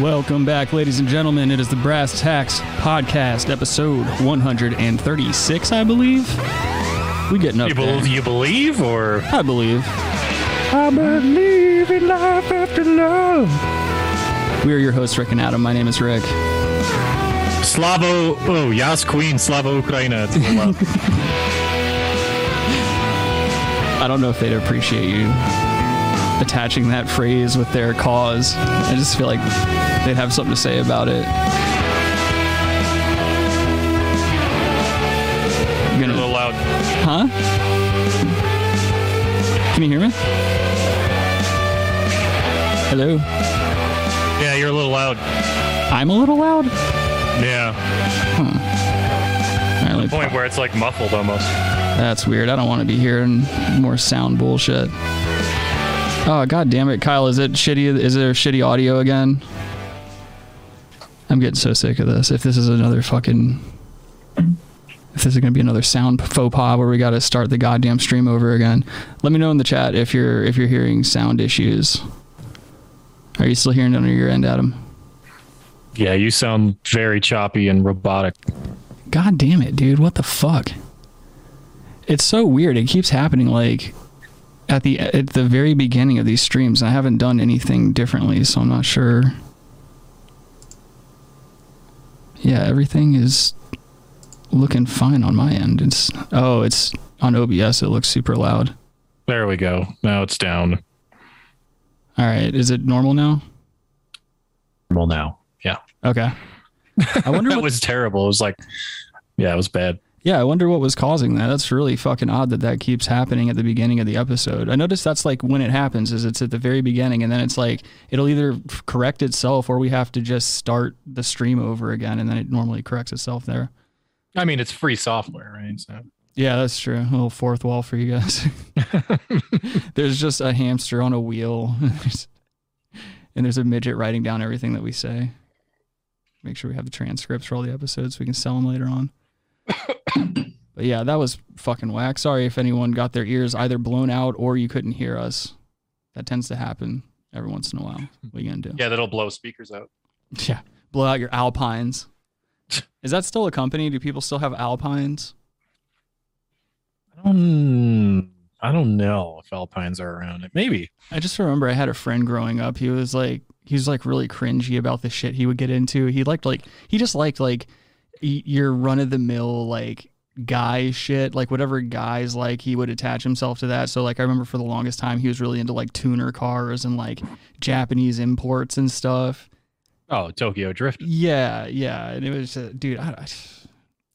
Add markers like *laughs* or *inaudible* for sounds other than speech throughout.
Welcome back, ladies and gentlemen. It is the Brass Tacks Podcast, episode 136, I believe. We getting up You, there. believe, you believe, or I believe. I believe in life after love. We are your hosts, Rick and Adam. My name is Rick. Slava? Oh, Yas Queen, Slava Ukraini. It's a little loud. *laughs* I don't know if they'd appreciate you attaching that phrase with their cause. I just feel like they'd have something to say about it. I'm a gonna- little loud. Huh? Can you hear me? Hello? Yeah, you're a little loud. I'm a little loud? Yeah, All right, me point where it's like muffled almost. That's weird. I don't want to be hearing more sound bullshit. Oh god damn it, Kyle! Is it shitty? Is there shitty audio again? I'm getting so sick of this. If this is another fucking, if this is gonna be another sound faux pas where we got to start the goddamn stream over again, let me know in the chat if you're if you're hearing sound issues. Are you still hearing it on your end, Adam? Yeah, you sound very choppy and robotic. God damn it, dude. What the fuck? It's so weird. It keeps happening like at the at the very beginning of these streams. I haven't done anything differently, so I'm not sure. Yeah, everything is looking fine on my end. It's oh, it's on OBS. It looks super loud. There we go. Now it's down. All right, is it normal now? Well, now. Yeah. Okay. I wonder *laughs* That what was terrible. It was like, yeah, it was bad. Yeah, I wonder what was causing that. That's really fucking odd that that keeps happening at the beginning of the episode. I notice that's like when it happens is it's at the very beginning and then it's like it'll either correct itself or we have to just start the stream over again and then it normally corrects itself there. I mean, it's free software, right? So Yeah, that's true. A little fourth wall for you guys. *laughs* there's just a hamster on a wheel and there's a midget writing down everything that we say. Make sure we have the transcripts for all the episodes so we can sell them later on. But yeah, that was fucking whack. Sorry if anyone got their ears either blown out or you couldn't hear us. That tends to happen every once in a while. What are you gonna do? yeah, that'll blow speakers out. *laughs* Yeah. Blow out your Alpines. Is that still a company? Do people still have Alpines? I don't. I don't know if Alpines are around. It maybe. I just remember I had a friend growing up. He was like, he was like really cringy about the shit he would get into. He liked like, he just liked like y- your run of the mill like guy shit, like whatever guys like. He would attach himself to that. So like, I remember for the longest time he was really into like tuner cars and like Japanese imports and stuff. Oh, Tokyo Drift. Yeah, yeah. And it was, uh, dude, I,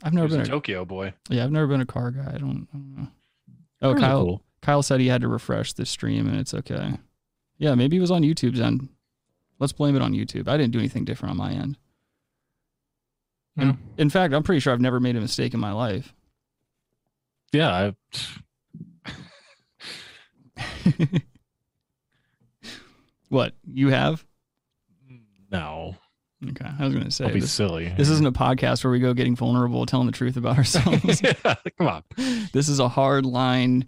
I've never a been a, Tokyo boy. yeah, I've never been a car guy. I don't, I don't know. Oh, Kyle. cool. Kyle said he had to refresh the stream and it's okay. Yeah, maybe it was on YouTube's end. Let's blame it on YouTube. I didn't do anything different on my end. In, in fact, I'm pretty sure I've never made a mistake in my life. Yeah, I, *laughs* What you have? no. Okay, I was going to say I'll be this, silly. this isn't a podcast where we go getting vulnerable, telling the truth about ourselves. *laughs* yeah, come on. this is a hard line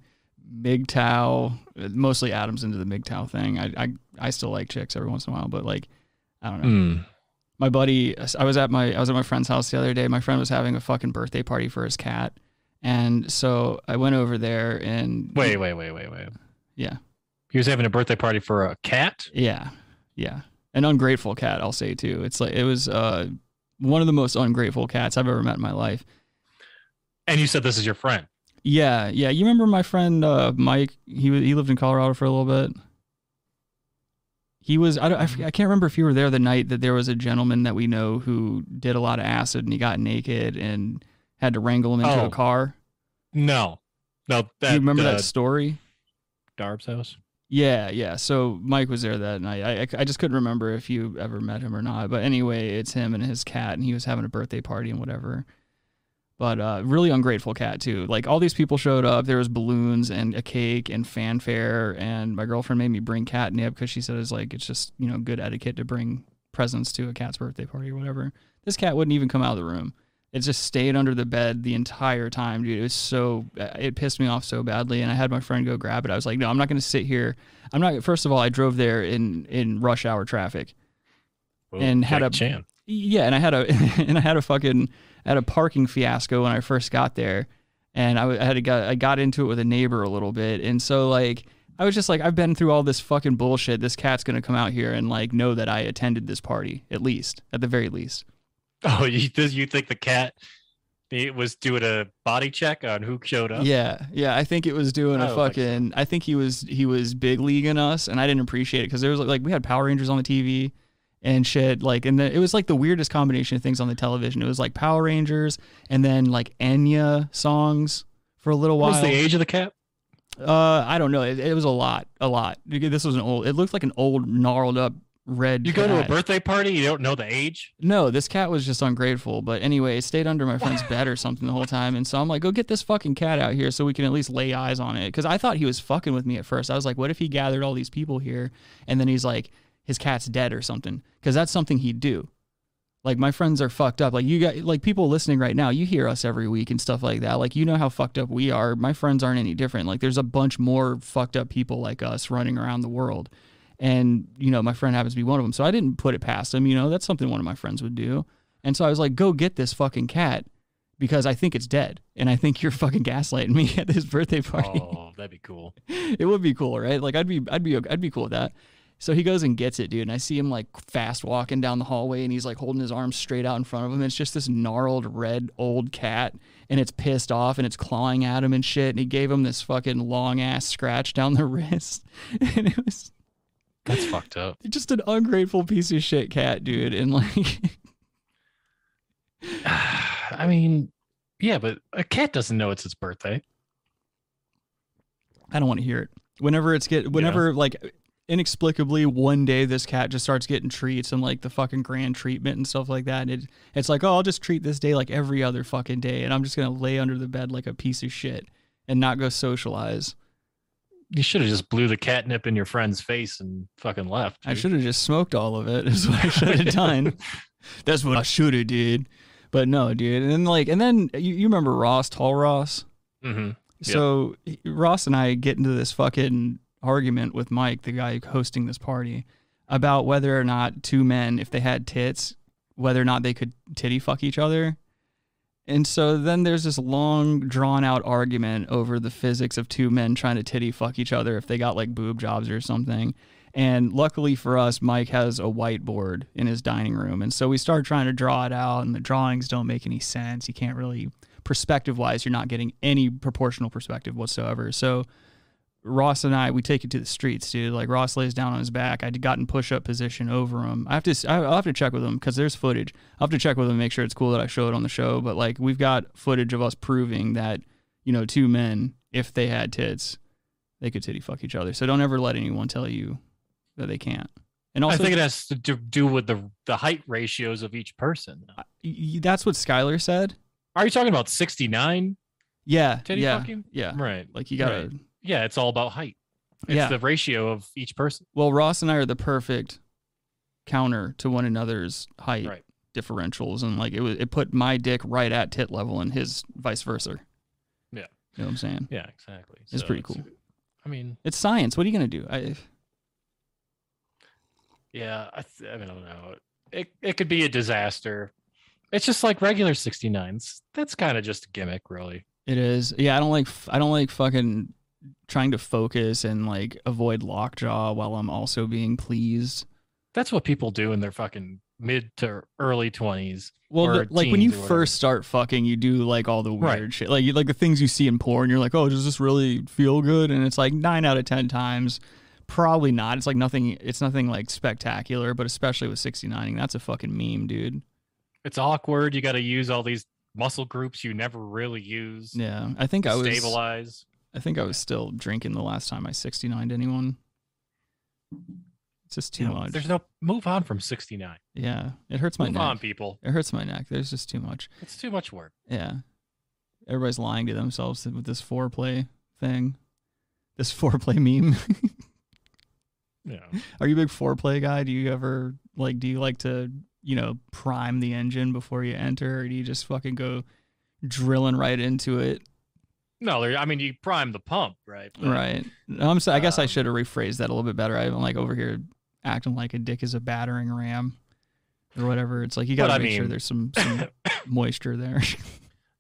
MGTOW. Mostly Adams into the MGTOW thing. I, I I still like chicks every once in a while, but like I don't know. Mm. My buddy i was at my i was at my friend's house the other day my friend was having a fucking birthday party for his cat and so i went over there and Wait, wait, wait, wait, wait. yeah He was having a birthday party for a cat. yeah yeah An ungrateful cat, I'll say too. It's like it was uh, one of the most ungrateful cats I've ever met in my life. And you said this is your friend. Yeah, yeah. You remember my friend uh, Mike? He he lived in Colorado for a little bit. He was I, don't, I, forget- I can't remember if you were there the night that there was a gentleman that we know who did a lot of acid and he got naked and had to wrangle him into Oh, a car. No, no. That, Do you remember uh, that story? Darb's house? Yeah, yeah. So Mike was there that night. I, I, I just couldn't remember if you ever met him or not. But anyway, it's him and his cat, and he was having a birthday party and whatever. But uh, really ungrateful cat too. Like all these people showed up. There was balloons and a cake and fanfare, and my girlfriend made me bring catnip because she said it's like it's just you know good etiquette to bring presents to a cat's birthday party or whatever. This cat wouldn't even come out of the room. It just stayed under the bed the entire time, dude. It was so it pissed me off so badly, and I had my friend go grab it. I was like, no, I'm not going to sit here. I'm not. First of all, I drove there in in rush hour traffic, Whoa, and had a Chan. yeah, and I had a *laughs* and I had a fucking had a parking fiasco when I first got there, and I had to got I got into it with a neighbor a little bit, and so like I was just like I've been through all this fucking bullshit. This cat's gonna come out here and like know that I attended this party at least, at the very least. *laughs* Oh, you you think the cat it was doing a body check on who showed up? Yeah, yeah. I think it was doing I a oh, so. fucking. I think he was he was big leaguing us, and I didn't appreciate it because there was like we had Power Rangers on the TV and shit. Like, and then it was like the weirdest combination of things on the television. It was like Power Rangers and then like Enya songs for a little What while. was the age of the cat? Uh, I don't know. It, it was a lot, a lot. This was an old. It looked like an old gnarled up red. You go to a birthday party, you don't know the age. No, this cat was just ungrateful. But anyway, it stayed under my friend's bed or something the whole time. And so I'm like, go get this fucking cat out here so we can at least lay eyes on it. Because I thought he was fucking with me at first. I was like, what if he gathered all these people here and then he's like, his cat's dead or something? Because that's something he'd do. Like my friends are fucked up. Like you got like people listening right now, you hear us every week and stuff like that. Like you know how fucked up we are. My friends aren't any different. Like there's a bunch more fucked up people like us running around the world. And you know, my friend happens to be one of them. So I didn't put it past him, you know, that's something one of my friends would do. And so I was like, "Go get this fucking cat because I think it's dead and I think you're fucking gaslighting me *laughs* at this birthday party." Oh, that'd be cool. *laughs* it would be cool, right? Like I'd be I'd be I'd be cool with that. So he goes and gets it, dude, and I see him like fast walking down the hallway and he's like holding his arms straight out in front of him. And It's just this gnarled red old cat and it's pissed off and it's clawing at him and shit. And he gave him this fucking long ass scratch down the *laughs* wrist. And it was That's fucked up. *laughs* just an ungrateful piece of shit cat, dude. And like *laughs* *sighs* I mean, yeah, but a cat doesn't know it's its birthday. I don't want to hear it. Whenever it's get whenever like inexplicably one day this cat just starts getting treats and like the fucking grand treatment and stuff like that. And it it's like, oh, I'll just treat this day like every other fucking day, and I'm just gonna lay under the bed like a piece of shit and not go socialize. You should have just blew the catnip in your friend's face and fucking left. I should have just smoked all of it. *laughs* Is what I *laughs* should have done. That's what I should have did. But no, dude. And then like, and then you, you remember Ross, Tall Ross? Mhm. So Ross and I get into this fucking argument with Mike, the guy hosting this party, about whether or not two men, if they had tits, whether or not they could titty fuck each other. And so then there's this long, drawn out argument over the physics of two men trying to titty fuck each other if they got like boob jobs or something. And luckily for us, Mike has a whiteboard in his dining room. And so we start trying to draw it out, and the drawings don't make any sense. You can't really, perspective wise, you're not getting any proportional perspective whatsoever. So Ross and I, we take it to the streets, dude. Like Ross lays down on his back. I'd gotten push up position over him. I have to, I'll have to check with him because there's footage. I'll have to check with him and make sure it's cool that I show it on the show. But like we've got footage of us proving that, you know, two men, if they had tits, they could titty fuck each other. So don't ever let anyone tell you that they can't. And also, I think it has to do, with the the height ratios of each person. that's what Skylar said. Are you talking about 69? Yeah, Titty yeah, fucking? yeah. Right. Like you gotta. Right. Yeah, it's all about height. It's Yeah. the ratio of each person. Well, Ross and I are the perfect counter to one another's height Right. differentials, and like it was, it put my dick right at tit level, and his vice versa. Yeah. You know what I'm saying? Yeah, exactly. It's pretty cool. I mean, It's science. What are you gonna do? I, yeah, I, th- I mean, I don't know. It it could be a disaster. It's just like regular 69s. That's kind of just a gimmick, really. it is. Yeah, I don't like. I don't like fucking trying to focus and like avoid lockjaw while I'm also being pleased. That's what people do in their fucking mid to early twenties. Well, the- like when you teens or whatever. first start fucking, you do like all the weird Right. shit, like you, like the things you see in porn. You're like, oh, does this really feel good? And it's like nine out of ten times, probably not. It's like nothing. It's nothing like spectacular, but especially with 69ing, that's a fucking meme, dude. it's awkward. You got to use all these muscle groups you never really use. Yeah, I think I was. stabilize. I think I was still drinking the last time I 69'd anyone. It's just too much. There's no move on from 69. Yeah, it hurts my Move neck. on, people. It hurts my neck. There's just too much. It's too much work. Yeah. Everybody's lying to themselves with this foreplay thing. This foreplay meme. *laughs* Yeah. Are you a big foreplay guy? Do you ever like do you like to, you know, prime the engine before you enter or do you just fucking go drilling right into it? No, I mean you prime the pump, right? But Right. I'm so, I guess I um, should have rephrased that a little bit better. I'm like over here acting like a dick is a battering ram or whatever. It's like you got to make sure there's some, some *coughs* moisture there.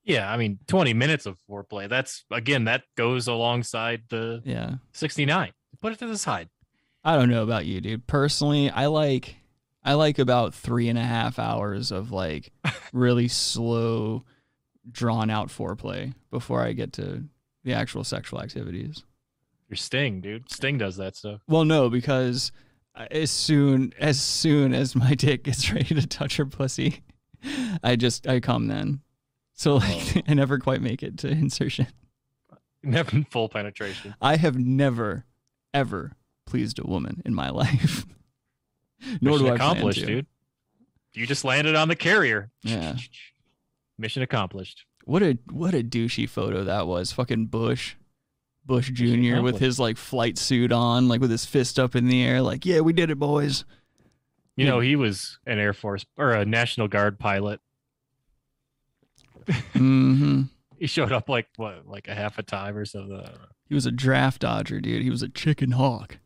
Yeah, I mean 20 minutes of foreplay. That's again that goes alongside the yeah. 69. Put it to the side. I don't know about you, dude. Personally, I like I like about three and a half hours of like *laughs* really slow, drawn out foreplay before I get to the actual sexual activities. Your Sting, dude. Sting does that stuff. Well, no, because as soon as soon as my dick gets *laughs* ready to touch her pussy, I just I come then. So like oh. *laughs* I never quite make it to *laughs* insertion. Never full penetration. I have never, ever pleased a woman in my life. Nor Mission do I accomplished, dude. You just landed on the carrier. Yeah. Mission accomplished. What a what a douchey photo that was. Fucking Bush. Bush Jr. with his like flight suit on, like with his fist up in the air, like, yeah, we did it, boys. You know, he was an Air Force or a National Guard pilot. *laughs* hmm He showed up like what, like a half a time or something. I don't know. He was a draft dodger, dude. He was a chicken hawk.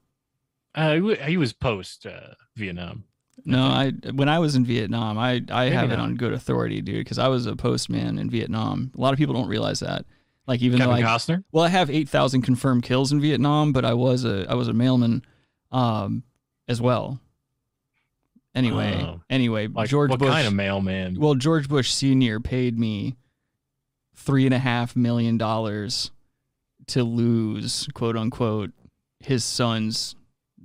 Uh, he, he was post uh, Vietnam. No, I when I was in Vietnam, I I Maybe have it not. on good authority, dude, because I was a postman in Vietnam. A lot of people don't realize that. Like even Kevin though I Costner. well, I have eight thousand confirmed kills in Vietnam, but I was a I was a mailman, um, as well. Anyway, Oh. anyway, Like George what Bush. kind of mailman? Well, George Bush Senior paid me three and a half million dollars to lose, quote unquote, his son's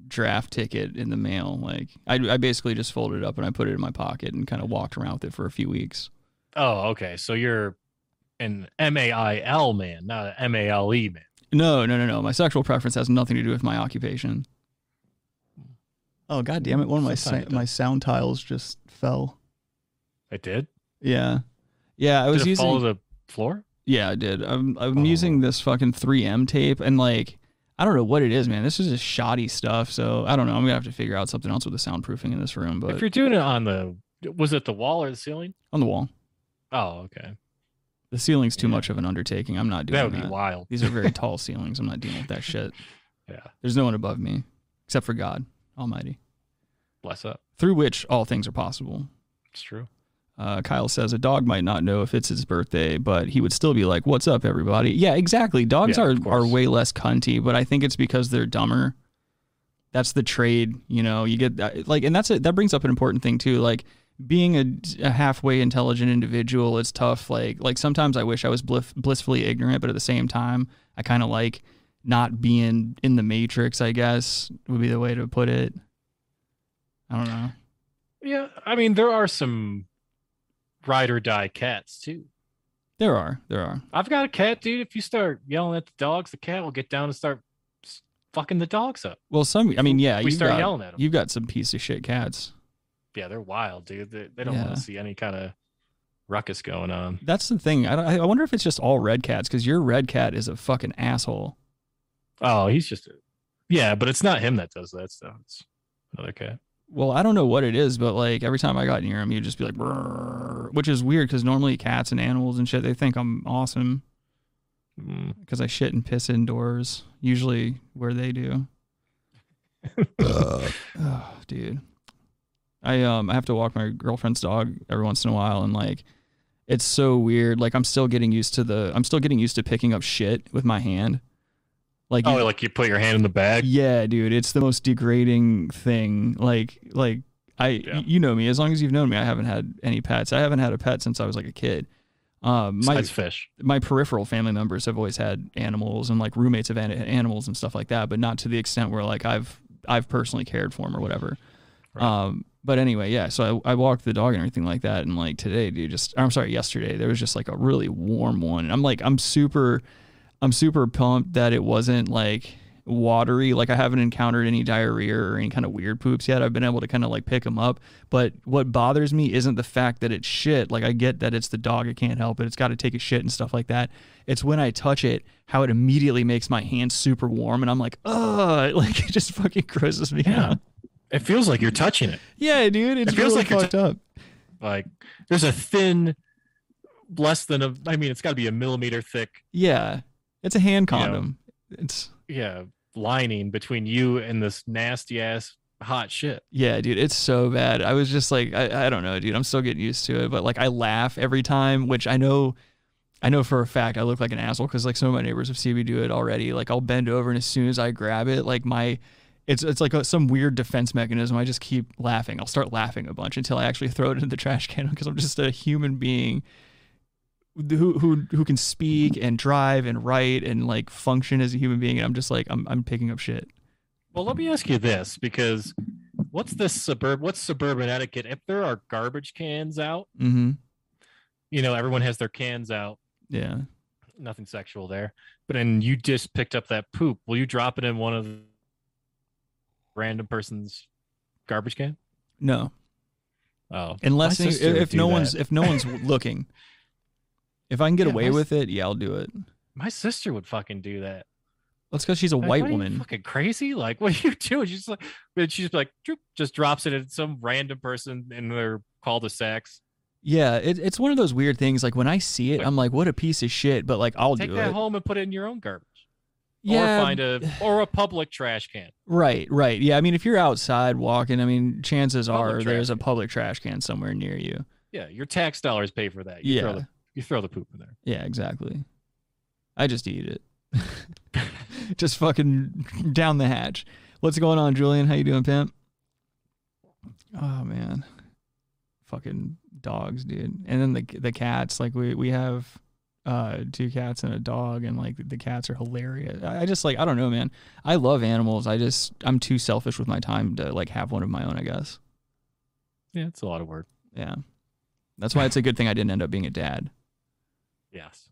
draft ticket in the mail. Like I, I basically just folded it up and I put it in my pocket and kind of walked around with it for a few weeks. oh, okay. So you're an M A I L man, not an M A L E man. No, no, no, no. My sexual preference has nothing to do with my occupation. Oh god damn it! One of my sa- my sound tiles just fell. I did. Yeah, yeah. I was Did it using. fall the floor? Yeah, I did. I'm I'm Oh. using this fucking 3M tape and like I don't know what it is, man. This is just shoddy stuff. So I don't know. I'm gonna have to figure out something else with the soundproofing in this room. But if you're doing it on the, was it the wall or the ceiling? on the wall, Oh, okay. the ceiling's too Yeah. much of an undertaking. I'm not doing That that. would be wild. These are very *laughs* tall ceilings. I'm not dealing with that shit. *laughs* Yeah. There's no one above me except for God Almighty, Bless up. through which all things are possible. It's true. Uh, Kyle says a dog might not know if it's his birthday, but he would still be like, "What's up, everybody?" Yeah, exactly. Dogs Yeah, are are way less cunty, but I think it's because they're dumber. That's the trade, you know. You get that, like, and that's it. That brings up an important thing too. Like being a, a halfway intelligent individual, it's tough. Like, like sometimes I wish I was blif- blissfully ignorant, but at the same time, I kind of like not being in the matrix. I guess would be the way to put it. I don't know. Yeah. I mean, there are some ride or die cats too. There are, there are. I've got a cat, dude. If you start yelling at the dogs, the cat will get down and start fucking the dogs up. Well, some. I mean, yeah, We start got, yelling them. You've got some piece of shit cats. Yeah, they're wild, dude. They, they don't want to see any kind of ruckus going on. That's the thing. I, I wonder if it's just all red cats because your red cat is a fucking asshole. Oh, he's just a, yeah, but it's not him that does that stuff. It's another cat. Well, I don't know what it is, but like every time I got near him, he'd just be like, "Brrr," which is weird because normally cats and animals and shit, they think I'm awesome Mm. because I shit and piss indoors, usually where they do. oh, *laughs* *sighs* *sighs* dude. I um I have to walk my girlfriend's dog every once in a while and like it's so weird. Like I'm still getting used to the I'm still getting used to picking up shit with my hand. Like Oh, you- like you put your hand in the bag. yeah, dude, it's the most degrading thing. Like like I Yeah. you know me, as long as you've known me, I haven't had any pets. I haven't had a pet since I was like a kid. Um my Besides fish. my peripheral family members have always had animals and like roommates have had animals and stuff like that, but not to the extent where like I've I've personally cared for them or whatever. Um, but anyway, yeah. So I, I walked the dog and everything like that, and like today, dude, just I'm sorry, yesterday there was just like a really warm one, and I'm like I'm super, I'm super pumped that it wasn't like watery. Like I haven't encountered any diarrhea or any kind of weird poops yet. I've been able to kind of like pick them up, but what bothers me isn't the fact that it's shit. Like I get that it's the dog, it can't help it. It's got to take a shit and stuff like that. It's when I touch it, how it immediately makes my hands super warm, and I'm like, ugh, *laughs* like it just fucking grosses me Yeah. out. It feels like you're touching it. Yeah, dude, It feels really like fucked t- up. Like there's a thin, less than a. I mean, it's got to be a millimeter thick. Yeah, it's a hand You know. condom. It's Yeah, lining between you and this nasty ass hot shit. yeah, dude, it's so bad. I was just like, I, I don't know, dude. I'm still getting used to it, but like I laugh every time, which I know. I know for a fact I look like an asshole because like some of my neighbors have seen me do it already. Like I'll bend over and as soon as I grab it, like my, it's it's like a, some weird defense mechanism. I just keep laughing. I'll start laughing a bunch until I actually throw it in the trash can *laughs* because I'm just a human being who who who can speak and drive and write and like function as a human being. And I'm just like I'm I'm picking up shit. Well, let me ask you this because what's this suburb? What's suburban etiquette? If there are garbage cans out, Mm-hmm. you know, everyone has their cans out. Yeah. Nothing sexual there. But then you just picked up that poop. Will you drop it in one of the random person's garbage can? No. Oh, Unless my if, if no that. one's if no one's *laughs* looking. If I can get Yeah, away my with it, yeah, I'll do it. my sister would fucking do that. That's because she's a Like, white what are you, woman. fucking crazy. Like, what are you *laughs* doing? She's like, but she's like, just drops it at some random person in their call to sex. Yeah, it, it's one of those weird things. Like when I see it, Like- I'm like, what a piece of shit. But like, I'll Take do that it. home and put it in your own garbage. Yeah, Or find a *sighs* or a public trash can. Right, right. Yeah, I mean, if you're outside walking, I mean, chances Public are there's a public trash can somewhere near you. Yeah, your tax dollars pay for that. You throw Yeah. the you throw the poop in there. Yeah, exactly. I just eat it. *laughs* just fucking down the hatch. What's going on, Julian? How you doing, pimp? Oh man, fucking dogs, dude. And then the the cats. Like we we have uh two cats and a dog, and like the cats are hilarious. I I just like I don't know, man. I love animals. I just I'm too selfish with my time to like have one of my own. I guess. Yeah, it's a lot of work. Yeah. That's why it's a good thing I didn't end up being a dad. Yes.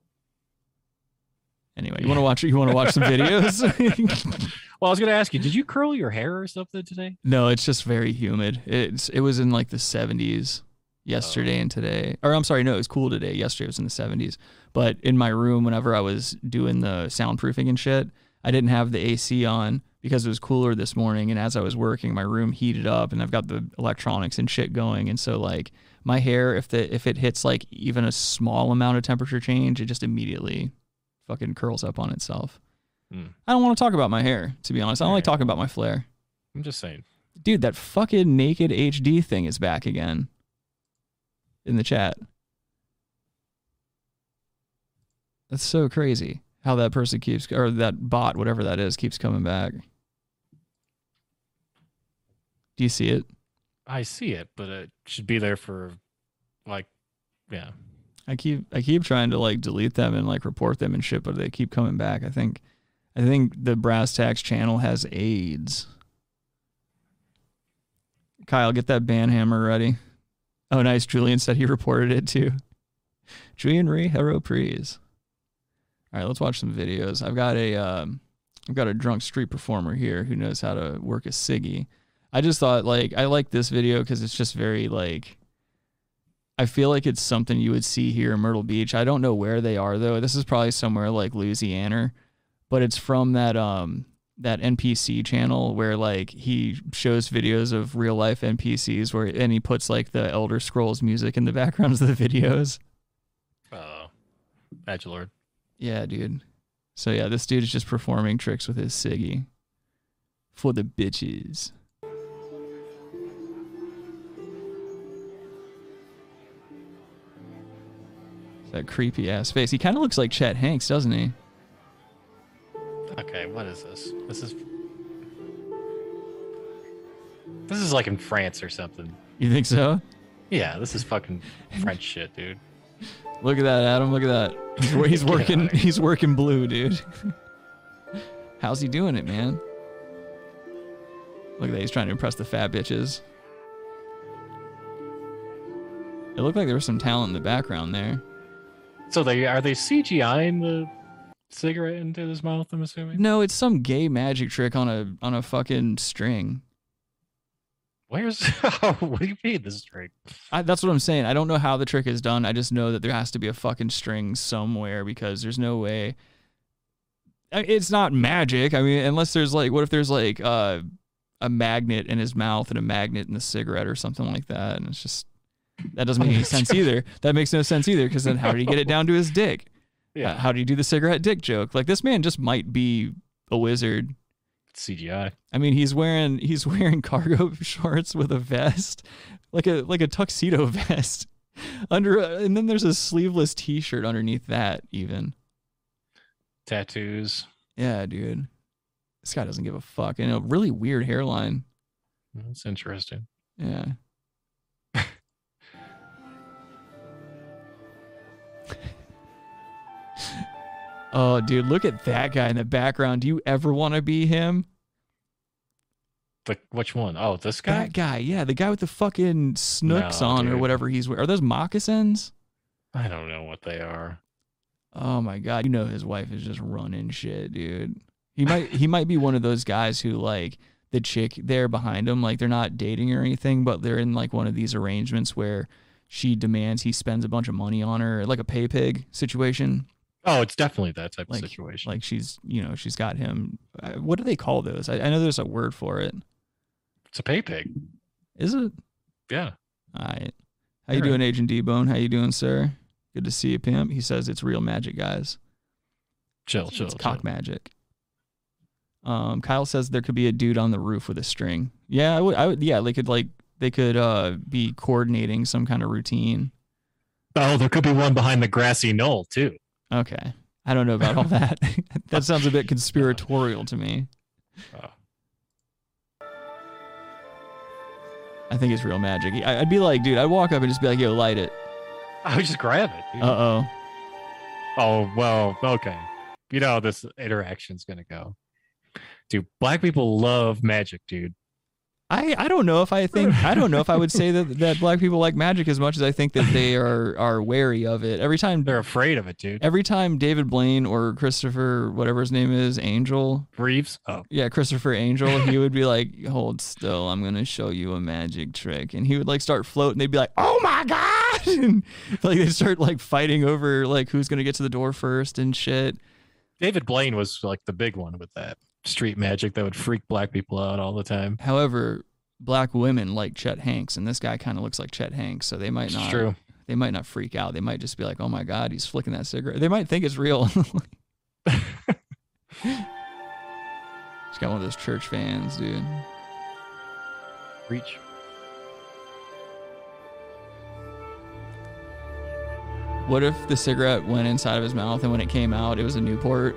Anyway, you want to watch you want to watch some videos? *laughs* Well, I was gonna ask you, did you curl your hair or something today? no, it's just very humid. It's it was in like the 70s yesterday oh. and today. Or I'm sorry, no, it was cool today. Yesterday was in the 70s. But in my room whenever I was doing the soundproofing and shit, I didn't have the AC on because it was cooler this morning and as I was working, my room heated up and I've got the electronics and shit going and so like my hair if the if it hits like even a small amount of temperature change, it just immediately fucking curls up on itself. Hmm. I don't want to talk about my hair, to be honest. I don't like talking about my flare. I'm just saying. Dude, that fucking naked HD thing is back again in the chat. That's so crazy how that person keeps, or that bot, whatever that is, keeps coming back. Do you see it? I see it, but it should be there for like yeah. I keep I keep trying to like delete them and like report them and shit, but they keep coming back. I think I think the Brass Tacks channel has AIDS. Kyle, get that ban hammer ready. Oh, nice. Julian said he *laughs* reported it too. Julian Ree Hero Prees. All right, let's watch some videos. I've got a um, I've got a drunk street performer here who knows how to work a ciggy. I just thought like I like this video because it's just very like I feel like it's something you would see here in Myrtle Beach. I don't know where they are though. This is probably somewhere like Louisiana, but it's from that um that NPC channel where like he shows videos of real life NPCs where and he puts like the Elder Scrolls music in the *laughs* backgrounds of the videos. Oh, Edgelord. Yeah, dude. So yeah, this dude is just performing tricks with his ciggy for the bitches. That creepy ass face. He kind of looks like Chet Hanks, doesn't he? Okay, what is this? This is this is like in France or something. You think so? Yeah, this is fucking *laughs* French shit, dude. Look at that, Adam. Look at that. He's, he's *laughs* working. He's working blue, dude. *laughs* How's he doing it, man? Look at that. He's trying to impress the fat bitches. It looked like there was some talent in the background there. So they are they CGIing the cigarette into his mouth? I'm assuming. No, it's some gay magic trick on a on a fucking string. Where's *laughs* what do you mean this drink? I, that's what I'm saying. I don't know how the trick is done. I just know that there has to be a fucking string somewhere because there's no way. It's not magic. I mean, unless there's like, what if there's like uh, a magnet in his mouth and a magnet in the cigarette or something like that, and it's just that doesn't make any *laughs* sense either. That makes no sense either because then how did he get it down to his dick? Yeah. Uh, how do you do the cigarette dick joke? Like this man just might be a wizard. CGI. I mean, he's wearing he's wearing cargo *laughs* shorts with a vest, like a like a tuxedo *laughs* vest under, and then there's a sleeveless T-shirt underneath that. Even, Tattoos. yeah, dude, this guy doesn't give a fuck, and a really weird hairline. That's interesting. Yeah. *laughs* oh, dude, look at that guy in the background. Do you ever want to be him? The which one? Oh, this guy. That guy, yeah, the guy with the fucking snooks No, on or whatever he's wearing. Are those moccasins? I don't know what they are. Oh my god, you know his wife is just running shit, dude. He might he might be one of those guys who like the chick there behind him, like they're not dating or anything, but they're in like one of these arrangements where she demands he spends a bunch of money on her, like a pay pig situation. Oh, it's definitely that type Like of situation. like she's you know she's got him. uh, What do they call those? I, I know there's a word for it. it's a pay pig. Is it? Yeah. All right. How you right. doing, Agent D Bone? How you doing, sir? Good to see you, pimp. He says it's real magic, guys. Chill, chill, it's chill. cock magic. Um, Kyle says there could be a dude on the roof with a string. Yeah, I would. I would. Yeah, they could like they could uh be coordinating some kind of routine. Oh, there could be one behind the grassy knoll too. Okay, I don't know about all that. *laughs* *laughs* that sounds a bit conspiratorial to me. Oh. I think it's real magic. I- I'd be like, dude, I'd walk up and just be like, yo, light it. I would just grab it. Uh oh. Oh well, okay. You know how this interaction's gonna go. Dude, black people love magic, dude. I, I don't know if I think I don't know if I would say that *laughs* that black people like magic as much as I think that they *laughs* are are wary of it. Every time They're afraid of it, dude. every time David Blaine or Christopher whatever his name is, Angel, Reeves. Oh, yeah, Christopher Angel, he would be like, "Hold still, I'm gonna show you a magic trick," and he would like start floating. They'd be like, "Oh my god!" *laughs* and like they start like fighting over like who's gonna get to the door first and shit. David Blaine was like the big one with that street magic that would freak black people out all the time. However, black women like Chet Hanks, and this guy kind of looks like Chet Hanks, so they might It's not. true. They might not freak out. They might just be like, "Oh my god, he's flicking that cigarette." They might think it's real. *laughs* He's got one of those church fans, dude. Reach. What if the cigarette went inside of his mouth and when it came out, it was a Newport?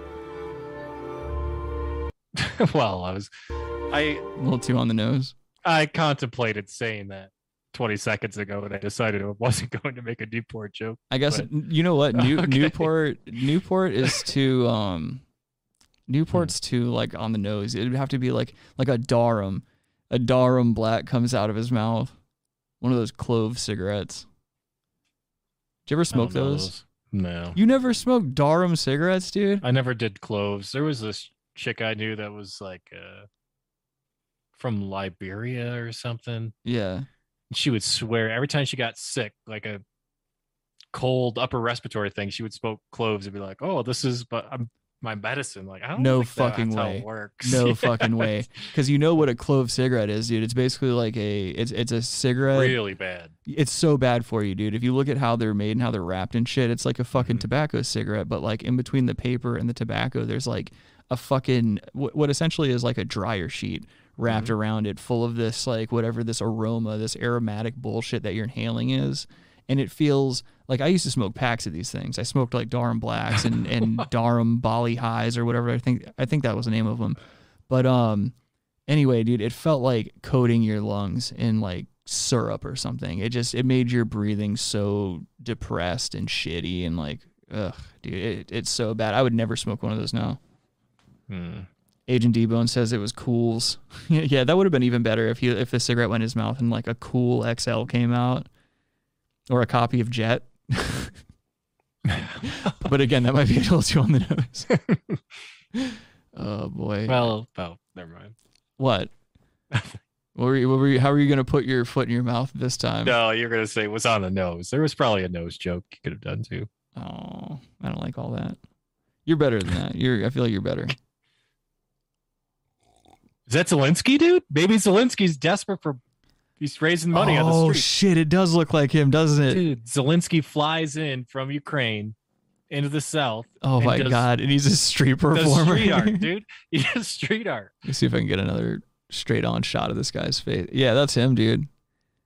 *laughs* well, I was, I A little too on the nose. I contemplated saying that 20 seconds ago, and I decided I wasn't *laughs* going to make a Newport joke. I guess But- you know what *laughs* New, Okay. Newport Newport is too um Newport's too like on the nose. It would have to be like like a Djarum. A Djarum black comes out of his mouth. One of those clove cigarettes. Did you ever smoke don't those? No, You never smoked Djarum cigarettes, dude? I never did cloves. There was this chick I knew that was like uh, from Liberia or something. Yeah. She would swear every time she got sick, like a cold upper respiratory thing, she would smoke cloves and be like, "Oh, this is but I'm my medicine." Like, I don't No think fucking that's how way. it works. No Yeah. *laughs* fucking way. Because you know what a clove cigarette is, dude. It's basically like a it's it's a cigarette. Really bad. It's so bad for you, dude. If you look at how they're made and how they're wrapped and shit, it's like a fucking Mhm. tobacco cigarette, but like in between the paper and the tobacco, there's like a fucking wh- what essentially is like a dryer sheet wrapped Mm-hmm. around it, full of this like whatever this aroma, this aromatic bullshit that you're inhaling is. And it feels like I used to smoke packs of these things. I smoked like Djarum Blacks and *laughs* and Djarum Bali Highs or whatever. I think I think that was the name of them. But um, anyway, dude, it felt like coating your lungs in like syrup or something. It just it made your breathing so depressed and shitty and like ugh, dude, it, it's so bad. I would never smoke one of those now. Hmm. Agent D-Bone says it was Kools. *laughs* yeah, that would have been even better if he if the cigarette went in his mouth and like a Kool XL came out, or a copy of Jet. but again, that might be a little too on the nose. *laughs* oh boy. Well, oh, never mind. what? What were you, what were you, how were you gonna put your foot in your mouth this time? No, you're gonna say it was on the nose. There was probably a nose joke you could have done too. Oh, I don't like all that. You're better than that. You're. I feel like you're better. Is that Zelensky, dude? Maybe Zelensky's desperate for. He's raising money on the oh, street. oh shit! It does look like him, doesn't it? Dude, Zelensky flies in from Ukraine into the south. oh my does- god! And he's a street performer. street art, *laughs* dude. He does street art. Let me see if I can get another straight on shot of this guy's face. Yeah, that's him, dude.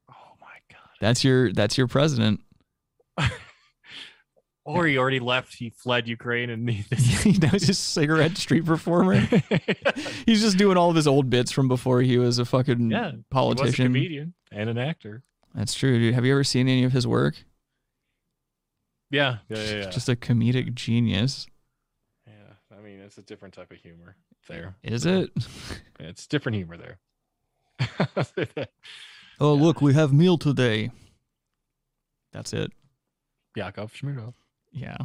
Oh my god. That's your that's your president. *laughs* Or he already left. He fled Ukraine and *laughs* *laughs* he, now he's just a cigarette street performer. *laughs* he's just doing all of his old bits from before he was a fucking yeah, He was a politician. comedian and an actor. That's true, dude. Have you ever seen any of his work? Yeah, yeah, yeah. yeah. Just a comedic genius. yeah. I mean, it's a different type of humor there. Is it? It's different humor there. Oh, look, we have meal today. That's it. Yakov Smirnoff. Yeah.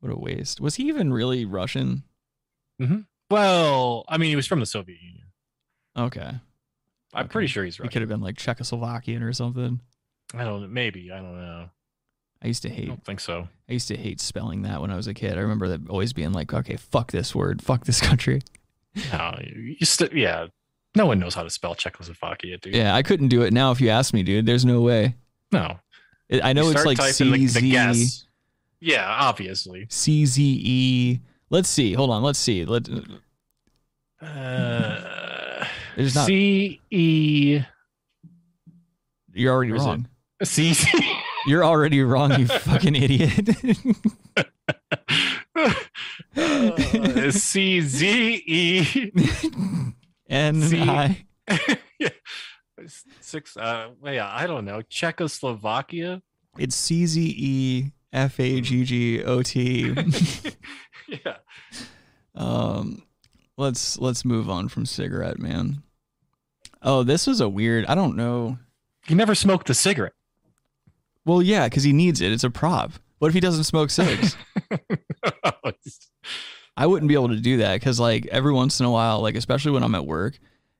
What a waste. Was he even really Russian? Mm-hmm. Well, I mean, he was from the Soviet Union. Okay. I'm Okay. pretty sure he's right. He could have been like Czechoslovakian or something. I don't know. Maybe. I don't know. I used to I hate don't think so. I used to hate spelling that when I was a kid. I remember that always being like, okay, fuck this word, fuck this *laughs* country. No, you st- yeah. No one knows how to spell Czechoslovakia, dude. Yeah, I couldn't do it now if you asked me, dude. There's no way. No. I know it's like typing the- the C Z guess. Yeah, obviously. C Z E. Let's see. Hold on. Let's see. Let Uh, There's not- C E you're already Where is it? wrong. C *laughs* You're already wrong, you fucking idiot. *laughs* Uh, C Z E N *laughs* I. six. Uh, yeah, I don't know. Czechoslovakia. It's C Z E F A G G O T. *laughs* yeah. Um, let's let's move on from cigarette, man. Oh, this was a weird. I don't know. He never smoked a cigarette. Well, yeah, because he needs it. It's a prop. What if he doesn't smoke cigs? *laughs* I wouldn't be able to do that because, like, every once in a while, like, especially when I'm at work,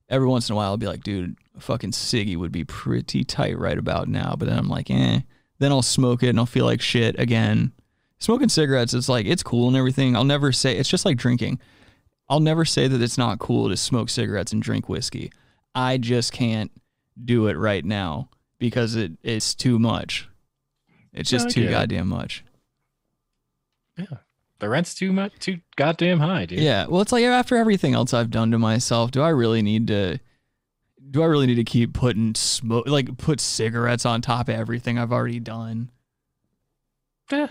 every once in a while, I'll be like, dude, a fucking ciggy would be pretty tight right about now. But then I'm like, eh. Then I'll smoke it and I'll feel like shit again. Smoking cigarettes, it's like, it's cool and everything. I'll never say, it's just like drinking. I'll never say that it's not cool to smoke cigarettes and drink whiskey. I just can't do it right now because it, it's too much. It's just too goddamn much. Yeah. The rent's too much, too goddamn high, dude. Yeah. Well, it's like after everything else I've done to myself, do I really need to? Do I really need to keep putting smoke, like put cigarettes on top of everything I've already done? Yeah.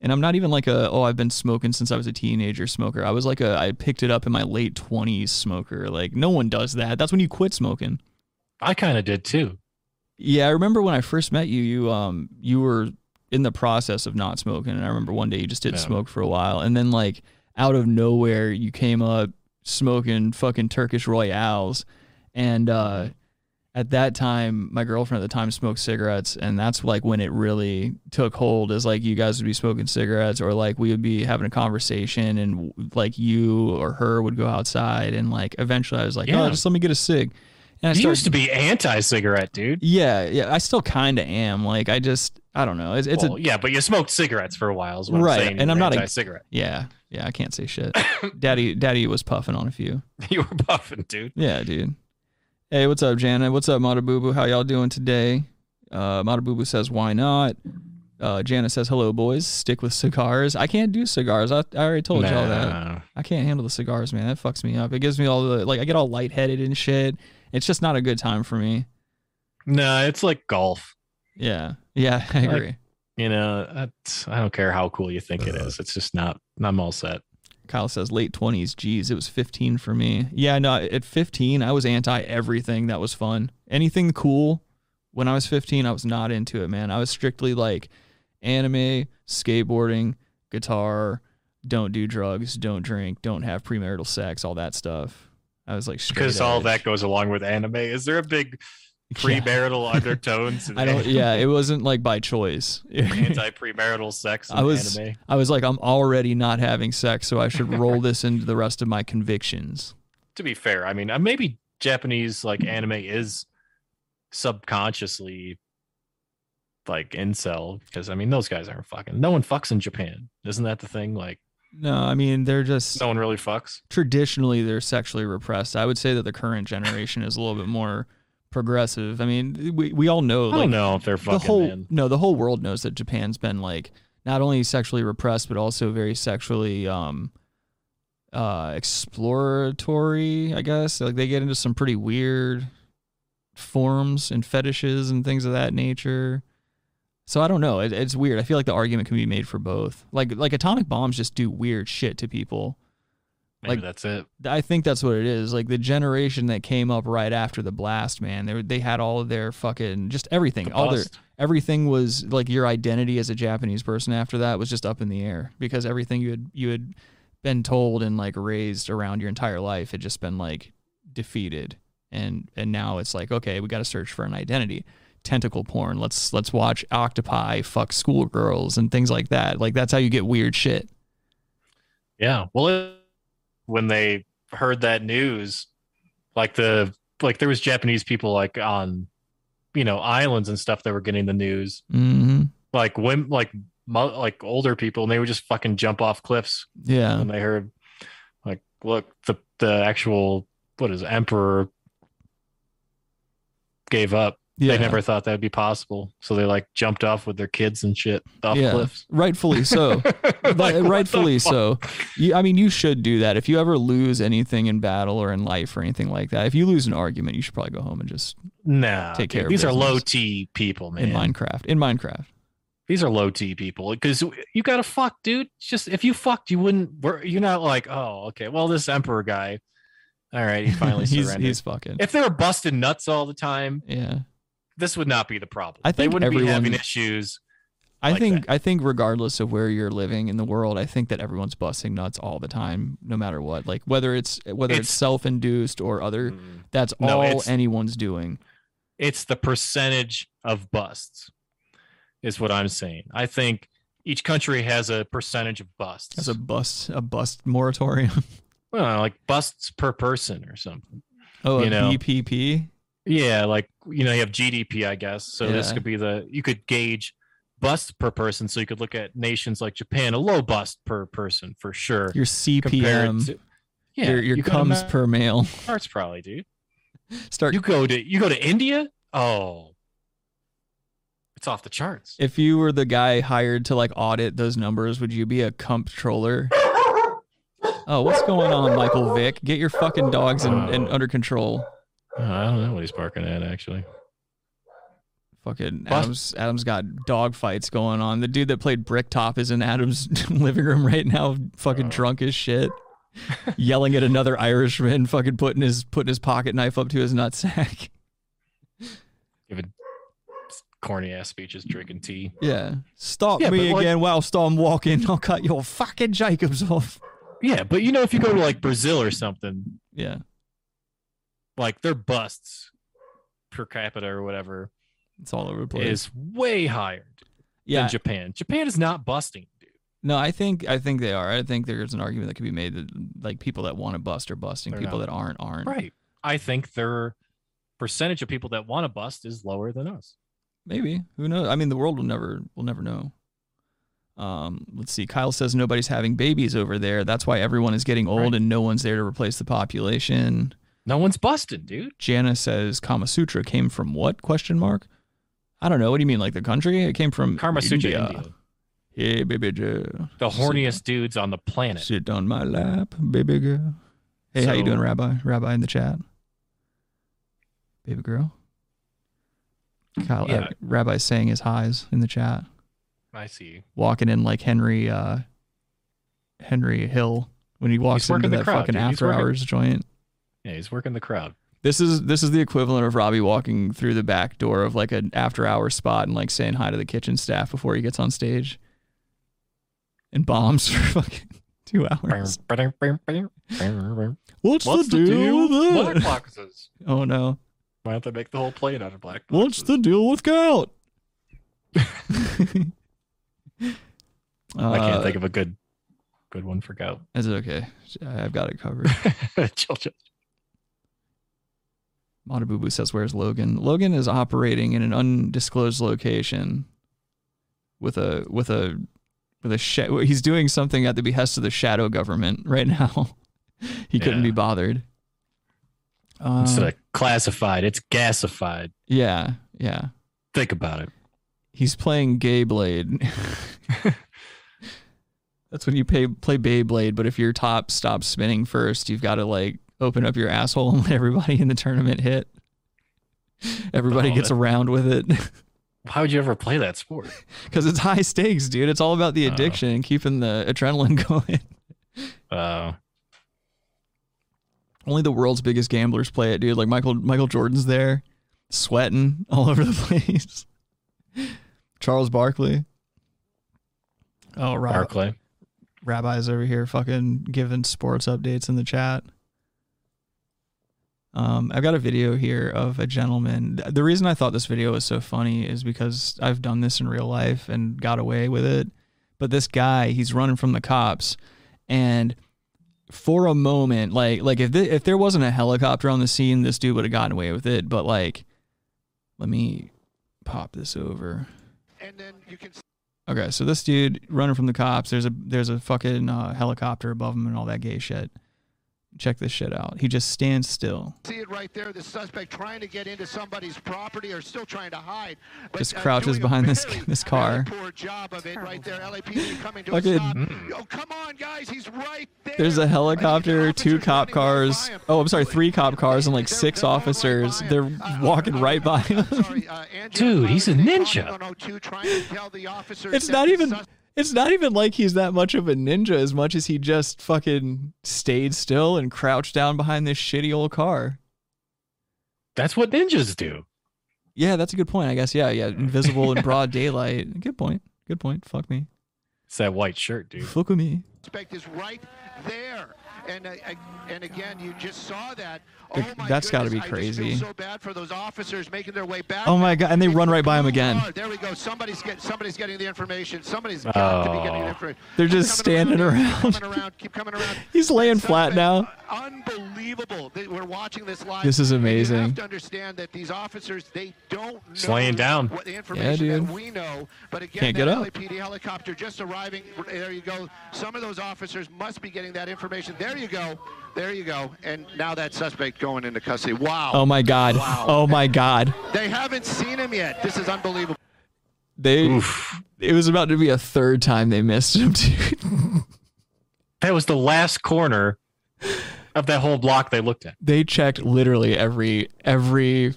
And I'm not even like a oh I've been smoking since I was a teenager smoker. I was like a I picked it up in my late 20s smoker. Like no one does that. That's when you quit smoking. I kind of did too. Yeah, I remember when I first met you, you um you were in the process of not smoking and I remember one day you just didn't Yeah. smoke for a while and then like out of nowhere you came up smoking fucking Turkish Royales and uh at that time my girlfriend at the time smoked cigarettes and that's like when it really took hold is like you guys would be smoking cigarettes or like we would be having a conversation and like you or her would go outside and like eventually I was like Yeah. oh just let me get a cig and I You started used to be anti-cigarette, dude. yeah, yeah, I still kind of am. Like, I just, I don't know. It's, it's well, a yeah, but you smoked cigarettes for a while, is what Right, I'm saying. and I'm not a- anti-cigarette. yeah, yeah. I can't say shit. *laughs* Daddy, Daddy was puffing on a few. you were puffing, dude. Yeah, dude. Hey, what's up, Jana? What's up, Matabubu? How y'all doing today? Uh, Matabubu says, why not? Uh, Jana says, hello, boys. Stick with cigars. I can't do cigars. I, I already told y'all that. I can't handle the cigars, man. That fucks me up. It gives me all the like. I get all lightheaded and shit. It's just not a good time for me. Nah, it's like golf. Yeah. Yeah, *laughs* I Like- agree. You know, I don't care how cool you think it is. It's just not. I'm all set. Kyle says late 20s. Geez, it was 15 for me. Yeah, no, at 15, I was anti everything that was fun. Anything cool when I was 15, I was not into it, man. I was strictly like anime, skateboarding, guitar, don't do drugs, don't drink, don't have premarital sex, all that stuff. I was like, Because all that goes along with anime. Is there a big premarital *laughs* undertones? I don't, *laughs* yeah, it wasn't like by choice. anti-premarital sex in I was, anime. I was like, I'm already not having sex, so I should roll this into the rest of my convictions. To be fair, I mean, uh, maybe Japanese like anime is subconsciously like incel because I mean those guys aren't fucking. No one fucks in Japan, isn't that the thing? Like No, I mean they're just no one really fucks. traditionally they're sexually repressed. I would say that the current generation is a little bit more progressive. I mean, we we all know I like don't know if they're the fucking. whole man. no, the whole world knows that Japan's been like not only sexually repressed but also very sexually um uh exploratory, I guess. Like they get into some pretty weird forms and fetishes and things of that nature. So I don't know. It, it's weird. I feel like the argument can be made for both. Like like atomic bombs just do weird shit to people. Maybe like- that's it. I think that's what it is. Like the generation that came up right after the blast, man, they were- they had all of their fucking just everything. The all their everything was like your identity as a Japanese person after that was just up in the air because everything you had you had been told and like raised around your entire life had just been like defeated. And and now it's like, okay, we got to search for an identity. Tentacle porn. Let's let's watch octopi fuck schoolgirls and things like that. Like that's how you get weird shit. Yeah. Well, it, when they heard that news, like the like there was Japanese people like on, you know, islands and stuff that were getting the news. hmm Like when like mo- like older people, and they would just fucking jump off cliffs Yeah. when they heard, like, look, the the actual what is it, emperor gave up. Yeah. They never thought that would be possible, so they like jumped off with their kids and shit off yeah. cliffs. Rightfully so. *laughs* Like, But what the rightfully so. You, I mean, you should do that. If you ever lose anything in battle or in life or anything like that, if you lose an argument, you should probably go home and just Nah, Take care dude, of these are low T people, man. in Minecraft. In Minecraft. These are low T people because you gotta fuck, dude. It's just if you fucked, you wouldn't. You're not like, oh, okay. Well, this emperor guy, all right, he finally *laughs* he's surrendered. he's fucking. if they were busting nuts all the time, yeah. This would not be the problem. I they think wouldn't be having issues. I like think I think regardless of where you're living in the world, I think that everyone's busting nuts all the time, no matter what. Like whether it's whether it's, It's- self-induced or other, Mm. that's all it's- anyone's doing. It's the percentage of busts, is what I'm saying. I think each country has a percentage of busts. As a bust a bust moratorium. *laughs* well, like busts per person or something. oh, a You know. BPP. Yeah, like you know, you have GDP, I guess. So this could be the you could gauge bust per person. So you could look at nations like Japan, a low bust per person for sure. Your compared CPM. to- yeah, your your you comes per mail. *laughs* Mars probably, dude. Start You go to you go to India. Oh, it's off the charts. if you were the guy hired to like audit those numbers, would you be a comptroller? *laughs* Oh, what's going on, Michael Vick? Get your fucking dogs and in Oh. under control. Uh, I don't know what he's barking at actually. Fucking Bust- Adam's Adam's got dog fights going on. The dude that played Bricktop is in Adam's *laughs* living room right now, fucking Oh. drunk as shit, *laughs* yelling at another Irishman, fucking putting his putting his pocket knife up to his nutsack. *laughs* Giving corny ass speeches, drinking tea. Yeah, stop Yeah, me but, like- again whilst I'm walking. I'll cut your fucking Jacobs off. Yeah, but you know, if you go to like Brazil or something, Yeah, like their busts per capita or whatever it's all over the place. is way higher yeah, than Japan. Japan is not busting, dude. no, I think I think they are. I think there's an argument that could be made that like people that want to bust are busting, They're people not. that aren't aren't. Right. I think their percentage of people that want to bust is lower than us. Maybe. Who knows? I mean, the world will never will never know. Um, let's see. Kyle says nobody's having babies over there. That's why everyone is getting old Right. and no one's there to replace the population. No one's busting, dude. Jana says Kama Sutra came from what? Question mark. I don't know. What do you mean, like the country? It came from Karma Sutra, India. India. Hey, baby girl. The horniest dudes on the planet. Sit on my lap, baby girl. Hey, how you doing, Rabbi? Rabbi in the chat. Baby girl. Kyle, Yeah. uh, Rabbi's saying his highs in the chat. I see. Walking in like Henry uh Henry Hill when he walks into the that crowd, fucking dude. After working- hours joint. Yeah, he's working the crowd. This is this is the equivalent of Robbie walking through the back door of like an after hour spot and like saying hi to the kitchen staff before he gets on stage. And bombs for *laughs* fucking two hours. What's, What's the deal, with Black that? boxes. *laughs* Oh no. Why don't they make the whole plane out of black What's the deal with gout? *laughs* I can't uh, think of a good good one for gout. It's okay. I've got it covered. chill, chill. Matabubu says, "Where's Logan?" Logan is operating in an undisclosed location with a with a with a sh- He's doing something at the behest of the shadow government right now. *laughs* he couldn't be bothered. Uh, Instead of classified, it's gasified. yeah, yeah. Think about it. He's playing Gay Blade. *laughs* That's when you pay, play Beyblade, but if your top stops spinning first, you've got to like open up your asshole and *laughs* let everybody in the tournament hit. Everybody Oh, gets around with it *laughs* Why would you ever play that sport? *laughs* because it's high stakes, dude. It's all about the Oh. addiction and keeping the adrenaline going. Uh, Only the world's biggest gamblers play it, dude. Like Michael Michael Jordan's there, sweating all over the place. Charles Barkley. Oh, right. Barclay. rabbis over here fucking giving sports updates in the chat. Um, I've got a video here of a gentleman. The reason I thought this video was so funny is because I've done this in real life and got away with it. But this guy, he's running from the cops, and for a moment, like like if th- if there wasn't a helicopter on the scene, this dude would have gotten away with it. But like, let me pop this over. And then you can Okay, so this dude running from the cops. There's a there's a fucking uh, helicopter above him and all that gay shit. Check this shit out. He just stands still. see it right there. The suspect trying to get into somebody's property or still trying to hide. But, Just uh, crouches doing a behind this *laughs* this car. Poor job of it right there. LAPD coming to Fucking- a stop. Oh, come on, guys. He's right there. There's a helicopter, two cop cars. Oh, I'm sorry, three cop cars and like They're- six they're going right officers. They're. Uh, walking uh, right by uh, him. sorry, uh, Dude, he's a ninja. to tell the officers It's not even sus- it's not even like he's that much of a ninja as much as he just fucking stayed still and crouched down behind this shitty old car. That's what ninjas do. Yeah, that's a good point. I guess. Yeah, yeah. Invisible in broad *laughs* daylight. Good point. Good point. Fuck me. It's that white shirt, dude. Fuck with me. suspect is right there. And uh, and again, you just saw that. Oh my That's gotta goodness, be I just feel crazy. so bad for those officers making their way back. Oh my god! And they run right by him again. Oh, there we go. Somebody's get somebody's getting the information. Somebody's got to be getting the Oh. information. They're just coming standing Keep around. coming around. Keep coming around. *laughs* He's laying That flat now. Unbelievable. They- We're watching this live. This is and You amazing. have to understand that these officers they don't know Just laying down. what the information dude. that we know. But again, Can't that get up. LAPD helicopter just arriving. There you go. Some of those officers must be getting that information. There you go. There you go. And now that suspect going into custody. Wow. Oh my god! Oh my god! They haven't seen him yet. This is unbelievable. They. Oof. It was about to be a third time they missed him, *laughs* dude. That was the last corner of that whole block they looked at. they checked literally every every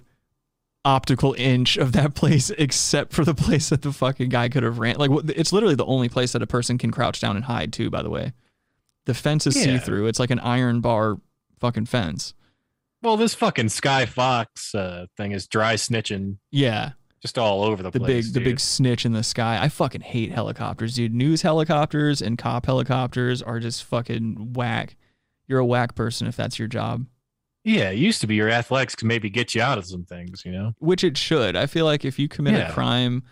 optical inch of that place except for the place that the fucking guy could have ran. Like it's literally the only place that a person can crouch down and hide too. By the way, the fence is Yeah. see through. It's like an iron bar fucking fence. Well, this fucking Sky Fox uh, thing is dry snitching Yeah, just all over the, the place. big the big snitch in the sky. I fucking hate helicopters, dude. News helicopters and cop helicopters are just fucking whack. You're a whack person if that's your job. Yeah, it used to be your athletics could maybe get you out of some things, you know? which it should. I feel like if you commit Yeah. a crime,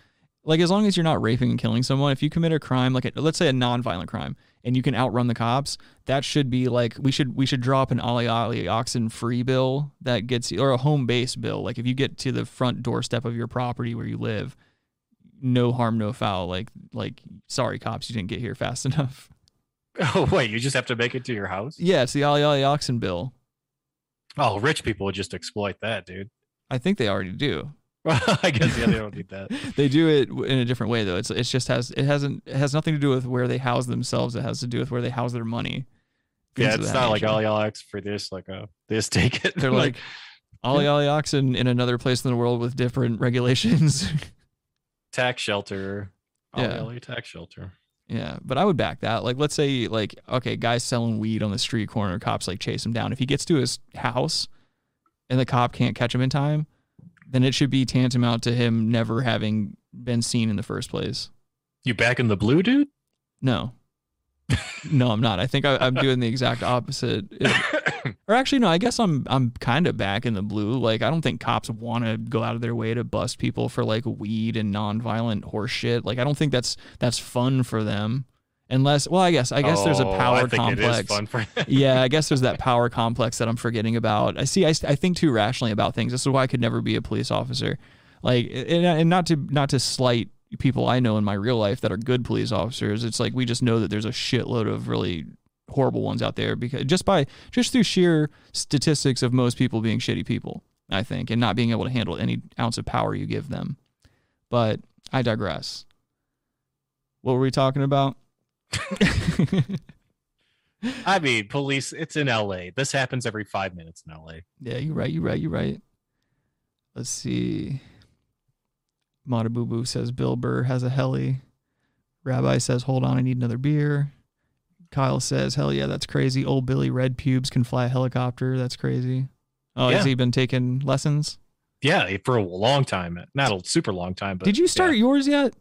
like as long as you're not raping and killing someone, if you commit a crime, like a, let's say a non-violent crime, and you can outrun the cops, that should be like we should we should drop an ollie ollie oxen free bill that gets you or a home base bill. Like if you get to the front doorstep of your property where you live, no harm, no foul. Like like sorry cops, you didn't get here fast *laughs* enough. Oh, wait, you just have to make it to your house? Yeah, it's the ollie ollie oxen bill. Oh, rich people would just exploit that, dude. I think they already do. *laughs* I guess yeah, they don't need that. *laughs* they do it in a different way though. It's it's just has it hasn't it has nothing to do with where they house themselves. It has to do with where they house their money. Yeah, it's not like nature. all y'all X for this, like uh this take it. They're *laughs* like, Ollie Ollie Oxen in another place in the world with different regulations. Tax shelter. Yeah. Yeah. tax shelter. Yeah, but I would back that. Like, let's say, like, okay, guys selling weed on the street corner, cops like chase him down. If he gets to his house and the cop can't catch him in time, then it should be tantamount to him never having been seen in the first place. You back in the blue, dude? No, no, I'm not. I think I, I'm doing the exact opposite. It- or actually, no. I guess I'm I'm kind of back in the blue. Like, I don't think cops want to go out of their way to bust people for like weed and nonviolent horse shit. Like, I don't think that's that's fun for them. Unless, well, I guess I guess there's a Oh, power complex. It is fun for *laughs* yeah, I guess there's that power complex that I'm forgetting about. I see. I, I think too rationally about things. This is why I could never be a police officer. Like, and, and not to not to slight people I know in my real life that are good police officers. It's like we just know that there's a shitload of really horrible ones out there because just by just through sheer statistics of most people being shitty people, I think, and not being able to handle any ounce of power you give them. But I digress. What were we talking about? I mean, police. It's in L.A. This happens every five minutes in L.A. Yeah, you're right. You're right. You're right. Let's see. Mata Boo Boo says Bill Burr has a heli. Rabbi says, hold on, I need another beer. Kyle says, hell yeah, that's crazy. Old Billy Red Pubes can fly a helicopter. That's crazy. Oh, has he been taking lessons? Yeah, for a long time. Not a super long time, but Did you start yours yet?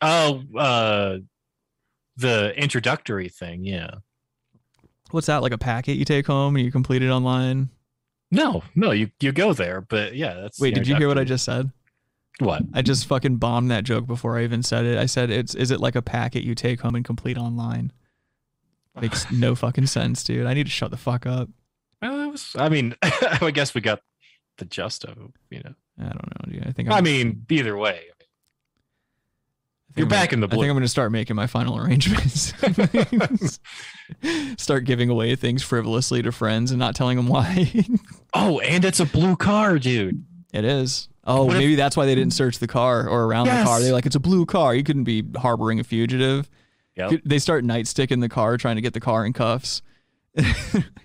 Oh, uh, the introductory thing. Yeah. What's that? Like a packet you take home and you complete it online? No, no, you you go there, but yeah, that's. Wait, did you hear what I just said? What? I just fucking bombed that joke before I even said it. I said it's is it like a packet you take home and complete online? Makes *laughs* no fucking sense, dude. I need to shut the fuck up. Well, it was. I mean, *laughs* I guess we got the gist of it, you know. I don't know, dude. I think I I'm, mean, either way, I you're back in the blue. I think. I'm going to start making my final *laughs* arrangements. *laughs* start giving away things frivolously to friends and not telling them why. *laughs* oh, and it's a blue car, dude. it is. Oh, What if- maybe that's why they didn't search the car or around the car. They're like, it's a blue car. You couldn't be harboring a fugitive. Yep. They start nightstick in the car trying to get the car in cuffs.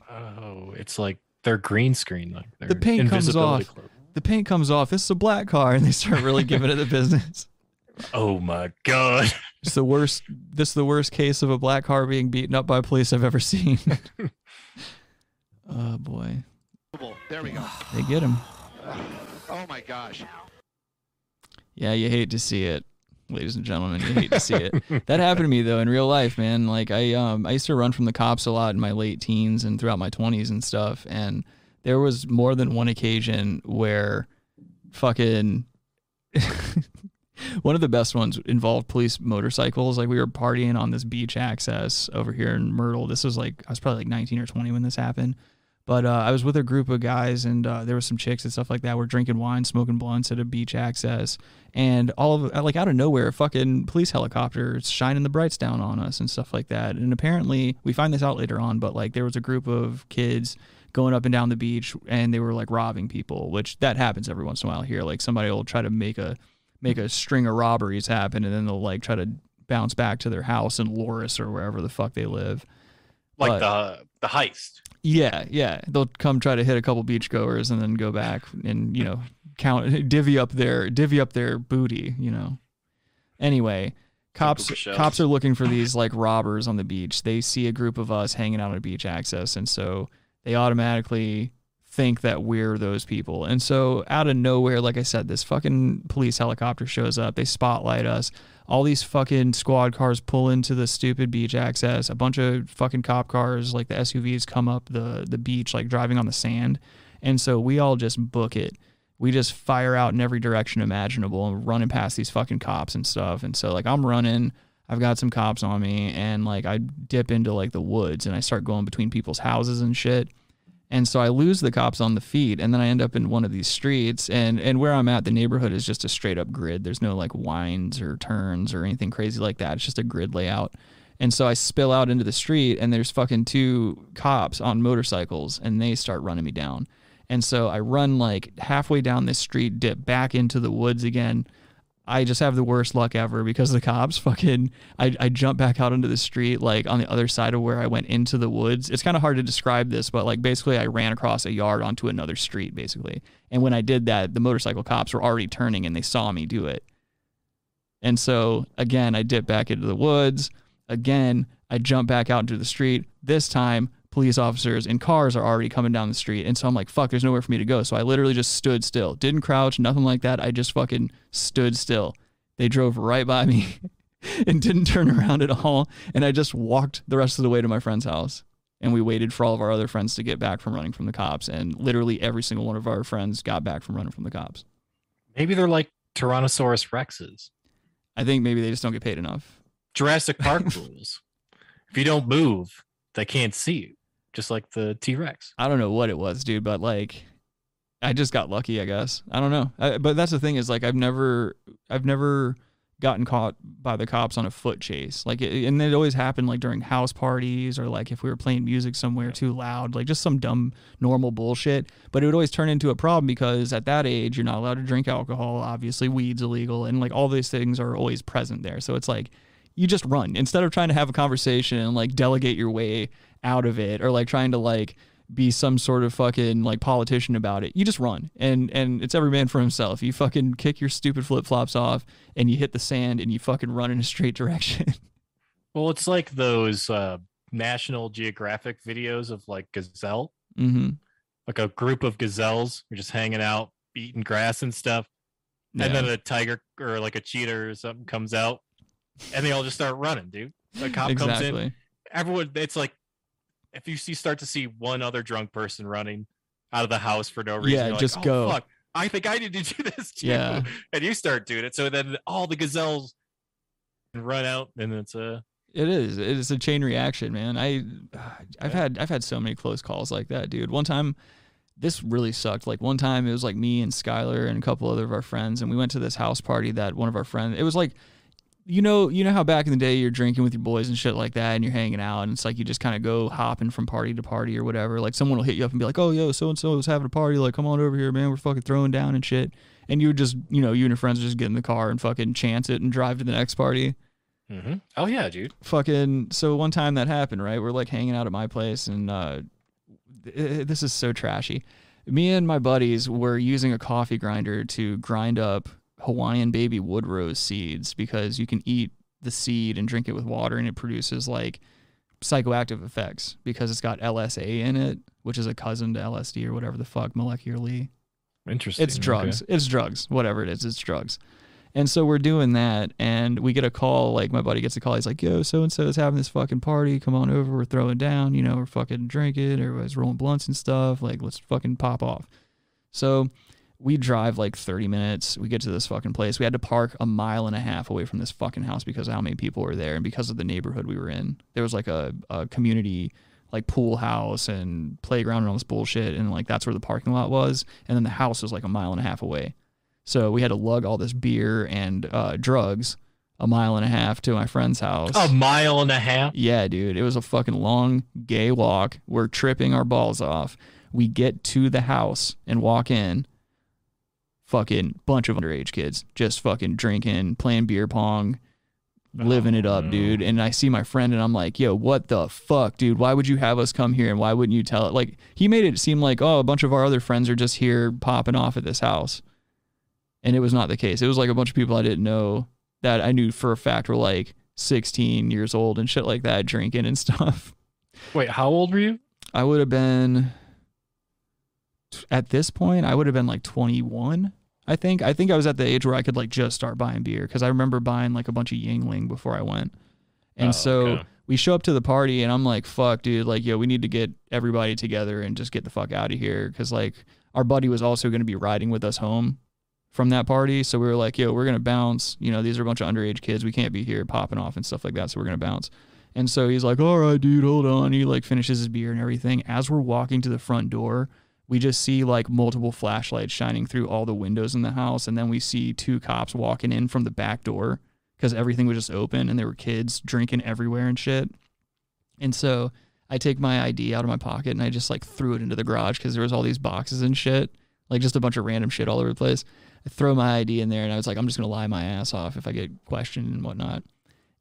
Oh, it's like they're green screen. Like the paint comes off. The paint comes off. This is a black car, and they start really giving it the business. Oh my god. It's the worst. This is the worst case of a black car being beaten up by police I've ever seen. oh boy, There we go. they get him. Oh my gosh. Yeah, you hate to see it, ladies and gentlemen. You hate to see it. *laughs* that happened to me though in real life, man. Like I um I used to run from the cops a lot in my late teens and throughout my twenties and stuff. And there was more than one occasion where fucking *laughs* one of the best ones involved police motorcycles. Like we were partying on this beach access over here in Myrtle. This was like I was probably like 19 or 20 when this happened. But uh, I was with a group of guys, and uh, there was some chicks and stuff like that. We're drinking wine, smoking blunts at a beach access, and all of like out of nowhere, a fucking police helicopter shining the brights down on us and stuff like that. And apparently, we find this out later on, but like there was a group of kids going up and down the beach, and they were like robbing people, which that happens every once in a while here. Like somebody will try to make a make a string of robberies happen, and then they'll like try to bounce back to their house in Loris or wherever the fuck they live. Like But- the the heist. Yeah, yeah. They'll come try to hit a couple beachgoers and then go back and you know count divvy up their divvy up their booty. You know. Anyway, cops cops are looking for these like robbers on the beach. They see a group of us hanging out on a beach access, and so they automatically think that we're those people. And so out of nowhere, like I said, this fucking police helicopter shows up. They spotlight us. All these fucking squad cars pull into the stupid beach access. A bunch of fucking cop cars, like the SUVs, come up the the beach, like driving on the sand. And so we all just book it. We just fire out in every direction imaginable and running past these fucking cops and stuff. And so like I'm running, I've got some cops on me, and like I dip into like the woods and I start going between people's houses and shit. And so I lose the cops on the feet, and then I end up in one of these streets. And and where I'm at, the neighborhood is just a straight up grid. There's no like winds or turns or anything crazy like that. It's just a grid layout. And so I spill out into the street, and there's fucking two cops on motorcycles, and they start running me down. And so I run like halfway down this street, dip back into the woods again, I just have the worst luck ever because the cops fucking I, I jump back out into the street like on the other side of where I went into the woods. It's kind of hard to describe this, but like basically I ran across a yard onto another street basically. And when I did that, the motorcycle cops were already turning and they saw me do it. And so again, I dip back into the woods. Again, I jump back out into the street. This time, police officers and cars are already coming down the street. And so I'm like, fuck, there's nowhere for me to go. So I literally just stood still. Didn't crouch, nothing like that. I just fucking stood still. They drove right by me *laughs* and didn't turn around at all. And I just walked the rest of the way to my friend's house. And we waited for all of our other friends to get back from running from the cops. And literally every single one of our friends got back from running from the cops. Maybe they're like Tyrannosaurus Rexes. I think maybe they just don't get paid enough. Jurassic Park *laughs* rules. If you don't move, they can't see you, just like the T Rex. I don't know what it was, dude, but like, I just got lucky, I guess. I don't know, I, but that's the thing is like I've never, I've never gotten caught by the cops on a foot chase. Like, it, and it always happened like during house parties or like if we were playing music somewhere too loud, like just some dumb normal bullshit. But it would always turn into a problem because at that age you're not allowed to drink alcohol. Obviously, weed's illegal, and like all these things are always present there. So it's like you just run instead of trying to have a conversation and like delegate your way out of it or like trying to like be some sort of fucking like politician about it. You just run and and it's every man for himself. You fucking kick your stupid flip flops off and you hit the sand and you fucking run in a straight *laughs* direction. Well, it's like those uh, National Geographic videos of like gazelle, mm-hmm. like a group of gazelles are just hanging out, eating grass and stuff. And then a tiger or like a cheetah or something comes out and they all just start running, dude. The cop comes in. Everyone, it's like if you see start to see one other drunk person running out of the house for no reason, Yeah, you're like, just "Oh, go." Fuck, I think I need to do *laughs* this too. Yeah. And you start doing it. So then all the gazelles run out, and it's a It is. It is a chain reaction, man. I, *sighs* I've had I've had so many close calls like that, dude. One time, this really sucked. Like one time, it was like me and Skylar and a couple other of our friends, and we went to this house party that one of our friends. It was like, you know, you know how back in the day you're drinking with your boys and shit like that, and you're hanging out, and it's like you just kind of go hopping from party to party or whatever. Like someone will hit you up and be like, "Oh, yo, so and so was having a party. Like, come on over here, man. We're fucking throwing down and shit." And you would just, you know, you and your friends would just get in the car and fucking chance it and drive to the next party mm-hmm. oh yeah, dude. fucking so one time that happened right we're like hanging out at my place and uh th- this is so trashy me and my buddies were using a coffee grinder to grind up hawaiian baby wood rose seeds because you can eat the seed and drink it with water and it produces like psychoactive effects because it's got lsa in it which is a cousin to lsd or whatever the fuck molecularly Interesting. it's drugs. It's drugs. Whatever it is, it's drugs. And so we're doing that, and we get a call. Like my buddy gets a call. He's like, "Yo, so and so is having this fucking party. Come on over. We're throwing down. You know, we're fucking drinking. Everybody's rolling blunts and stuff. Like, let's fucking pop off." So we drive like 30 minutes. We get to this fucking place. We had to park a mile and a half away from this fucking house because of how many people were there and because of the neighborhood we were in. There was like a, a community like pool house and playground and all this bullshit and like that's where the parking lot was and then the house was like a mile and a half away so we had to lug all this beer and uh, drugs a mile and a half to my friend's house A mile and a half. yeah dude it was a fucking long gay walk we're tripping our balls off we get to the house and walk in fucking bunch of underage kids just fucking drinking playing beer pong living it up, dude. Oh. And I see my friend and I'm like, yo, what the fuck, dude? Why would you have us come here and why wouldn't you tell it? Like, he made it seem like, oh, a bunch of our other friends are just here popping off at this house. And it was not the case. It was like a bunch of people I didn't know that I knew for a fact were like 16 years old and shit like that, drinking and *laughs* stuff. Wait, how old were you? I would have been, at this point, I would have been like 21. I think. I think I was at the age where I could like just start buying beer because I remember buying like a bunch of Yuengling before I went. And Oh, so okay. we show up to the party and I'm like, fuck, dude, like, yo, we need to get everybody together and just get the fuck out of here. Cause like our buddy was also going to be riding with us home from that party. So we were like, yo, we're going to bounce. You know, these are a bunch of underage kids. We can't be here popping off and stuff like that. So we're going to bounce. And so he's like, all right, dude, hold on. He like finishes his beer and everything. As we're walking to the front door, we just see like multiple flashlights shining through all the windows in the house. And then we see two cops walking in from the back door because everything was just open and there were kids drinking everywhere and shit. And so I take my ID out of my pocket and I just like threw it into the garage because there was all these boxes and shit, like just a bunch of random shit all over the place. I throw my ID in there, and I was like, I'm just gonna lie my ass off if I get questioned and whatnot.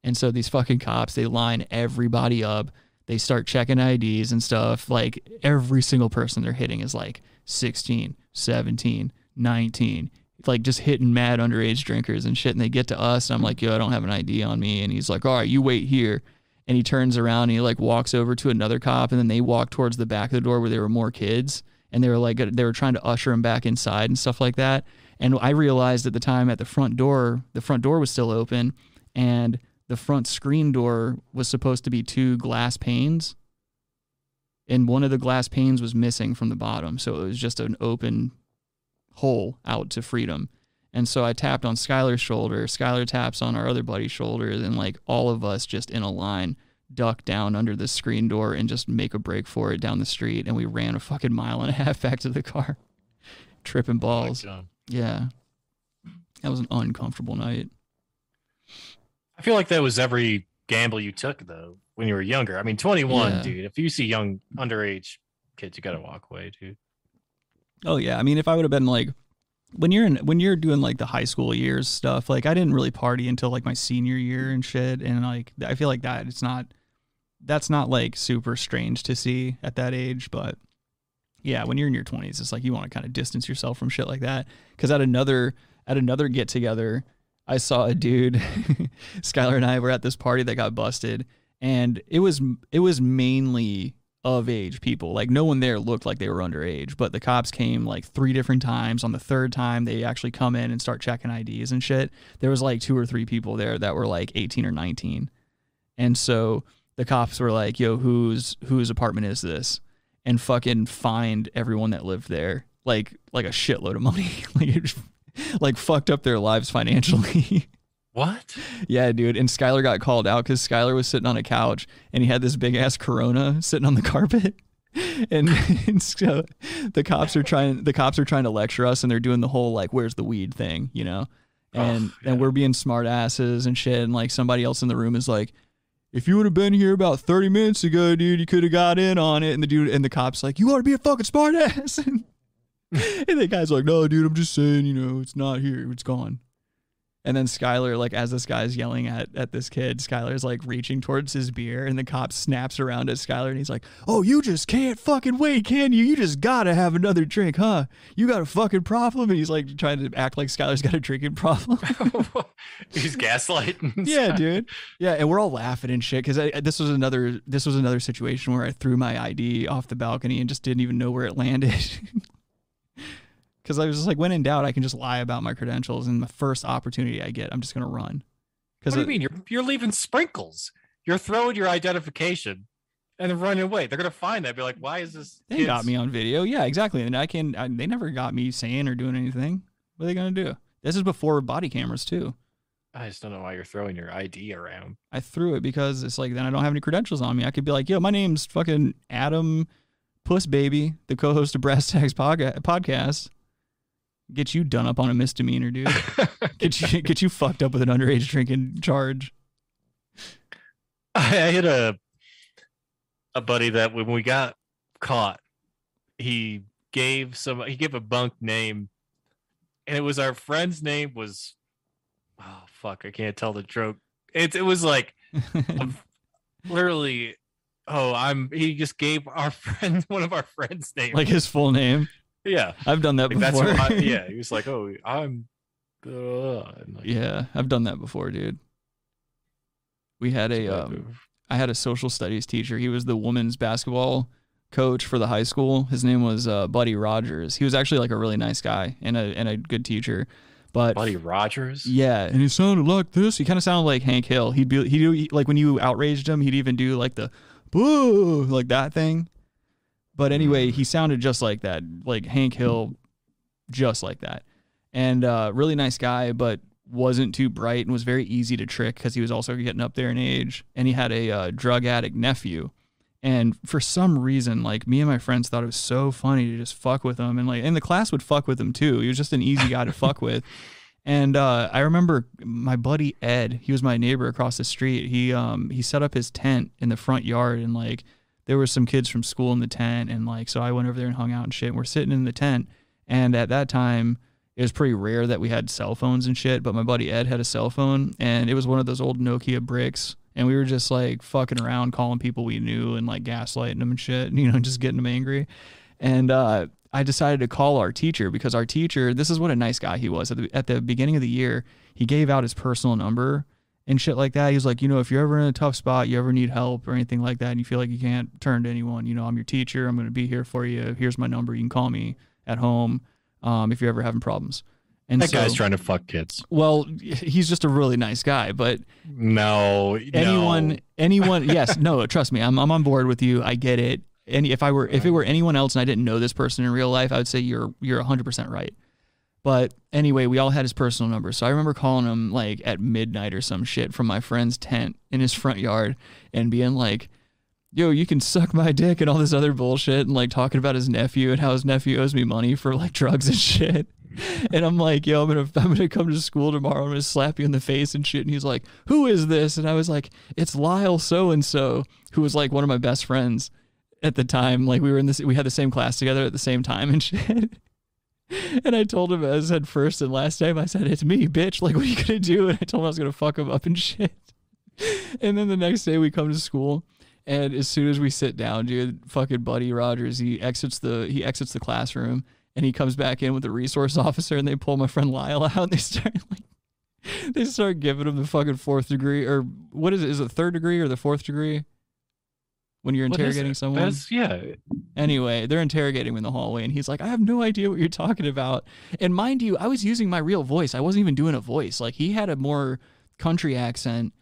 And so these fucking cops, they line everybody up. They start checking IDs and stuff. Like every single person they're hitting is like 16, 17, 19, like just hitting mad underage drinkers and shit. And they get to us, and I'm like, yo, I don't have an ID on me. And he's like, all right, you wait here. And he turns around and he like walks over to another cop, and then they walk towards the back of the door where there were more kids, and they were like, they were trying to usher him back inside and stuff like that. And I realized at the time at the front door, the front door was still open, and the front screen door was supposed to be two glass panes and one of the glass panes was missing from the bottom. So it was just an open hole out to freedom. And so i tapped on skylar's shoulder. Skylar taps on our other buddy's shoulder and like all of us just in a line duck down under the screen door and just make a break for it down the street and we ran a fucking mile and a half back to the car. *laughs* Tripping balls. yeah. That was an uncomfortable night I feel like that was every gamble you took though when you were younger. I mean, 21, Yeah. dude. If you see young underage kids, you got to walk away, dude. Oh yeah, I mean, if I would have been like, when you're in, when you're doing like the high school years stuff, like I didn't really party until like my senior year and shit, and like I feel like that it's not, that's not like super strange to see at that age, but yeah, when you're in your 20s, it's like you want to kind of distance yourself from shit like that. Because at another at another get together, I saw a dude. *laughs* Skylar and I were at this party that got busted, and it was it was mainly of age people. Like no one there looked like they were underage, but the cops came like three different times. On the third time, they actually come in and start checking IDs and shit. There was like two or three people there that were like 18 or 19, and so the cops were like, "Yo, whose whose apartment is this?" And fucking fined everyone that lived there like like a shitload of money. *laughs* like it like fucked up their lives financially. *laughs* What? Yeah, dude. And Skylar got called out because Skylar was sitting on a couch and he had this big ass Corona sitting on the *laughs* carpet. And, and so the cops are trying the cops are trying to lecture us and they're doing the whole like where's the weed thing, you know? Oh, and and we're being smart asses and shit and like somebody else in the room is like if you would have been here about 30 minutes ago, dude, you could have got in on it. And the dude and the cop's like, You ought to be a fucking smart ass? *laughs* And, *laughs* and the guy's like, No, dude, I'm just saying, you know, it's not here. It's gone. And then Skylar, like as this guy's yelling at at this kid, Skylar's like reaching towards his beer, and the cop snaps around at Skylar, and he's like, "Oh, you just can't fucking wait, can you? You just gotta have another drink, huh? You got a fucking problem?" And he's like trying to act like Skylar's got a drinking problem. *laughs* He's gaslighting. *laughs* yeah, dude. Yeah, and we're all laughing and shit because this was another this was another situation where I threw my ID off the balcony and just didn't even know where it landed. Because I was just like, when in doubt, I can just lie about my credentials, and the first opportunity I get, I'm just gonna run. What do you mean? You're you're leaving sprinkles. You're throwing your identification and then running away. They're gonna find that. Be like, why is this? they got me on video. Yeah, exactly. And I can. I, they never got me saying or doing anything. What are they gonna do? This is before body cameras too. I just don't know why you're throwing your ID around. I threw it because it's like then I don't have any credentials on me. I could be like, yo, my name's fucking Adam Puss Baby, the co-host of Brass Tacks podcast. Get you done up on a misdemeanor, dude. *laughs* get you get you fucked up with an underage drinking charge. I had a a buddy that when we got caught, he gave some he gave a bunk name, and it was our friend's name was oh fuck I can't tell the joke. It it was like *laughs* literally oh I'm he just gave our *laughs* friend one of our friends' names Like his full name. Yeah I've done that like before. I, yeah *laughs* he was like oh I'm uh, like, yeah, I've done that before, dude. We had a um. I had a social studies teacher. He was the women's basketball coach for the high school. His name was uh, Buddy Rogers. He was actually like a really nice guy and a and a good teacher. But Buddy Rogers yeah, and he sounded like this. He kind of sounded like Hank Hill. He'd be he do like when you outraged him, he'd even do like the boo like that thing. But anyway, he sounded just like that, like Hank Hill, just like that. And uh, really nice guy, but wasn't too bright and was very easy to trick because he was also getting up there in age. And he had a uh, drug addict nephew. And for some reason, like me and my friends thought it was so funny to just fuck with him, and like, and the class would fuck with him too. He was just an easy guy to fuck with. And uh, I remember my buddy Ed, he was my neighbor across the street. He um he set up his tent in the front yard, and like there were some kids from school in the tent, and like so I went over there and hung out and shit. And we're sitting in the tent, and at that time it was pretty rare that we had cell phones and shit. But my buddy Ed had a cell phone, and it was one of those old Nokia bricks. And we were just like fucking around, calling people we knew and like gaslighting them and shit, *laughs* you know, just getting them angry. And uh, I decided to call our teacher because our teacher, this is what a nice guy he was. At the, at the beginning of the year, he gave out his personal number and shit like that. He's like, you know, if you're ever in a tough spot, you ever need help or anything like that, and you feel like you can't turn to anyone, you know, I'm your teacher. I'm going to be here for you. Here's my number. You can call me at home um, if you're ever having problems. And that so, guy's trying to fuck kids. well, he's just a really nice guy, but No, anyone no. anyone *laughs* yes no trust me I'm, I'm on board with you i get it and if i were if it were anyone else and i didn't know this person in real life i would say you're you're 100% right but anyway we all had his personal number so i remember calling him like at midnight or some shit from my friend's tent in his front yard and being like yo you can suck my dick and all this other bullshit and like talking about his nephew and how his nephew owes me money for like drugs and shit *laughs* and I'm like, yo, I'm gonna I'm gonna come to school tomorrow. I'm gonna slap you in the face and shit. And he's like, who is this? And I was like, it's Lyle so and so, who was like one of my best friends at the time. Like we were in this, we had the same class together at the same time and *laughs* shit. *laughs* And I told him, I said first and last time, I said, it's me, bitch. Like, what are you gonna do? And I told him I was gonna fuck him up and *laughs* shit. And then the next day we come to school. And as soon as we sit down, dude, fucking Buddy Rogers, he exits the he exits the classroom and he comes back in with the resource *laughs* officer and they pull my friend Lyle out and they start like they start giving him the fucking fourth degree or what is it? Is it third degree or the fourth degree? When you're interrogating someone? That's- yeah. Anyway, they're interrogating him in the hallway, and he's like, I have no idea what you're talking about. And mind you, I was using my real voice. I wasn't even doing a voice. Like, he had a more country accent,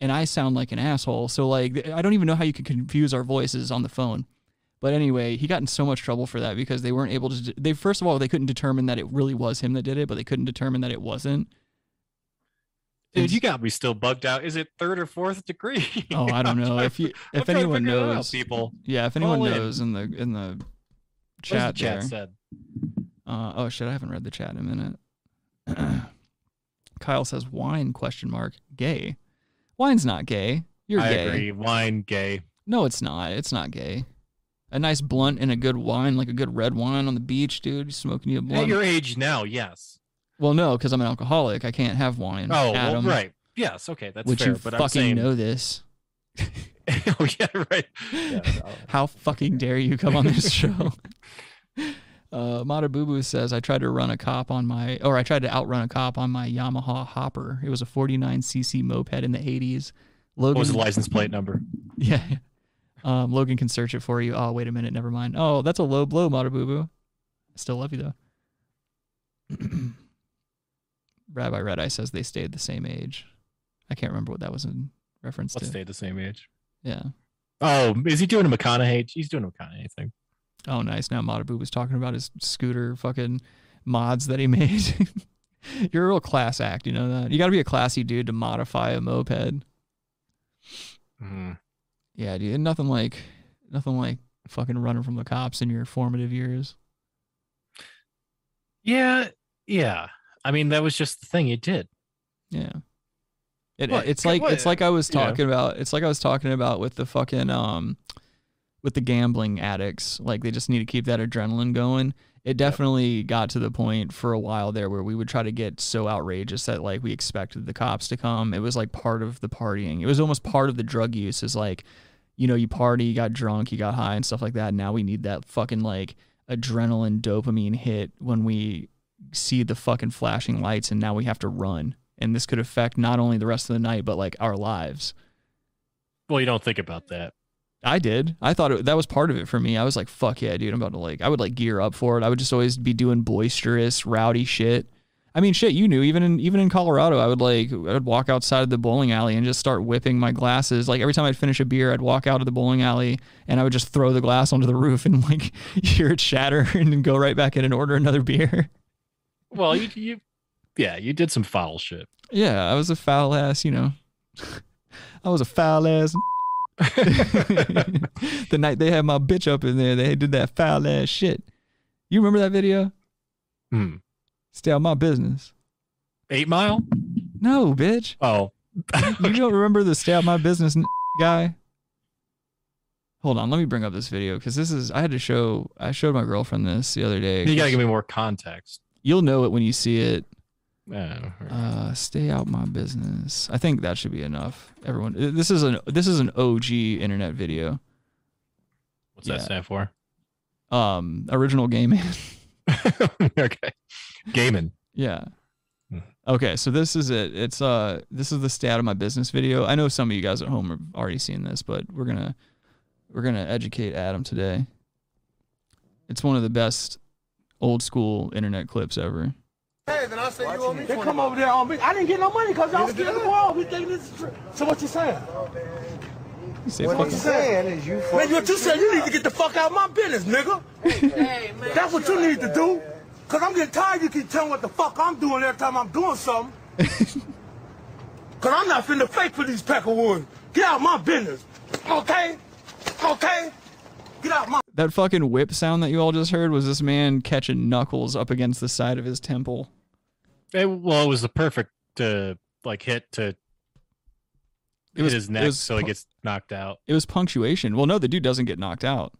and I sound like an asshole. So, like, I don't even know how you could confuse our voices on the phone. But anyway, he got in so much trouble for that because they weren't able to. They first of all, they couldn't determine that it really was him that did it, but they couldn't determine that it wasn't. Dude, you got me still bugged out. Is it third or fourth degree? Oh, I don't *laughs* know if you if anyone knows people. Yeah, if anyone Call in. knows in the in the chat, the chat there. said? Uh, oh shit, I haven't read the chat in a minute. *clears throat* Kyle says wine question mark gay. Wine's not gay. You're I gay. agree. Wine, gay. No, it's not. It's not gay. A nice blunt and a good wine, like a good red wine on the beach, dude. Smoking you a At your age now, yes. Well, no, because I'm an alcoholic. I can't have wine. Oh, well, Adam, right. Yes, okay, that's Which fair. you but fucking saying, know this. *laughs* oh yeah, right. Yeah, *laughs* How fucking dare you come on this *laughs* show? Uh, Mata Boo Boo says I tried to run a cop on my, or I tried to outrun a cop on my Yamaha Hopper. It was a 49cc moped in the 80s. Logan, what was the license plate number? Yeah. Um, Logan can search it for you. Oh, wait a minute. Never mind. Oh, that's a low blow, Mata Boo Boo. I still love you though. *clears throat* Rabbi Red Eye says they stayed the same age. I can't remember what that was in reference Let's to. stay the same age. Yeah. Oh, is he doing a McConaughey? He's doing a McConaughey thing. Oh, nice. Now Matabu was talking about his scooter fucking mods that he *laughs* made. *laughs* You're a real class act, you know that? You got to be a classy dude to modify a moped. Mm-hmm. Yeah, dude. Nothing like, nothing like fucking running from the cops in your formative years. Yeah, yeah. I mean, that was just the thing it did. Yeah. It, What? it's like what? it's like I was talking about. It's like I was talking about with the fucking um, with the gambling addicts. Like they just need to keep that adrenaline going. It definitely got to the point for a while there where we would try to get so outrageous that like we expected the cops to come. It was like part of the partying. It was almost part of the drug use. Is like, you know, you party, you got drunk, you got high and stuff like that. Now we need that fucking like adrenaline dopamine hit when we see the fucking flashing lights and now we have to run. And this could affect not only the rest of the night, but like our lives. Well, you don't think about that. I did. I thought it, that was part of it for me. I was like, fuck yeah, dude. I'm about to like, I would like gear up for it. I would just always be doing boisterous, rowdy shit. I mean, shit, you knew even in even in Colorado, I would like I would walk outside of the bowling alley and just start whipping my glasses. Like every time I'd finish a beer, I'd walk out of the bowling alley and I would just throw the glass onto the roof and *laughs* like hear it shatter *laughs* and then go right back in and order another beer. Well, you, you, yeah, you did some foul shit. Yeah, I was a foul ass, you know. *laughs* I was a foul ass. *laughs* the night they had my bitch up in there, they did that foul ass shit. You remember that video? Hmm. Stay out my business. Eight Mile? No, bitch. Oh, You don't remember the stay out my business guy? Hold on, let me bring up this video because this is I had to show I showed my girlfriend this the other day. you gotta give me more context. You'll know it when you see it. Uh, Uh, stay out my business. I think that should be enough. Everyone, this is an this is an OG internet video. what's that yeah. stand for? Um, original gaming. *laughs* *laughs* okay. Gaming. yeah. Hmm. Okay, so this is it. It's uh, this is the stat of my business video. I know some of you guys at home have already seen this, but we're gonna we're gonna educate Adam today. It's one of the best old school internet clips ever. Hey, then I say you owe me. They come over there on me. I didn't get no money because y'all scared the ball. We think this is true. So what you saying? You say What fucking- you saying is you. Man, what you saying? You need to get the fuck out of my business, nigga. hey, man, That's what you need to do. Cause I'm getting tired. You keep telling what the fuck I'm doing every time I'm doing something. *laughs* Cause I'm not finna fake for these peckerwoods. Get out of my business. Okay? Okay? Get out my. That fucking whip sound that you all just heard was this man catching knuckles up against the side of his temple. It, well, it was the perfect uh, like hit to It hit was- his it neck, was so he gets knocked out. It was punctuation. Well, no, the dude doesn't get knocked out.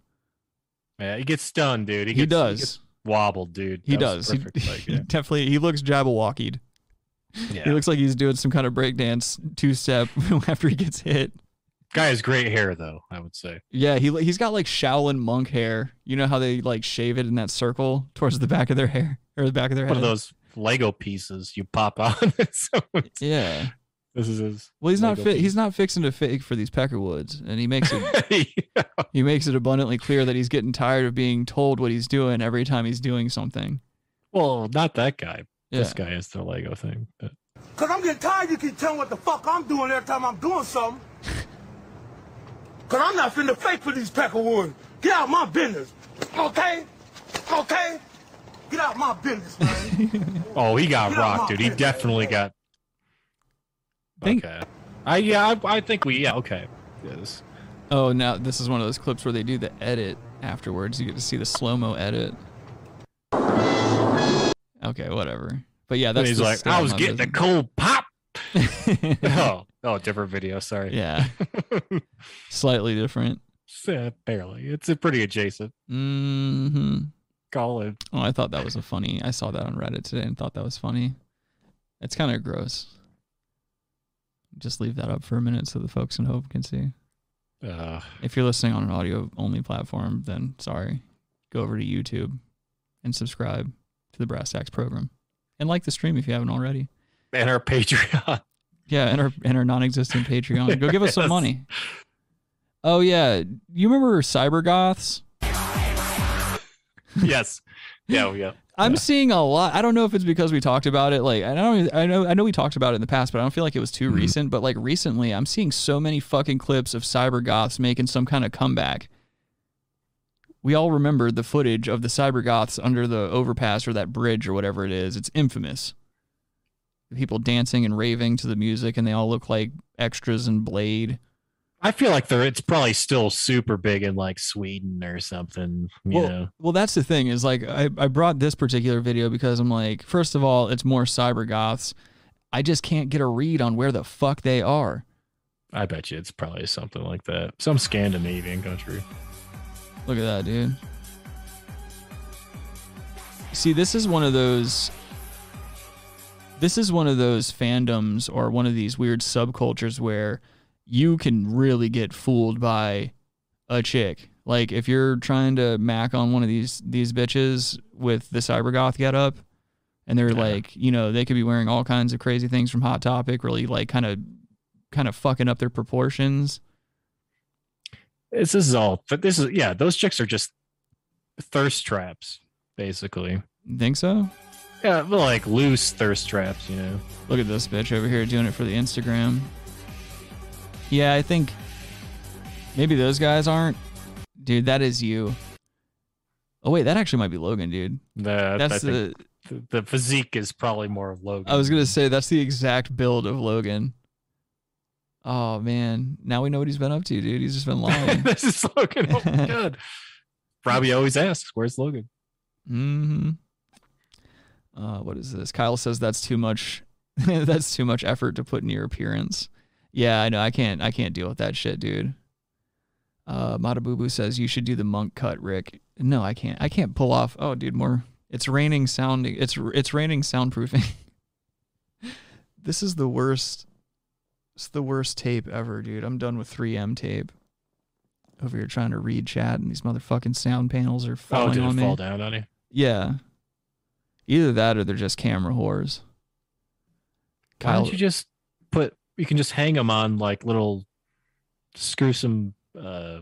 Yeah, he gets stunned, dude. He, He gets, does. gets wobbled, dude. He That was does. He, perfect, like, *laughs* he definitely. He looks jabberwockied. Yeah. He looks like he's doing some kind of breakdance two step *laughs* after he gets hit. Guy has great hair, though. I would say. Yeah, he he's got like Shaolin monk hair. You know how they like shave it in that circle towards the back of their hair or the back of their One head. of those Lego pieces you pop *laughs* on. so Yeah. this is his. Well, he's not Lego fit. He's not fixing to fake for these Peckerwoods, and he makes it. *laughs* He makes it abundantly clear that he's getting tired of being told what he's doing every time he's doing something. Well, not that guy. This guy is the Lego thing. But Cause I'm getting tired. You keep telling what the fuck I'm doing every time I'm doing something. *laughs* Cause I'm not finna fake for these peckerwoods. Get out my business. Okay? Okay? Get out my business, man. *laughs* oh, he got Get rocked, my dude. He definitely got. Think- okay. I yeah. I, I think we yeah. Okay. Yes. Oh, now this is one of those clips where they do the edit afterwards. You get to see the slow mo edit. Okay, whatever. But yeah, that's. And that's he's the like, I was getting a business." cold pop. *laughs* *laughs* oh, oh, different video. Sorry. Yeah, *laughs* slightly different. Yeah, barely. It's a pretty adjacent. Mm-hmm. Call it. Oh, I thought that was a funny. I saw that on Reddit today and thought that was funny. It's kind of gross. Just leave that up for a minute so the folks in Hope can see. Uh, If you're listening on an audio only platform, then sorry. Go over to YouTube and subscribe to the Brass Tacks program. And like the stream if you haven't already. and our Patreon. Yeah, and our and our non-existent Patreon. Go give us some *laughs* money. Oh yeah, you remember Cybergoths? *laughs* yes. Yeah. Oh, yeah. I'm seeing a lot. I don't know if it's because we talked about it. Like I don't. I know. I know we talked about it in the past, but I don't feel like it was too mm-hmm. recent. But like recently, I'm seeing so many fucking clips of cybergoths making some kind of comeback. We all remember the footage of the cybergoths under the overpass or that bridge or whatever it is. It's infamous. People dancing and raving to the music, and they all look like extras in Blade. I feel like they're. It's probably still super big in like Sweden or something. You well, know. well, that's the thing is like I, I brought this particular video because I'm like, first of all, it's more cyber goths. I just can't get a read on where the fuck they are. I bet you it's probably something like that. Some Scandinavian country. Look at that, dude. See, this is one of those. This is one of those fandoms or one of these weird subcultures where you can really get fooled by a chick. Like if you're trying to mac on one of these these bitches with the cybergoth get up, and they're like, you know, they could be wearing all kinds of crazy things from Hot Topic, really like kind of kind of fucking up their proportions. This is all. But this is yeah. Those chicks are just thirst traps, basically. Think so? Yeah, but like loose thirst traps. You know. Look at this bitch over here doing it for the Instagram. Yeah, I think maybe those guys aren't. Dude, that is you. Oh wait, that actually might be Logan, dude. The, That's I the. the physique is probably more of Logan. I was gonna say that's the exact build of Logan. Oh man, now we know what he's been up to, dude. He's just been *laughs* lying. this is Logan. Oh my *laughs* god. Robbie always asks, "Where's Logan?" hmm Uh, what is this? Kyle says that's too much. *laughs* that's too much effort to put in your appearance. Yeah, I know. I can't. I can't deal with that shit, dude. Uh, Matabubu says you should do the monk cut, Rick. No, I can't. I can't pull off. Oh, dude, more It's raining sounding. It's it's raining soundproofing. *laughs* this is the worst. It's the worst tape ever, dude. I'm done with 3M tape. Over here trying to read chat, and these motherfucking sound panels are Oh, falling did it on me. fall down on you? Yeah. Either that or they're just camera whores. Why don't you just put? You can just hang them on like little, screw some, uh,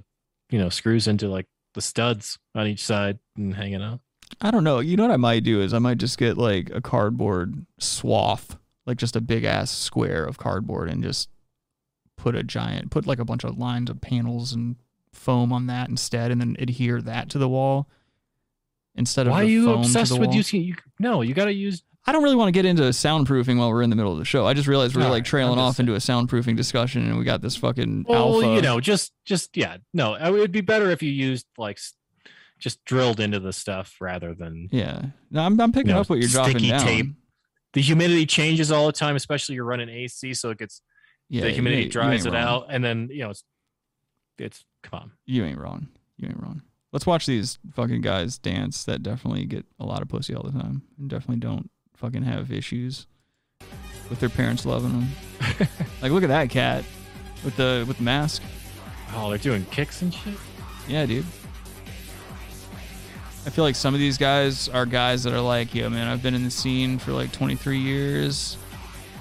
you know, screws into like the studs on each side and hang it up. I don't know. You know what I might do is I might just get like a cardboard swath, like just a big ass square of cardboard, and just put a giant, put like a bunch of lines of panels and foam on that instead, and then adhere that to the wall instead of Why are you obsessed with using? You, no, you got to use. I don't really want to get into soundproofing while we're in the middle of the show. I just realized we're All like right, trailing off into a soundproofing discussion, and we got this fucking Well, alpha. you know, just just yeah, no, it would be better if you used like just drilled into the stuff rather than yeah. No, I'm I'm picking you know, up what you're dropping sticky down. tape. The humidity changes all the time, especially you're running AC, so it gets Yeah, the humidity dries it wrong. out, and then you know it's it's come on. You ain't wrong. You ain't wrong. Let's watch these fucking guys dance that definitely get a lot of pussy all the time and definitely don't fucking have issues with their parents loving them. *laughs* like look at that cat with the with the mask. Oh, they're doing kicks and shit. Yeah, dude. I feel like some of these guys are guys that are like, yo, man, I've been in the scene for like 23 years.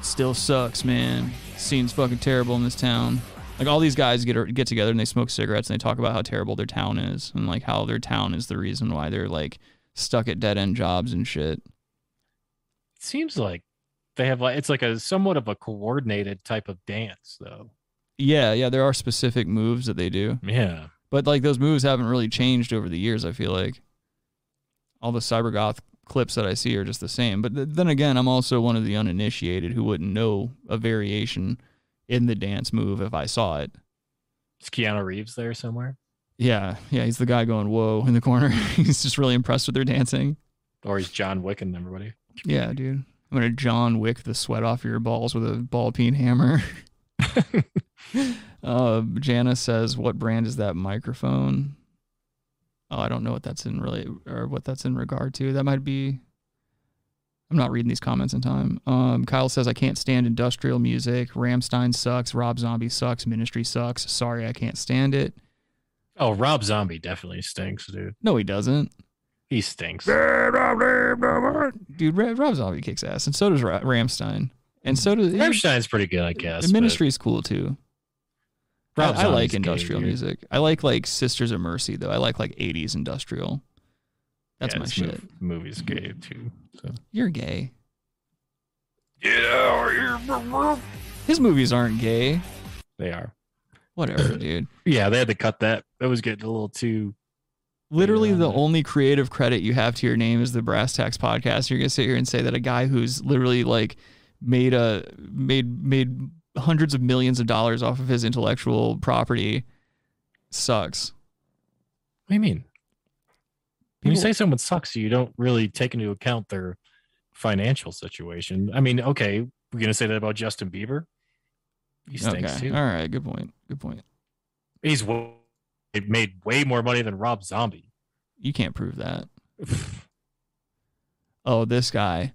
Still sucks, man. Scene's fucking terrible in this town. Like all these guys get get together and they smoke cigarettes and they talk about how terrible their town is and like how their town is the reason why they're like stuck at dead end jobs and shit. It seems like they have like it's like a somewhat of a coordinated type of dance, though. Yeah, yeah, there are specific moves that they do. Yeah. But like those moves haven't really changed over the years, I feel like. All the cybergoth clips that I see are just the same. But th- then again, I'm also one of the uninitiated who wouldn't know a variation in the dance move if I saw it. Is Keanu Reeves there somewhere? Yeah, yeah, he's the guy going whoa in the corner. *laughs* he's just really impressed with their dancing. Or he's John Wick and everybody. Yeah, dude. I'm gonna John Wick the sweat off your balls with a ball peen hammer. uh, *laughs* Jana says, "What brand is that microphone?" Oh, I don't know what that's in really or what that's in regard to. That might be. I'm not reading these comments in time. Um, Kyle says, "I can't stand industrial music. Rammstein sucks. Rob Zombie sucks. Ministry sucks. Sorry, I can't stand it." Oh, Rob Zombie definitely stinks, dude. No, he doesn't. He stinks. Dude, Rob Zombie kicks ass, and so does Ra- Rammstein, and so does Rammstein's pretty good, I guess. The Ministry's cool too. I, Rob I like Zombie's gay, industrial music. I like like Sisters of Mercy though. I like like 80s industrial. That's Yeah, my shit. movie's gay too. So. You're gay. Yeah, His movies aren't gay. they are. Whatever, *clears throat* dude. Yeah, they had to cut that. That was getting a little too. Literally, the only creative credit you have to your name is the Brass Tacks Podcast. You're gonna sit here and say that a guy who's literally like made a made made hundreds of millions of dollars off of his intellectual property sucks. What do you mean? When you say someone sucks, you don't really take into account their financial situation. I mean, okay, we're gonna say that about Justin Bieber. He stinks Okay. too. All right. Good point. Good point. He's w- made way more money than Rob Zombie. You can't prove that. *sighs* oh, this guy.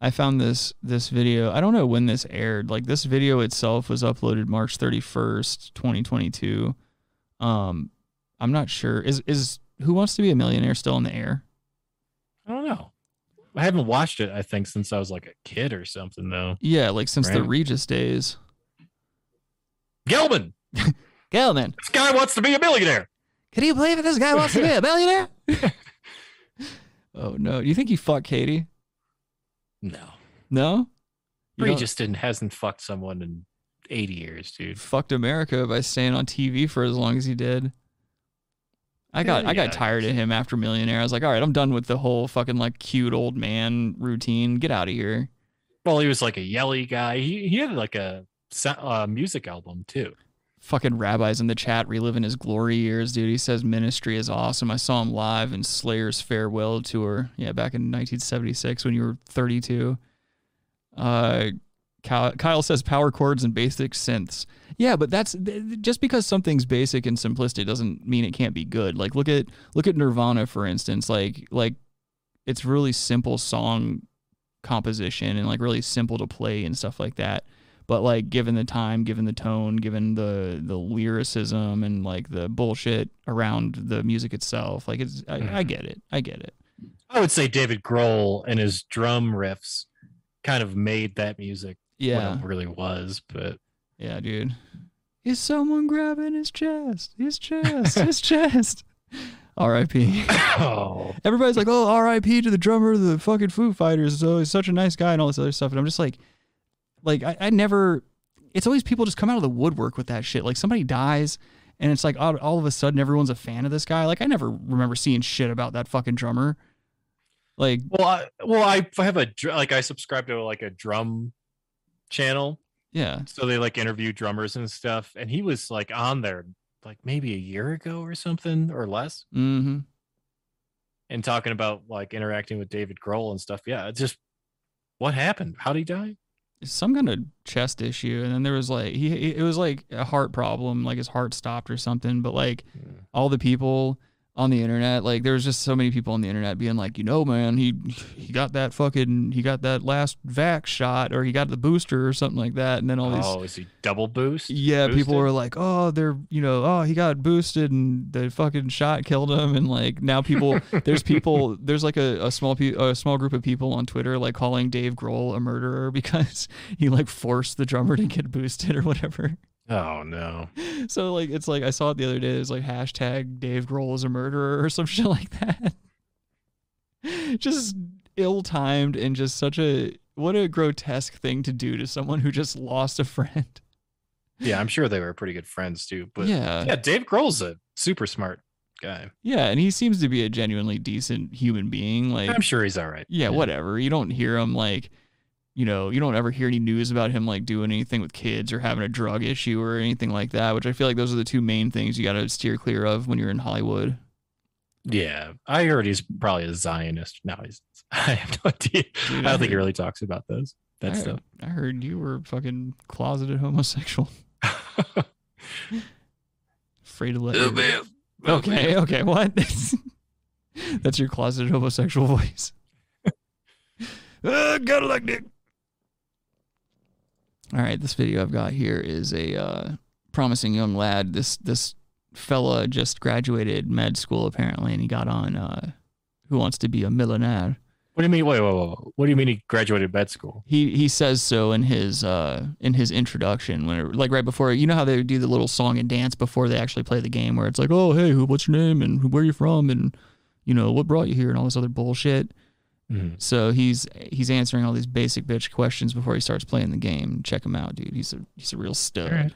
I found this this video. I don't know when this aired. Like this video itself was uploaded March 31st, 2022. Um I'm not sure. Is is Who Wants to Be a Millionaire still in the air? I don't know. I haven't watched it. I think since I was like a kid or something, though. Yeah, like since the Regis days. Gelman. *laughs* Gelman. This guy wants to be a millionaire. Can you believe it? This guy wants to be a millionaire? *laughs* *laughs* oh no. Do you think he fucked Katie? No. No? You He don't- just didn't hasn't fucked someone in 80 years, dude. fucked America by staying on TV for as long as he did. I got Yeah, I got tired of him after Millionaire. I was like, all right, I'm done with the whole fucking like cute old man routine. Get out of here. Well, he was like a yelly guy. He he had like a uh, music album too. Fucking rabbis in the chat reliving his glory years, dude. He says ministry is awesome. I saw him live in Slayer's farewell tour. Yeah, back in 1976 when you were 32. Uh, Kyle, Kyle says power chords and basic synths. Yeah, but that's just because something's basic and simplistic doesn't mean it can't be good. Like look at look at Nirvana for instance. Like like it's really simple song composition and like really simple to play and stuff like that. But like given the time, given the tone, given the the lyricism and like the bullshit around the music itself, like it's I, I mm-hmm. get it. I get it. I would say David Grohl and his drum riffs kind of made that music Yeah. what it really was. But Yeah, dude. Is someone grabbing his chest? His chest, his *laughs* chest. R.I.P. oh, Everybody's like, "Oh, R.I.P. to the drummer of the fucking Foo Fighters." So he's such a nice guy and all this other stuff. And I'm just like, like I, I never. It's always people just come out of the woodwork with that shit. Like somebody dies, and it's like all, all of a sudden everyone's a fan of this guy. Like I never remember seeing shit about that fucking drummer. Like, well, I, well, I have a like I subscribe to like a drum channel, yeah, so they like interview drummers and stuff. And he was like on there like maybe a year ago or something or less, mm-hmm. and talking about like interacting with David Grohl and stuff. Yeah, just what happened? How did he die? some kind of chest issue and then there was like he it was like a heart problem like his heart stopped or something but like all the people on the internet like there was just so many people on the internet being like you know man he he got that fucking he got that last vax shot or he got the booster or something like that and then all these Oh, is he double boost? yeah, people were like, "Oh, they're you know, oh, he got boosted and the fucking shot killed him." And like now, people *laughs* there's people there's like a, a small pe- a small group of people on Twitter like calling Dave Grohl a murderer *laughs* because he like forced the drummer to get boosted or whatever. Oh no. *laughs* So like it's like I saw it the other day. It's like hashtag Dave Grohl is a murderer or some *laughs* shit like that. *laughs* just ill timed and just such a what a grotesque thing to do to someone who just lost a friend. Yeah, I'm sure they were pretty good friends too. But Yeah. yeah, Dave Grohl's a super smart guy. Yeah, and he seems to be a genuinely decent human being. Like I'm sure he's all right. Yeah, whatever. You don't hear him like, you know, you don't ever hear any news about him like doing anything with kids or having a drug issue or anything like that. Which I feel like those are the two main things you got to steer clear of when you're in Hollywood. Yeah, I heard he's probably a Zionist. No, he's. *laughs* I have no idea. Dude, I I don't think he really talks about those that I, stuff. I heard you were fucking closeted homosexual. *laughs* Afraid to let. Oh, your- man. Okay, okay, what? *laughs* That's your closeted homosexual voice. uh, gotta like dick. All right, this video I've got here is a uh, promising young lad. This this fella just graduated med school apparently, and he got on uh, Who Wants to Be a Millionaire. What do you mean? Wait, wait, wait. What do you mean he graduated med school? He he says so in his uh in his introduction when it, like right before you know how they do the little song and dance before they actually play the game where it's like oh hey who what's your name and where you from and you know what brought you here and all this other bullshit. Mm. So he's he's answering all these basic bitch questions before he starts playing the game. Check him out, dude. He's a he's a real stud. Alright.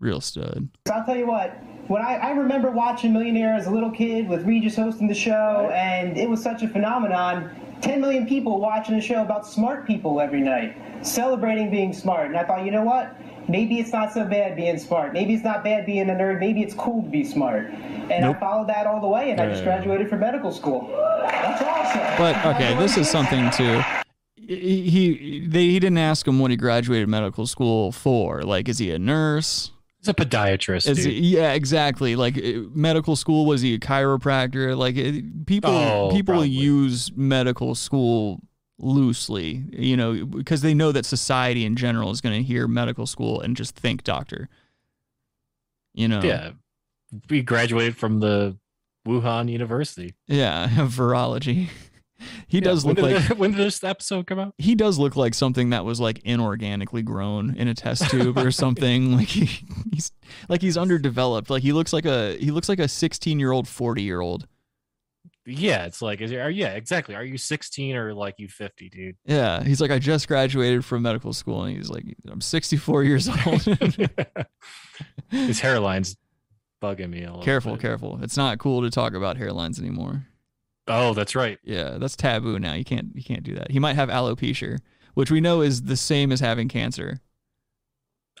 Real stud. So I'll tell you what, when I, I remember watching Millionaire as a little kid with Regis hosting the show, and it was such a phenomenon. 10 million people watching a show about smart people every night, celebrating being smart. And I thought, you know what? Maybe it's not so bad being smart. Maybe it's not bad being a nerd. Maybe it's cool to be smart. And I followed that all the way, and I just Yeah. graduated from medical school. That's awesome. But okay, this is something too. He he they, he didn't ask him what he graduated medical school for. Like, is he a nurse? He's a podiatrist. Is dude. he, yeah, exactly. Like uh, medical school, was he a chiropractor? Like it, people Oh, people probably. use medical school loosely, you know, because they know that society in general is going to hear medical school and just think doctor. You know. Yeah, we graduated from the Wuhan University. Yeah, *laughs* virology. He Yeah, does look did like *laughs* when did this episode come out? he does look like something that was like inorganically grown in a test tube or something. *laughs* Like he, he's like he's underdeveloped. Like he looks like a he looks like a 16 year old, 40 year old. Yeah, it's like, is are yeah, exactly. Are you 16 or like you 50, dude? Yeah, he's like I just graduated from medical school, and he's like I'm 64 years *laughs* old. *laughs* His hairline's bugging me a little. careful, bit. careful. It's not cool to talk about hairlines anymore. Oh, that's right. Yeah, that's taboo now. You can't you can't do that. He might have alopecia, which we know is the same as having cancer.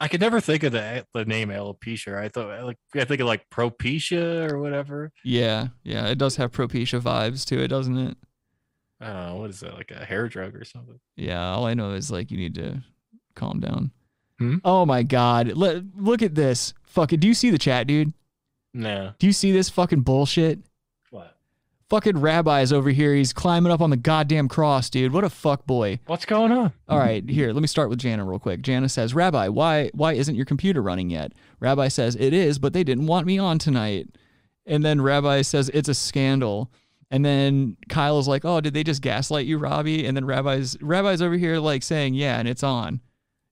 I could never think of the the name alopecia. I thought like I think of like propecia or whatever. Yeah, yeah, it does have propecia vibes to it, doesn't it? I don't know what is that like a hair drug or something. Yeah, all I know is like you need to calm down. Hmm? Oh my god. Let, look at this. Fucking do you see the chat, dude? No. Do you see this fucking bullshit? Fucking rabbi's over here. He's climbing up on the goddamn cross, dude. What a fuck boy. What's going on? All right, here, let me start with Jana real quick. Jana says, Rabbi, why why isn't your computer running yet? Rabbi says, It is, but they didn't want me on tonight. And then Rabbi says, It's a scandal. And then Kyle is like, Oh, did they just gaslight you, Robbie? And then Rabbi's Rabbi's over here like saying, Yeah, and it's on.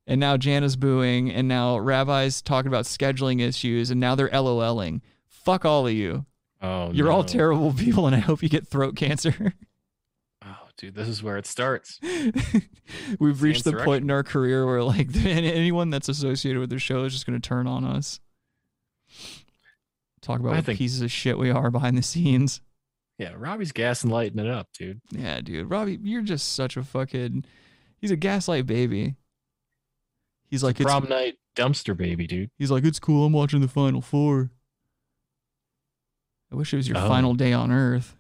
And now Jana's booing, and now Rabbi's talking about scheduling issues, and now they're LOLing. Fuck all of you. Oh, You're all terrible people, and I hope you get throat cancer. Oh, dude, this is where it starts. *laughs* We've reached the point in our career where like *laughs* anyone that's associated with the show is just going to turn on us. Talk about I what think- pieces of shit we are behind the scenes. Yeah, Robbie's gassing lighting it up, dude. Yeah, dude, Robbie, you're just such a fucking. He's a gaslight baby. He's like it's, Prom night dumpster baby, dude. He's like it's cool. I'm watching the final four. I wish it was your Oh. final day on Earth.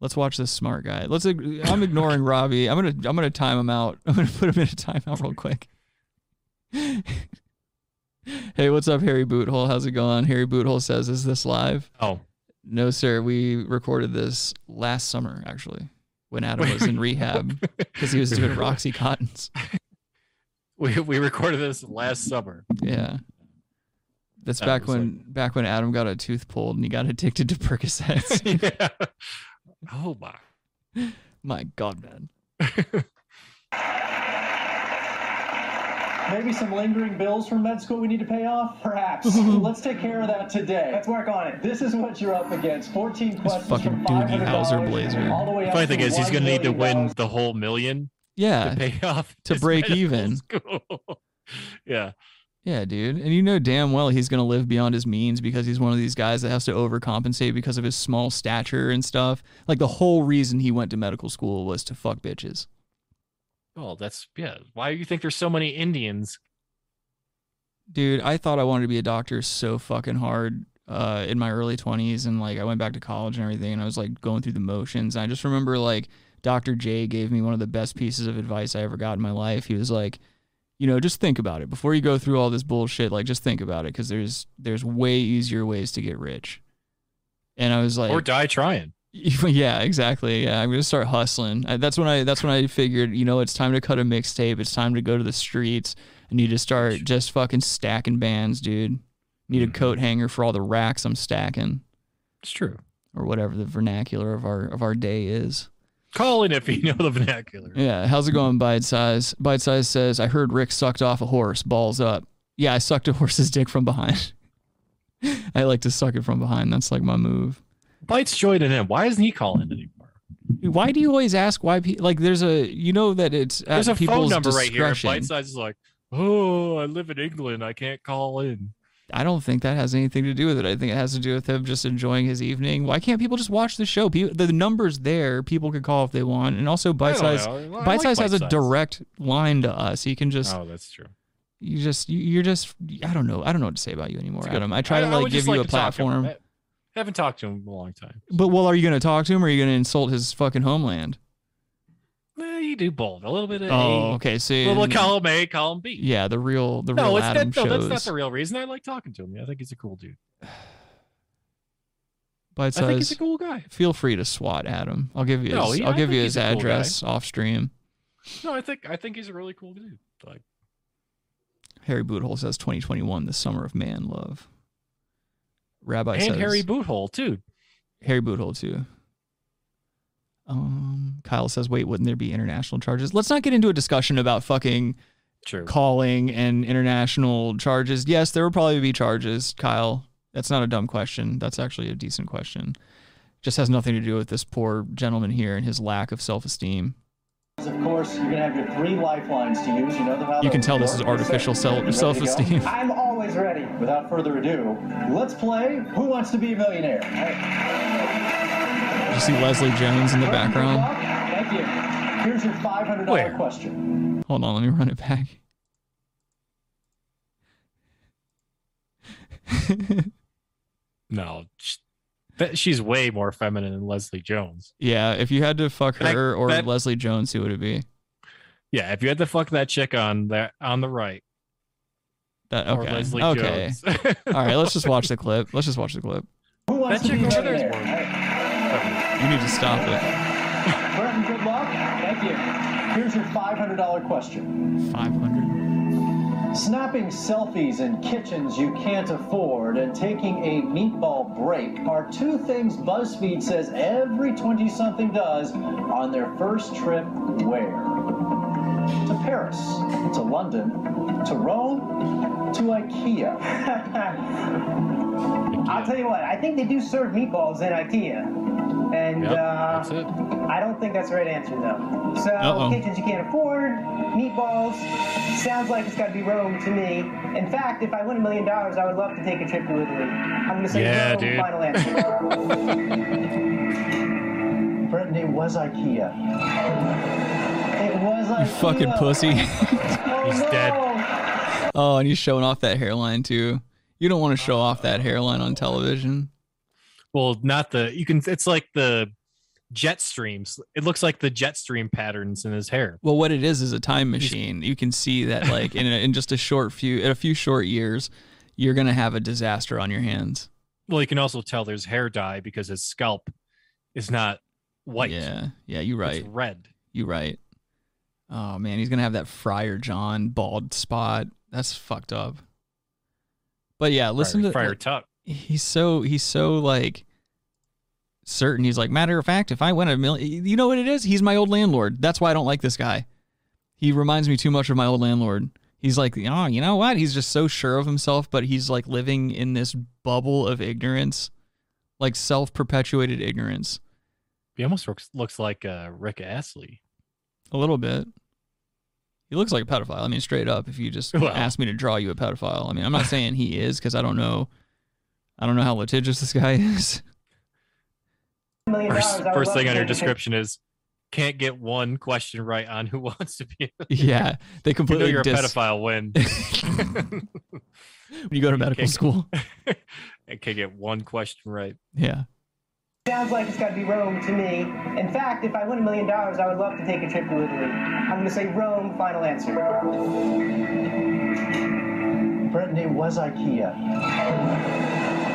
Let's watch this smart guy. Let's. I'm ignoring *laughs* Robbie. I'm gonna. I'm gonna time him out. *laughs* I'm gonna put him in a timeout real quick. *laughs* hey, what's up, Harry Boothole? How's it going? Harry Boothole says, "Is this live?" Oh, No, sir. We recorded this last summer, actually, when Adam was in rehab because he was doing Roxy Cottons. We we recorded this last summer. Yeah. That's back was when back when Adam got a tooth pulled and he got addicted to Percocets. *laughs* yeah. Oh my. My God, man. *laughs* Maybe some lingering bills from med school we need to pay off? Perhaps. *laughs* Let's take care of that today. Let's work on it. This is what you're up against. 14 questions fucking from Doogie $500 Howser blazer. all the way The up funny thing is, he's gonna need to win the whole million Yeah. to pay off To break even. yeah. Yeah, dude. And you know damn well he's going to live beyond his means because he's one of these guys that has to overcompensate because of his small stature and stuff. Like the whole reason he went to medical school was to fuck bitches. Well, that's yeah. Why do you think there's so many Indians? Dude, I thought I wanted to be a doctor so fucking hard uh, in my early 20s. And like I went back to college and everything and I was like going through the motions. And I just remember like Dr. J gave me one of the best pieces of advice I ever got in my life. He was like, you know, just think about it before you go through all this bullshit. Like, just think about it because there's there's way easier ways to get rich. And I was like, or die trying. *laughs* yeah, exactly. Yeah, I'm gonna start hustling. I, that's when I that's when I figured, you know, it's time to cut a mixtape. It's time to go to the streets. I need to start just fucking stacking bands, dude. Need a hmm. coat hanger for all the racks I'm stacking. It's true. Or whatever the vernacular of our of our day is. Call in if you know the vernacular. Yeah, how's it going, Bite Size? Bite Size says, I heard Rick sucked off a horse, balls up. Yeah, I sucked a horse's dick from behind. *laughs* I like to suck it from behind. That's like my move. Bites joining in. Why isn't he calling anymore? Why do you always ask why people like there's a you know that it's There's a phone number right here. Bite size is like, oh, I live in England. I can't call in. I don't think that has anything to do with it. I think it has to do with him just enjoying his evening. Why can't people just watch the show? People, the numbers there, people can call if they want, and also Bite Size. Like Bite Size has a direct line to us. He can just. oh, that's true. You just. You, you're just. I don't know. I don't know what to say about you anymore, Adam. I try to like give you a to talk to him. platform. I haven't talked to him in a long time. But well, are you going to talk to him, or are you going to insult his fucking homeland? You do both. A little bit of Oh, A, okay. A little column A, column B. yeah, the real, the no, real it's Adam that, no, that's not the real reason. I like talking to him. I think he's a cool dude. Bite I think he's a cool guy. Feel free to swat Adam. I'll give you. No, His, he- I'll I give you his a cool address off stream. No, I think I think he's a really cool dude. Like Harry Boothole says 2021, the summer of man love. Rabbi and says Harry Boothole too. Harry Boothole too. Um, Kyle says, "Wait, wouldn't there be international charges?" Let's not get into a discussion about fucking True. calling and international charges. Yes, there will probably be charges, Kyle. That's not a dumb question. That's actually a decent question. Just has nothing to do with this poor gentleman here and his lack of self-esteem. Of course, you're gonna have your three lifelines to use. You know how You can tell this is artificial self- Ready to go? self-esteem. *laughs* I'm always ready. Without further ado, let's play Who Wants to Be a Millionaire. Did you see Leslie Jones in the background? Thank you. Here's your $500 Where? question. Hold on, let me run it back. No, she's way more feminine than Leslie Jones. Yeah, if you had to fuck That- her or that- Leslie Jones, who would it be? Yeah, if you had to fuck that chick on that on the right, That or okay. Leslie okay. Jones. *laughs* All right, let's just watch the clip. Let's just watch the clip. Who Wants That to Be chick over there is Millionaire? You need to stop it. Brenton, good luck. Thank you. Here's your $500 question. 500. Snapping selfies in kitchens you can't afford and taking a meatball break are two things BuzzFeed says every 20 something does on their first trip where? To Paris, to London, to Rome, to IKEA. *laughs* I'll tell you what, I think they do serve meatballs in IKEA. And Yep, uh. I don't think that's the right answer, though. So, Uh-oh. kitchens you can't afford, meatballs, sounds like it's got to be Rome to me. In fact, if I win a million dollars, I would love to take a trip to Italy. I'm going to say Yeah, Rome, dude. final answer. *laughs* Brittany was IKEA. it was IKEA. You fucking pussy. *laughs* He's dead. Oh, and he's showing off that hairline too. You don't want to show off that hairline on television. Well, not the you can. It's like the jet streams. It looks like the jet stream patterns in his hair. Well, what it is is a time machine. You can see that, like in a, in just a short few, in a few short years, you're gonna have a disaster on your hands. Well, you can also tell there's hair dye because his scalp is not white. Yeah, yeah, you're right. It's red. you're right. Oh man, he's gonna have that Friar John bald spot. That's fucked up. But yeah, listen Friar, to Friar Tuck. He's so he's so like certain. He's like, matter of fact, if I win a million, you know what it is? He's my old landlord. That's why I don't like this guy. He reminds me too much of my old landlord. He's like, oh, you know what? He's just so sure of himself, but he's like living in this bubble of ignorance, like self-perpetuated ignorance. He almost looks looks like uh, Rick Astley. A little bit. He looks like a pedophile. I mean, straight up. If you just *laughs* Well. ask me to draw you a pedophile, I mean, I'm not saying he is because I don't know. I don't know how litigious this guy is. million First, dollars, I would first thing on your take a trip- description is can't get one question right on who *laughs* wants to be. Yeah, they You know completely you're a pedophile when *laughs* *laughs* when you go to medical school. I can't get one question right. Yeah. Sounds like it's got to be Rome to me. In fact, if I win a million dollars, I would love to take a trip to Italy. I'm going to say Rome, final answer. Brittany was IKEA.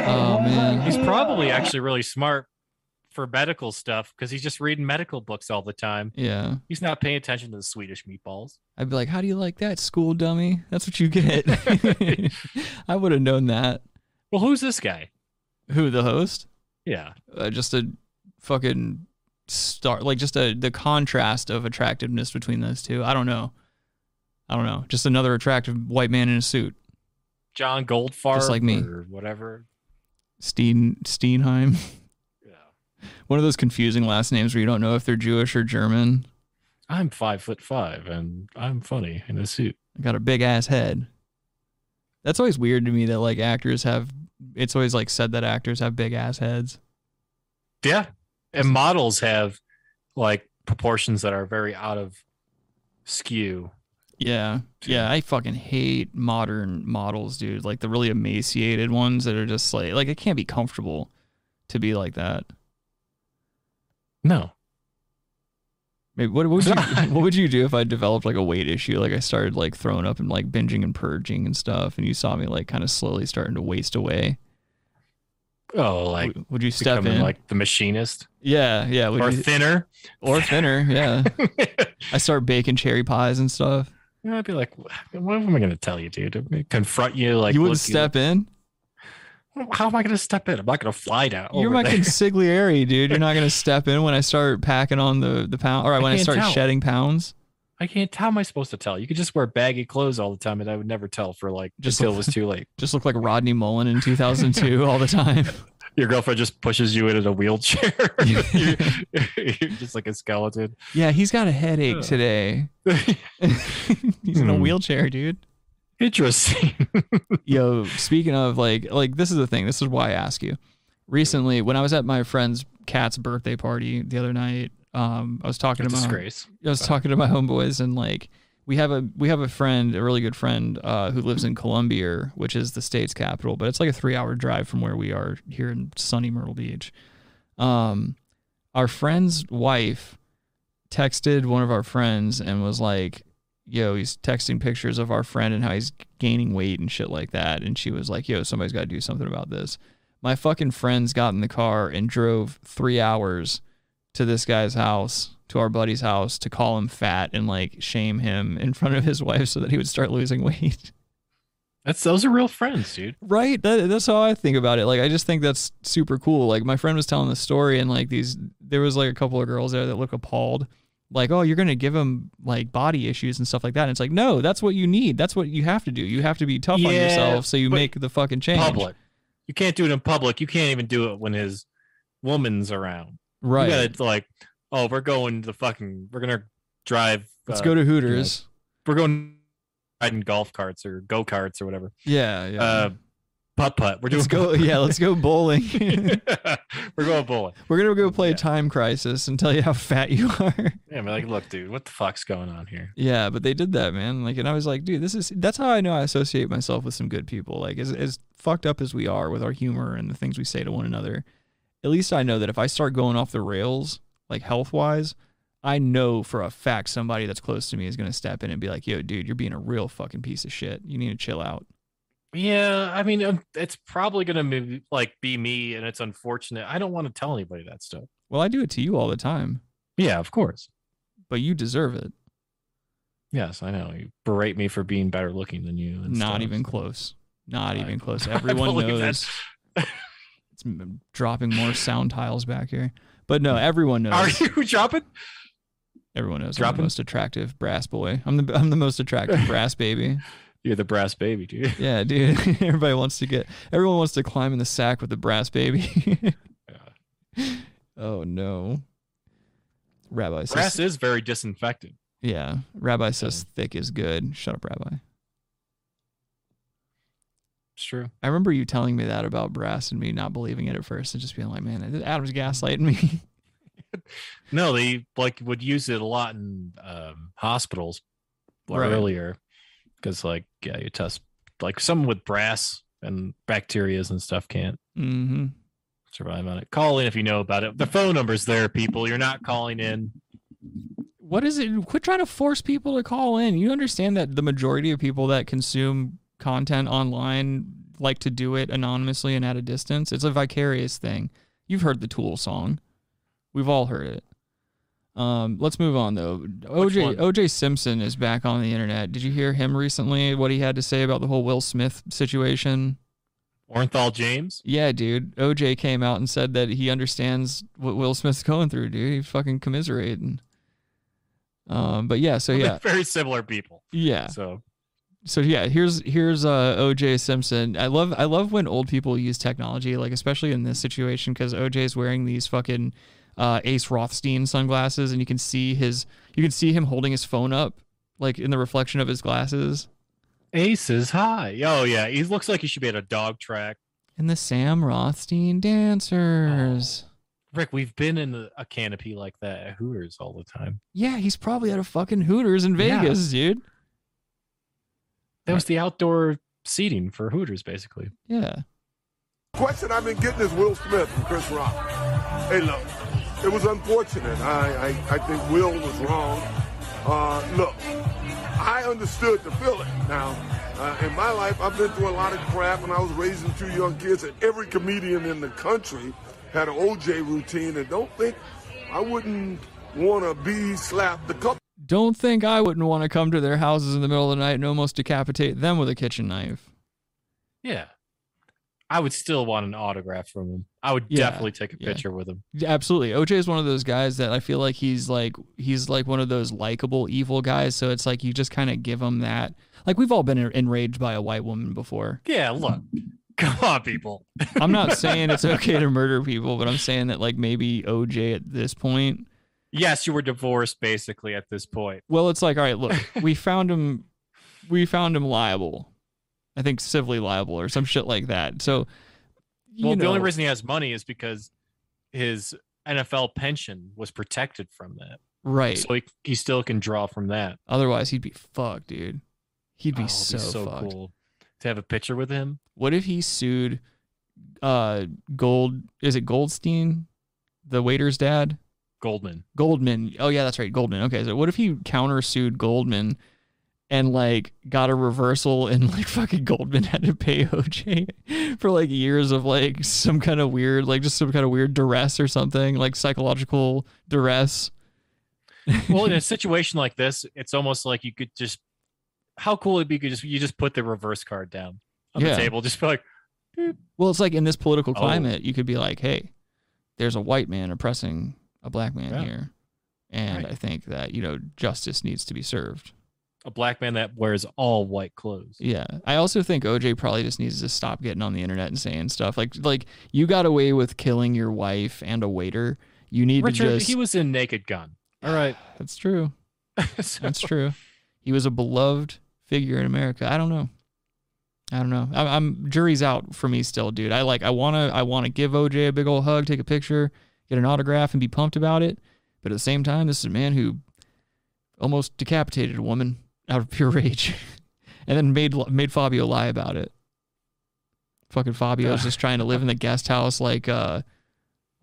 Oh man, He's probably actually really smart for medical stuff because he's just reading medical books all the time. Yeah. He's not paying attention to the Swedish meatballs. I'd be like, "How do you like that, school dummy? That's what you get." *laughs* *laughs* I would have known that. Well, who's this guy? Who the host? Yeah. Uh, just a fucking star, like just a the contrast of attractiveness between those two. I don't know. I don't know. Just another attractive white man in a suit. John Goldfarb, Just like me. or whatever. Steen Steenheim. Yeah. One of those confusing last names where you don't know if they're Jewish or German. I'm five foot five and I'm funny in a suit. I got a big ass head. That's always weird to me that like actors have. It's always like said that actors have big ass heads. Yeah. And models have like proportions that are very out of skew. Yeah. Yeah, I fucking hate modern models, dude. Like the really emaciated ones that are just like like it can't be comfortable to be like that. No. Maybe what, what would you *laughs* what would you do if I developed like a weight issue? Like I started like throwing up and like binging and purging and stuff, and you saw me like kind of slowly starting to waste away. Oh, like would you step in? like the machinist? Yeah, yeah. would Or you- thinner? Or thinner, yeah. *laughs* I start baking cherry pies and stuff. Yeah, I'd be like, what am I going to tell you, dude? Confront you like you wouldn't step in? How am I going to step in? I'm not going to fly down. You're my there. *laughs* consigliere, dude. You're not gonna step in when I start packing on the the pound. All right, when I can't start tell. shedding pounds. I can't. How am I supposed to tell? You could just wear baggy clothes all the time, and I would never tell for like Just until look- it was too late. *laughs* Just look like Rodney Mullen in 2002 all the time. *laughs* Your girlfriend just pushes you into a wheelchair. *laughs* you're, *laughs* you're just like a skeleton. Yeah, he's got a headache today. *laughs* he's in a Hmm. wheelchair, dude. Interesting. Yo, speaking of like like this is the thing. This is why I ask you. Recently, when I was at my friend's cat's birthday party the other night, um, I was talking A to my disgrace. I was talking to my homeboys and like we have a we have a friend, a really good friend, uh, who lives in Columbia, which is the state's capital, but it's like a three hour drive from where we are here in sunny Myrtle Beach. Um, our friend's wife texted one of our friends and was like, "Yo, he's texting pictures of our friend and how he's gaining weight and shit like that." And she was like, "Yo, somebody's got to do something about this." My fucking friends got in the car and drove three hours to this guy's house, to our buddy's house, to call him fat and like shame him in front of his wife so that he would start losing weight. *laughs* That's those are real friends, dude. Right. That, that's how I think about it. Like, I just think that's super cool. Like, my friend was telling the story, and like these, there was like a couple of girls there that look appalled. Like, oh, you're gonna give him like body issues and stuff like that. And it's like, no, that's what you need. That's what you have to do. You have to be tough on yourself so you make the fucking change. Public. You can't do it in public. You can't even do it when his woman's around. Right. You gotta like, oh, we're going to the fucking. We're gonna drive. Let's uh, go to you know, Hooters. we're going riding golf carts or go karts or whatever. Yeah, yeah. Uh, putt putt. We're doing. Let's go. Yeah, let's go bowling. *laughs* we're going bowling. We're gonna go play Time Crisis and tell you how fat you *laughs* are. Yeah, I'm like, look, dude, what the fuck's going on here? Yeah, but they did that, man. Like, and I was like, dude, this is that's how I know I associate myself with some good people. Like, as as fucked up as we are with our humor and the things we say to one another, at least I know that if I start going off the rails, like health wise, I know for a fact somebody that's close to me is gonna step in and be like, yo, dude, you're being a real fucking piece of shit. You need to chill out. Yeah, I mean, um, it's probably gonna be, like be me, and it's unfortunate. I don't want to tell anybody that stuff. Well, I do it to you all the time. Yeah, of course. But you deserve it. Yes, I know. You berate me for being better looking than you. And Not stuff. even close. Not even close. *laughs* Everyone knows. it's dropping more sound tiles back here. But no, everyone knows. Are you dropping? Everyone knows I'm dropping? the most attractive brass boy. I'm the I'm the most attractive *laughs* brass baby. You're the brass baby, dude. *laughs* Yeah, dude. *laughs* Everybody wants to get. Everyone wants to climb in the sack with the brass baby. Oh no. Rabbi says. Brass is very disinfected. Yeah, Rabbi says thick is good. Shut up, Rabbi. It's true. I remember you telling me that about brass and me not believing it at first and just being like, man, Adam's gaslighting me. *laughs* No, they like would use it a lot in um, hospitals Right. earlier because, like, yeah, you test like some with brass and bacterias and stuff can't mm-hmm. survive on it. Call in if you know about it. The phone number's there, people. You're not calling in. What is it? Quit trying to force people to call in. You understand that the majority of people that consume content online like to do it anonymously and at a distance. It's a vicarious thing. You've heard the Tool song. We've all heard it. Um, let's move on though. OJ? OJ Simpson is back on the internet. Did you hear him recently? What he had to say about the whole Will Smith situation? Orenthal James. Yeah, dude. OJ came out and said that he understands what Will Smith's *laughs* going through, dude. He's fucking commiserating. Um, but yeah, so *laughs* Well, yeah, very similar people. yeah. So So yeah, here's here's uh, OJ Simpson. I love I love when old people use technology, like especially in this situation, because OJ is wearing these fucking uh, Ace Rothstein sunglasses, and you can see his you can see him holding his phone up, like in the reflection of his glasses. Ace is high. Oh yeah, he looks like he should be at a dog track. And the Sam Rothstein dancers. Rick, we've been in a, canopy like that at Hooters all the time. Yeah, he's probably at a fucking Hooters in Yeah. Vegas, dude. That was the outdoor seating for Hooters, basically. Yeah. Question I've been getting is Will Smith and Chris Rock. Hey, look, it was unfortunate. I, I, I think Will was wrong. Uh, look, I understood the feeling. Now, uh, in my life, I've been through a lot of crap when I was raising two young kids, and every comedian in the country had an OJ routine. And don't think I wouldn't want to be slapped a couple. Don't think I wouldn't want to come to their houses in the middle of the night and almost decapitate them with a kitchen knife. Yeah. I would still want an autograph from him. I would Yeah, definitely take a yeah. picture with him. Absolutely. OJ is one of those guys that I feel like he's like he's like one of those likable evil guys. So it's like you just kind of give him that. Like we've all been enraged by a white woman before. Yeah, look. *laughs* Come on, people. I'm not saying it's *laughs* okay to murder people, but I'm saying that like maybe OJ at this point. Yes, you were divorced basically at this point. Well, it's like all right, look, *laughs* we found him, we found him liable. I think civilly liable or some shit like that. So, Well, the only reason he has money is because his NFL pension was protected from that. Right. So he, he still can draw from that. Otherwise, he'd be fucked, dude. He'd be Oh, so, so fucked. cool to have a picture with him. What if he sued uh Gold is it Goldstein? The waiter's dad? Goldman. Goldman. Oh yeah, that's right, Goldman. Okay, so what if he countersued Goldman and like got a reversal and *laughs* like fucking Goldman had to pay *laughs* OJ for like years of like some kind of weird like just some kind of weird duress or something like psychological duress. *laughs* well, in a situation like this, it's almost like you could just. How cool it'd it be? You just you just put the reverse card down on Yeah. the table, just be like, Well, it's like in this political Oh. climate, you could be like, "Hey, there's a white man oppressing a black man Yeah. here," and Right. I think that you know justice needs to be served. a black man that wears all white clothes. Yeah, I also think OJ probably just needs to stop getting on the internet and saying stuff like like you got away with killing your wife and a waiter. You need Richard, to just. he was in Naked Gun. All right, That's true. *laughs* So- That's true. He was a beloved figure in America. I don't know. I don't know. I'm, I'm jury's out for me still, dude. I like. I wanna. I wanna give OJ a big old hug, take a picture, get an autograph, and be pumped about it. But at the same time, this is a man who almost decapitated a woman out of pure *laughs* rage, *laughs* and then made made Fabio lie about it. Fucking Fabio Fabio's just trying to live in the guest house like uh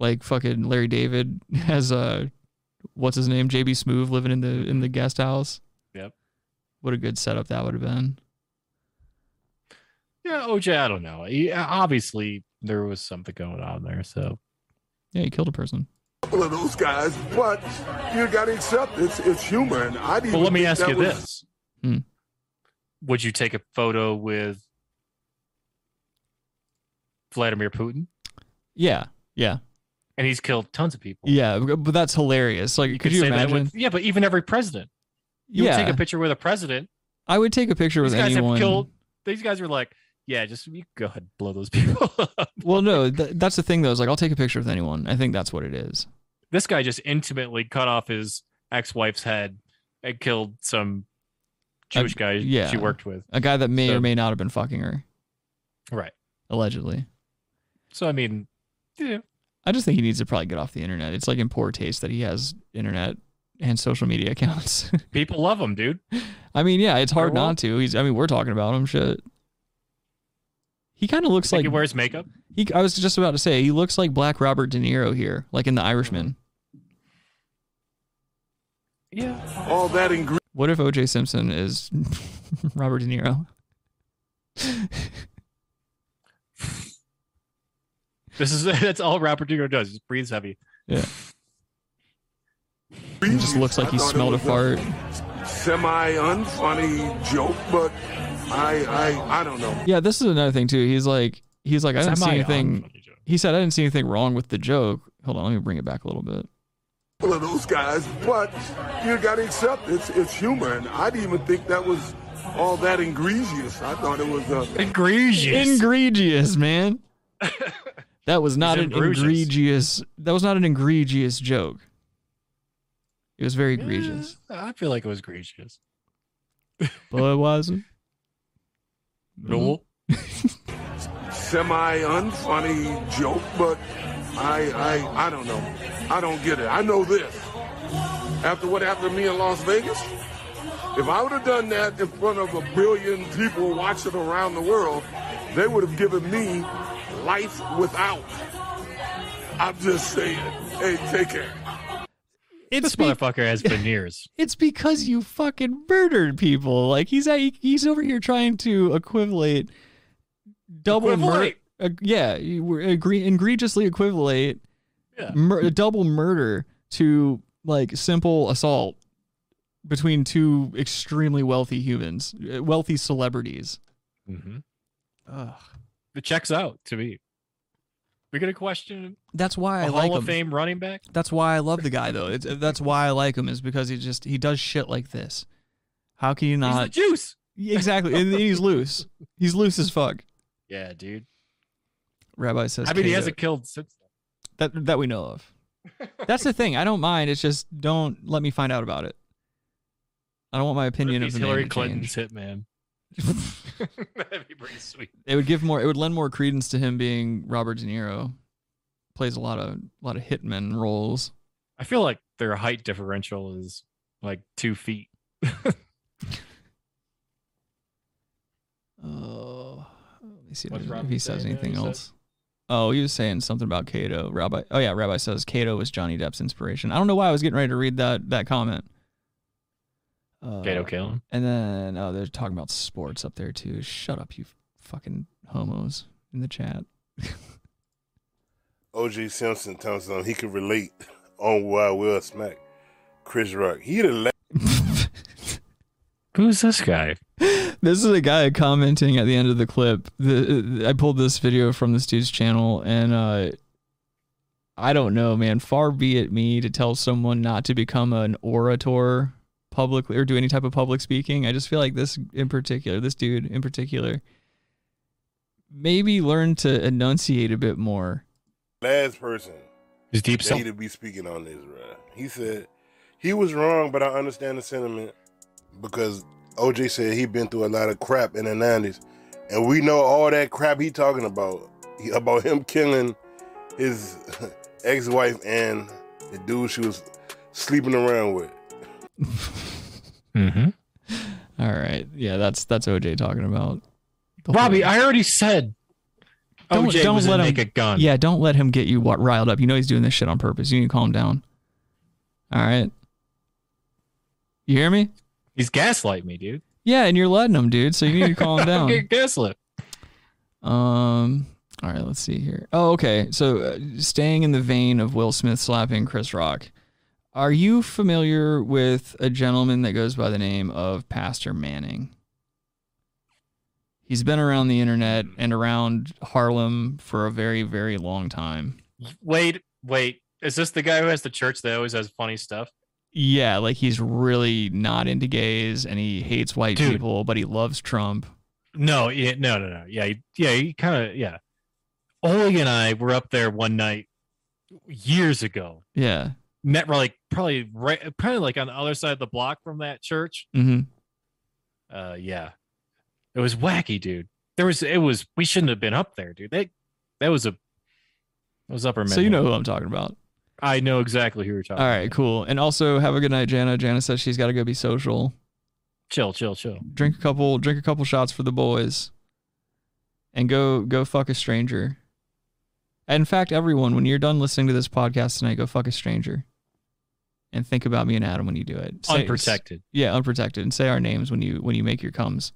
like fucking Larry David *laughs* has uh what's his name JB Smoove living in the in the guest house. Yep. What a good setup that would have been. Yeah, OJ, I don't know. He, obviously, there was something going on there. So Yeah, he killed a person. couple of those guys, but you got to accept it's it's humor. And I didn't. Well, let me ask you was- this: Hmm. Would you take a photo with Vladimir Putin? Yeah, yeah, And he's killed tons of people. yeah. But that's hilarious. Like, could you imagine? with- yeah, but even every president. You Yeah. would take a picture with a president. I would take a picture with These guys anyone. have killed. These guys were like, yeah, just you go ahead, and blow those *laughs* people up. Well, no, th- that's the thing though. Is like I'll take a picture with anyone. I think that's what it is. This guy just intimately cut off his ex-wife's head and killed some Jewish A- guy yeah, she worked with. A guy that may So- or may not have been fucking her, Right. allegedly. So I mean, yeah. I just think he needs to probably get off the internet. It's like in poor taste that he has internet and social media accounts. *laughs* People love him, dude. I mean, yeah, it's hard not to. He's. I mean, we're talking about him. Shit. He kind of looks Think like he wears makeup. He, I was just about to say he looks like Black Robert De Niro here, like in The Irishman. Yeah. All that ingredient. What if O.J. Simpson is *laughs* Robert De Niro? This is *laughs* that's all Robert De Niro does. He just breathes heavy. Yeah. He just looks like he smelled a fart. Semi unfunny joke, but I I I don't know. Yeah, this is another thing too. He's like, he's like, I didn't see anything. He said I didn't see anything wrong with the joke. Hold on, let me bring it back a little bit. Couple of those guys, but you got to accept it's it's humor, and I didn't even think that was all that egregious. I thought it was uh, egregious. Egregious, man. *laughs* That was not an egregious. egregious. That was not an egregious joke. It was very egregious, I feel like it was egregious. but it. No. Mm-hmm. semi unfunny joke, but I I I don't know. I don't get it. I know this. After what happened to me in Las Vegas, if I would have done that in front of a billion people watching around the world, they would have given me life without. I'm just saying. Hey, take care. This motherfucker has *laughs* veneers. It's because you fucking murdered people. Like he's he's over here trying to equivalate double murder. Equivalate. yeah, you were agree- egregiously equivalate Yeah. mur- double murder to like simple assault between two extremely wealthy humans, uh, wealthy celebrities. Mm-hmm. Ugh. It checks out to me. We gonna question That's why I like Hall of him. Fame running back. That's why I love the guy though. It's, that's why I like him is because he just he does shit like this. How can you He's the not? juice. Exactly, and he's loose. He's loose as fuck. Yeah, dude. Rabbi says. I mean, he hasn't killed since. that that we know of. That's the thing. I don't mind. It's just don't let me find out about it. I don't want my opinion of the Hillary to Clinton's change. hitman. *laughs* That'd be pretty sweet. It would give more. It would lend more credence to him being Robert De Niro. Plays a lot of a lot of hitman roles. I feel like their height differential is like two feet. *laughs* Oh, let me see What's if, if he says there, anything you said? else. Oh, he was saying something about Kato. Rabbi. Oh yeah, Rabbi says Kato was Johnny Depp's inspiration. I don't know why I was getting ready to read that that comment. Uh, Kato Kaelin. And then oh, they're talking about sports up there too. Shut up, you fucking homos in the chat. *laughs* OJ Simpson tells them he could relate on why Will smack Chris Rock. He'd have let Who's this guy? *laughs* This is a guy commenting at the end of the clip. The, I pulled this video from this dude's channel, and uh, I don't know, man. Far be it me to tell someone not to become an orator publicly or do any type of public speaking. I just feel like this in particular, this dude in particular, maybe learn to enunciate a bit more. last person His deep that self. he'd be speaking on this, right? He said he was wrong, but I understand the sentiment because OJ said he'd been through a lot of crap in the nineties, and we know all that crap he talking about He- about him killing his *laughs* ex-wife and the dude she was sleeping around with. Mm-hmm. *laughs* All right, yeah, that's that's OJ talking about. the Robbie, I already said OJ was a him a gun. Yeah, don't let him get you what riled up. You know he's doing this shit on purpose. You need to calm down. All right. You hear me? He's gaslight me, dude. Yeah, and you're letting him, dude. So you need to calm I'm *laughs* down. getting gaslit. Um. All right. Let's see here. Oh, okay. So, uh, staying in the vein of Will Smith slapping Chris Rock, are you familiar with a gentleman that goes by the name of Pastor Manning? He's been around the internet hmm. and around Harlem for a very, very long time. Wait, wait. Is this the guy who has the church that always has funny stuff? Yeah, like he's really not into gays and he hates white Dude. people, but he loves Trump. No, yeah, no, no, no. Yeah, yeah. He kind of yeah. Oli and I were up there one night years ago. Yeah. Met like probably right, probably like on the other side of the block from that church. Mm-hmm. Uh, yeah, it was wacky, dude. There was it was we shouldn't have been up there, dude. That that was a it was upper. Middle. So you know who I'm talking about. I know exactly who you're talking. All right, cool. And also have a good night, Jana. Jana says she's got to go be social. Chill, chill, chill. Drink a couple, drink a couple shots for the boys, and go go fuck a stranger. In fact, everyone, when you're done listening to this podcast tonight, go fuck a stranger, and think about me and Adam when you do it. Say- Unprotected. Yeah, unprotected, and say our names when you when you make your comes.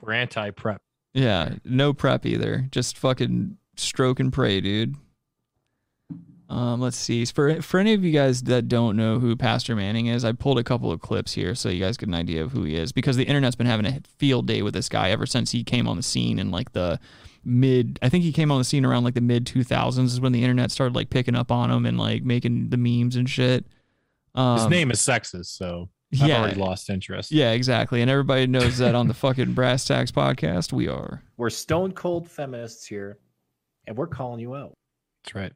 We're anti prep. Yeah, no prep either. Just fucking stroke and pray, dude. Um, let's see. For for any of you guys that don't know who Pastor Manning is, I pulled a couple of clips here so you guys get an idea of who he is because the internet's been having a field day with this guy ever since he came on the scene in like the mid. I think he came on the scene around like the mid two thousands is when the internet started like picking up on him and like making the memes and shit. Um, His name is sexist, so I've yeah. already lost interest. Yeah, exactly. And everybody knows that on the fucking Brass Tacks podcast, we are. We're stone cold feminists here, and we're calling you out. That's right.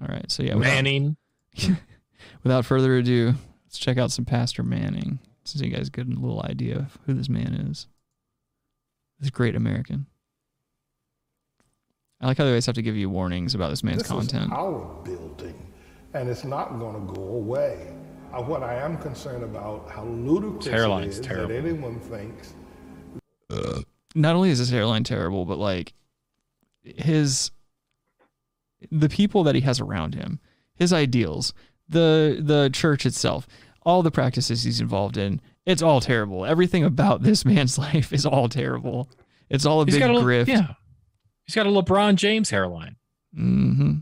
All right. So yeah, without- Manning. *laughs* without further ado, let's check out some Pastor Manning so you guys get a little idea of who this man is. This great American. I like how they always have to give you warnings about this man's this content. is our building, and it's not going to go away. Uh, what I am concerned about how ludicrous hairline's it is terrible. that anyone thinks Not only is his hairline terrible, but like his the people that he has around him, his ideals, the the church itself, all the practices he's involved in, it's all terrible. Everything about this *laughs* man's life is all terrible. It's all a He's big got a grift. yeah. He's got a LeBron James hairline. Mm-hmm.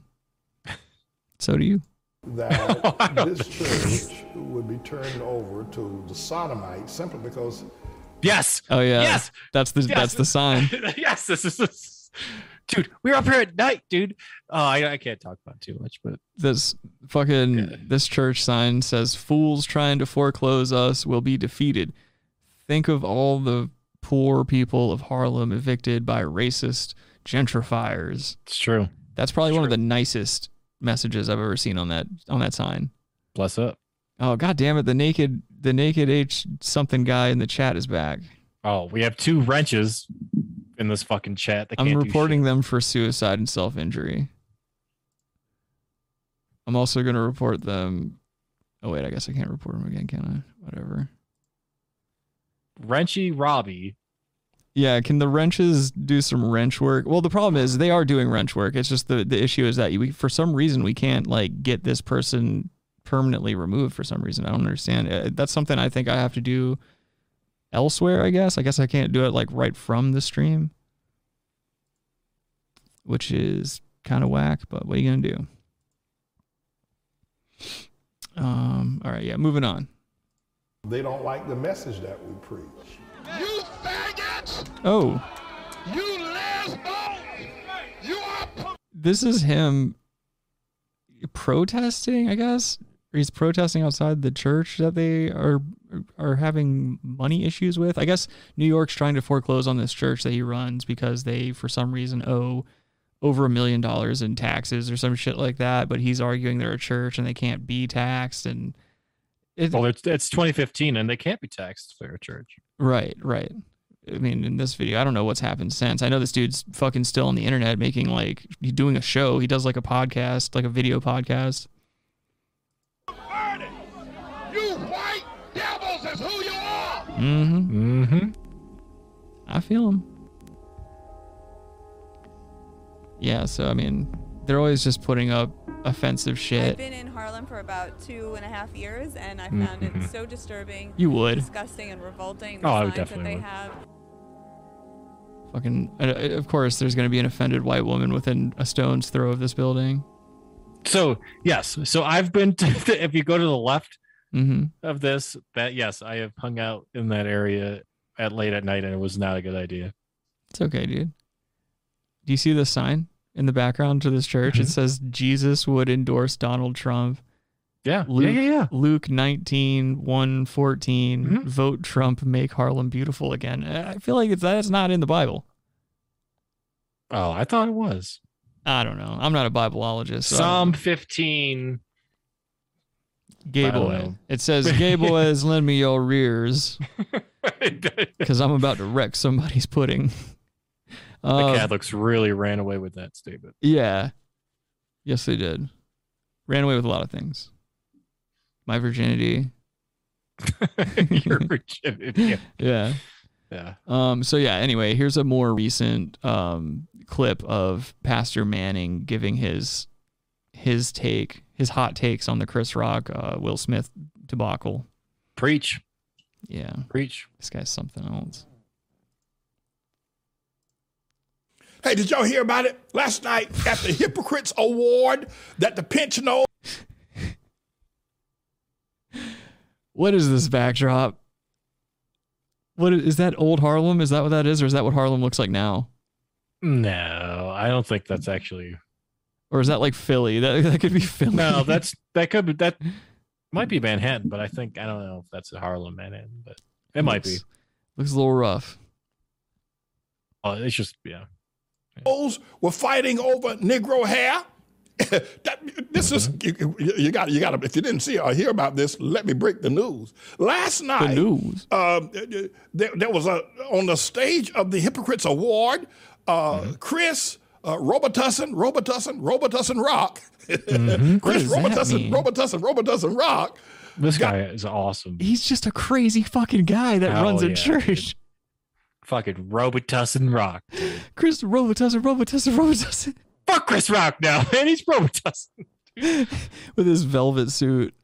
So do you. that *laughs* this church would be turned over to the sodomites simply because Yes. Oh yeah. Yes. That's the Yes. that's the sign. *laughs* yes. This is this. Dude, we were up here at night, dude. Oh, I, I can't talk about it too much, but This fucking this church sign says fools trying to foreclose us will be defeated. Think of all the poor people of Harlem evicted by racist gentrifiers. It's true. That's probably one of the nicest messages I've ever seen on that on that sign. Bless up. Oh god damn it, the naked the naked H something guy in the chat is back. oh, we have two wrenches in this fucking chat. That I'm reporting them for suicide and self injury. I'm also going to report them. Oh wait, I guess I can't report them again, can I? Whatever. Wrenchy Robbie. Yeah, can the wrenches do some wrench work? Well, the problem is they are doing wrench work. It's just the the issue is that we for some reason we can't like get this person permanently removed for some reason. I don't understand. Uh, That's something I think I have to do elsewhere. I guess. I guess I can't do it like right from the stream, which is kind of whack. But what are you gonna do? Um. All right. Yeah. Moving on. They don't like the message that we preach. You faggots! Oh. You lesbos! You are this is him protesting, I guess. He's protesting outside the church that they are are having money issues with. I guess New York's trying to foreclose on this church that he runs because they, for some reason, owe over a million dollars in taxes or some shit like that. But he's arguing they're a church and they can't be taxed. And it, Well, it's, it's 2015 and they can't be taxed if they're a church. Right, right. I mean, in this video, I don't know what's happened since. I know this dude's fucking still on the internet making like he's doing a show. He does like a podcast, like a video podcast. You white devils is who you are! Mm-hmm. Mm-hmm. I feel him. Yeah, so I mean, they're always just putting up offensive shit. I've been in Harlem for about two and a half years, and I Mm, found mhm. it so disturbing, You would. disgusting, and revolting. The Oh, I would signs that definitely they would. have. Fucking, uh, uh, of course, there's going to be an offended white woman within a stone's throw of this building. So yes, so I've been to the, if you go to the left Mm-hmm. of this, that yes, I have hung out in that area at late at night and it was not a good idea. It's okay, dude. Do you see the sign in the background to this church? It says Jesus would endorse Donald Trump. Yeah. Luke, yeah, yeah. Luke 19, 1, 14, vote Trump, make Harlem beautiful again. Uh, I feel like it's, that's not in the Bible. Oh, I thought it was. I don't know. I'm not a Bibleologist. so Psalm 15. Gay boy. It says, Gay *laughs* boys, lend me your rears. Because *laughs* I'm about to wreck somebody's pudding. *laughs* The Uh, Catholics really ran away with that statement. Yeah. Yes, they did. Ran away with a lot of things. My virginity. *laughs* Your virginity. *laughs* yeah. Yeah. Um, so yeah, anyway, here's a more recent um clip of Pastor Manning giving his his take, his hot takes on the Chris Rock uh Will Smith debacle. Preach. Yeah. Preach. This guy's something else. Hey, did y'all hear about it last night at the Hypocrites Award that the pensioner What is this backdrop? What is, is that old Harlem? Is that what that is or is that what Harlem looks like now? No, I don't think that's actually. Or is that like Philly? That *laughs* that could be Philly. No, that's *laughs* that could be that might be Manhattan, but I think I don't know if that's a Harlem, Manhattan, but it might be. Looks- Looks a little rough. Oh, it's just yeah. Bulls were fighting over Negro hair. That, *coughs* this is you, you got you got to if you didn't see or hear about this, let me break the news. Last night, the news. Uh, there, there was a on the stage of the Hypocrites Award. Uh, Chris uh, Robitussin, Robitussin, Robitussin Rock. Mm-hmm. *laughs* Chris does that Robitussin. Robitussin, Robitussin Rock. This guy is awesome. He's just a crazy fucking guy that Hell runs a yeah, church. Fucking Robitussin Rock. Chris Robitussin, Robitussin, Robitussin. Fuck Chris Rock now, *laughs* man. He's Robitussin. *laughs* With his velvet suit.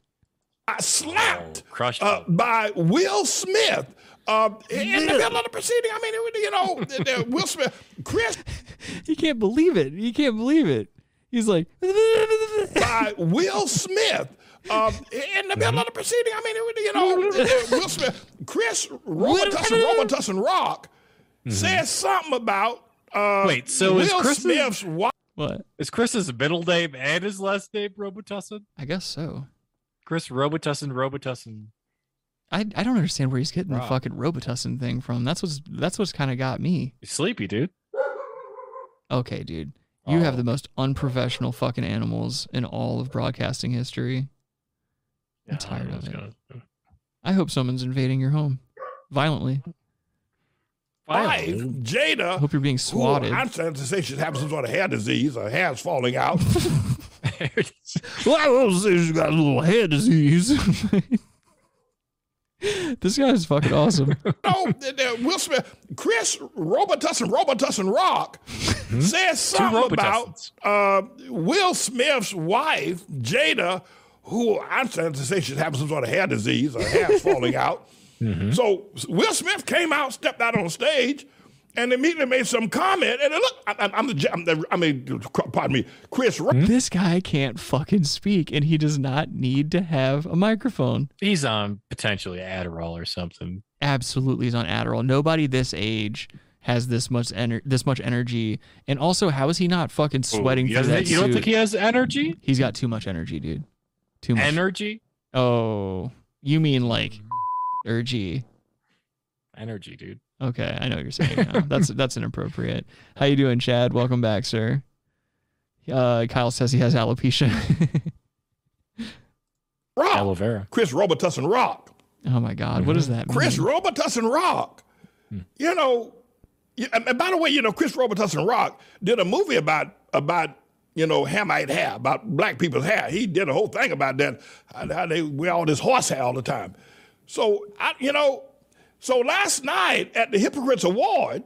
I slapped crushed uh, by Will Smith. Uh, in the middle of the proceeding, I mean, it you know, *laughs* the- the Will Smith, Chris He can't believe it. He can't believe it. He's like, by Will Smith. Uh, in the middle of the proceeding, I mean, it you know, Will Smith, Chris Robitussin, Robitussin Rock says something about uh, Wait, so is Will Chris's- Smith's wife. What? Is Chris's middle name and his last name Robitussin? I guess so. Chris Robitussin, Robitussin. I, I don't understand where he's getting the fucking Robitussin thing from. That's what's that's what's kind of got me. He's sleepy, dude. Okay, dude. You have oh. the most unprofessional fucking animals in all of broadcasting history. I'm tired of it. I hope someone's invading your home violently. Wife, Jada. I hope you're being swatted. Who I'm trying to say she's having some sort of hair disease. Her hair's falling out. *laughs* well, I will say she's got a little hair disease. *laughs* this guy is fucking awesome. *laughs* no, the- the Will Smith, Chris Robitussin, Robitussin Rock said something about uh, Will Smith's wife, Jada, who I understand to say she's having some sort of hair disease, her hair's falling out. Mm-hmm. So Will Smith came out, stepped out on stage, and immediately made some comment. And look, I, I- I'm the, I'm the, I mean, pardon me, Chris Rock. Mm-hmm. This guy can't fucking speak, and he does not need to have a microphone. He's on potentially Adderall or something. Absolutely, he's on Adderall. Nobody this age has this much ener- this much energy, and also, how is he not fucking oh, sweating He through that you don't suit? think he has energy? He's got too much energy, dude. Too much Energy? Oh, you mean like energy? Energy, dude. Okay, I know what you're saying. Now. *laughs* That's that's inappropriate. How you doing, Chad? Welcome back, sir. Uh, Kyle says he has alopecia. *laughs* Rock. Aloe vera. Chris Robitussin Rock. oh my God, what does that mean? Chris Robitussin Rock. You know, and and by the way, you know, Chris Robitussin Rock did a movie about about you know Hamite hair, about black people's hair. He did a whole thing about that, how how they wear all this horse hair all the time. So I, you know, so last night at the Hypocrites Award,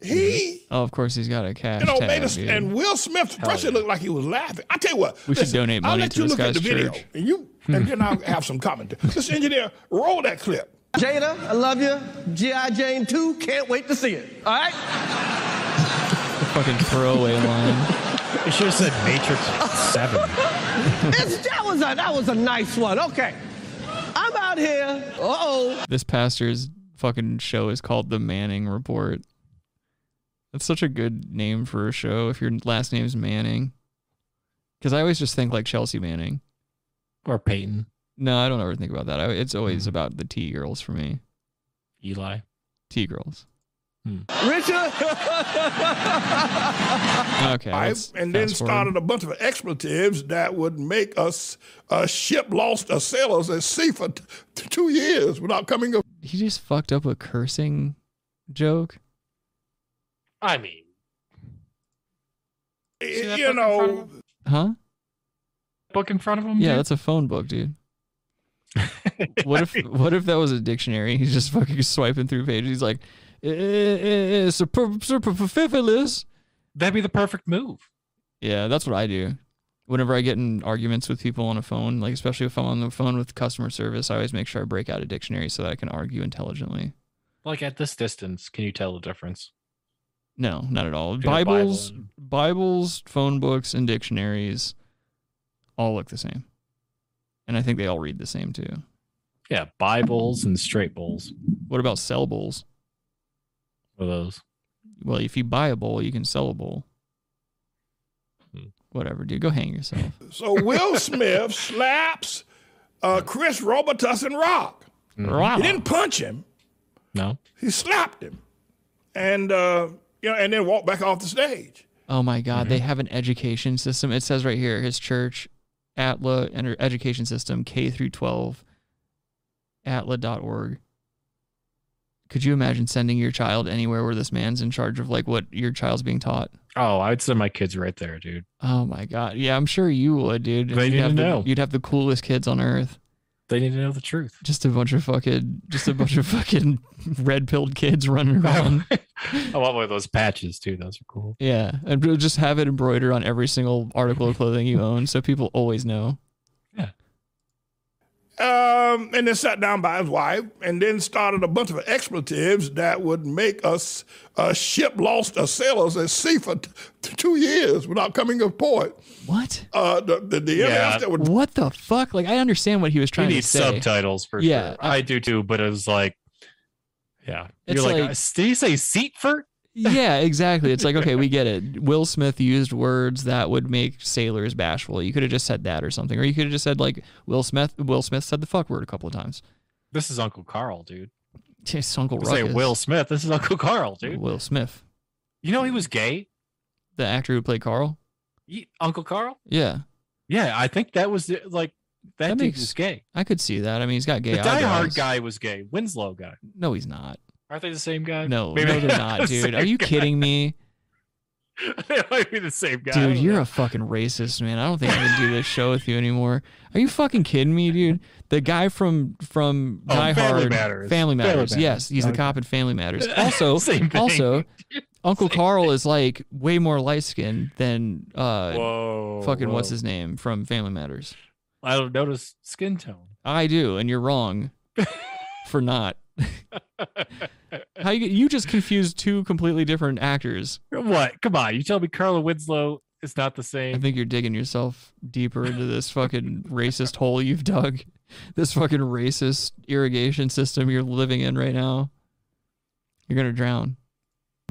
he mm-hmm. Oh, of course he's got a cash you know tag, made us, dude. and Will Smith first it looked like he was laughing. I tell you what, We should donate money I'll money let to you this look at guy's the video, and you hmm. and then I'll have some commentary. This engineer, roll that clip. Jada, I love you. G.I. Jane 2, can't wait to see it. All right? fucking throwaway line. You should have said Matrix Seven. *laughs* It's, that, was a, that was a nice one. Okay. I'm out here. Uh oh. This pastor's fucking show is called The Manning Report. That's such a good name for a show if your last name's Manning. Because I always just think like Chelsea Manning. Or Peyton. No, I don't ever think about that. I, it's always about the T girls for me. Eli. T girls. Richard. Okay. I- let's and then fast forward. started a bunch of expletives that would make us a ship lost a sailors at sea for t- t- two years without coming up. He just fucked up a cursing joke. I mean, You know, Huh? book in front of him. Yeah, dude? that's a phone book, dude. *laughs* what if what if that was a dictionary? He's just fucking swiping through pages. He's like, "Eh, eh, eh, super- superfluous." That'd be the perfect move. Yeah, that's what I do. Whenever I get in arguments with people on a phone, like especially if I'm on the phone with customer service, I always make sure I break out a dictionary so that I can argue intelligently. Like at this distance, can you tell the difference? No, not at all. A Bible Bibles, Bibles, phone books, and dictionaries all look the same, and I think they all read the same too. Yeah, Bibles and straight bowls. What about cell bowls? What are those? Well, if you buy a bowl, you can sell a bowl. Hmm. Whatever, dude. Go hang yourself. *laughs* So Will Smith slaps uh, Chris Robitussin Rock. Rock. He didn't punch him. No. He slapped him, and uh, you know, and then walked back off the stage. Oh my God, Mm-hmm. they have an education system. It says right here, his church, ATLAH enter- education system, K through 12, atlah.org. Could you imagine sending your child anywhere where this man's in charge of like what your child's being taught? Oh, I'd send my kids right there, dude. Oh my God. Yeah, I'm sure you would, dude. They you'd need have to the, know. You'd have the coolest kids on earth. They need to know the truth. Just a bunch of fucking, just a bunch of fucking *laughs* red pilled kids running *laughs* around. I *laughs* want one of those patches too. Those are cool. Yeah, and just have it embroidered on every single article of clothing you own, so people always know. Um, and then sat down by his wife, and then started a bunch of expletives that would make us a ship lost a sailors at sea for t- t- two years without coming to port. What? Uh, the the, the Yeah. That would What the fuck? Like, I understand what he was You trying to need say. subtitles for Yeah, sure. I, do too, but it was like, yeah. You're like, like- did you say seat for? Yeah, exactly. It's like, okay, we get it. Will Smith used words that would make sailors bashful. You could have just said that or something, or you could have just said like Will Smith. Will Smith said the fuck word a couple of times. This is Uncle Carl, dude. *laughs* It's Uncle say Will Smith. This is Uncle Carl, dude. Will Smith, You know he was gay. the actor who played Carl. Ye- Uncle Carl. Yeah, Yeah, I think that was the, like that, That dude makes- was gay. I could see that. I mean, he's got gay the Die Hard guy was gay. Winslow guy. No, he's not. Aren't they the same guy? No, Maybe no, they're not, the dude. Are you guy. kidding me? *laughs* they might be the same guy. Dude, you're know. a fucking racist, man. I don't think I can do this show with you anymore. Are you fucking kidding me, dude? The guy from from Oh, Die Family Hard, Matters. Family Family Matters. Matters. Yes, he's the cop in Family Matters. *laughs* Also, Same also, *laughs* Uncle Carl is like way more light skinned than uh, Whoa, fucking what's his name from Family Matters. I don't notice skin tone. I do, and you're wrong for not. How you you just confused two completely different actors. What? Come on, you tell me Carla Winslow is not the same. I think you're digging yourself deeper into this fucking racist hole you've dug. This fucking racist irrigation system you're living in right now. You're gonna drown.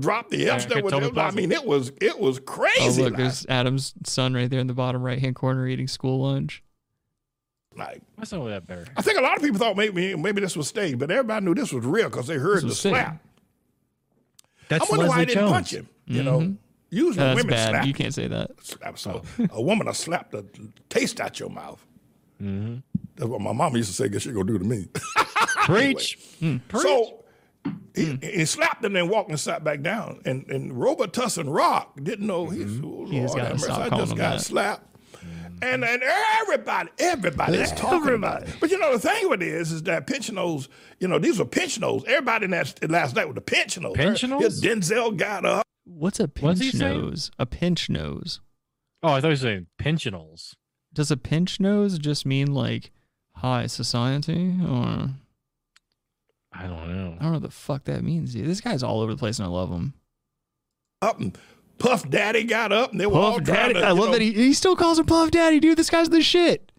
Drop the F's. Yeah, That was, I mean, it was it was Oh crazy. look, last there's Adam's son right there in the bottom right hand corner eating school lunch. Night. That's not that better. I think a lot of people thought maybe maybe this was staged, but everybody knew this was real because they heard the was staged. slap. That's I wonder why Leslie they didn't Jones. punch him. You know, Mhm. usually That's women bad. slap. You can't say that. slap. So a woman will slap the taste out your mouth. Mm-hmm. That's what my mama used to say. Guess she gonna do to me. *laughs* Preach. Hmm. So he, he slapped him and walked and sat back down. And and Robitussin Rock didn't know he's oh, He just Lord gotta have I calling just got that. slapped. And and everybody, everybody is talking about it. But you know the thing with it is, is that pensioners, you know, these were pensioners. Everybody in that last night with the pensioners. Pensioners? Yeah, Denzel got up. What's a What's he pinch saying? nose? A pinch nose. Oh, I thought you were saying pensionals. Does a pinch nose just mean like high society or I don't know. I don't know what the fuck that means, dude. This guy's all over the place and I love him. up and Puff Daddy got up and they were all Puff trying Daddy. to, I love know, that he, he still calls him Puff Daddy, dude. This guy's the shit.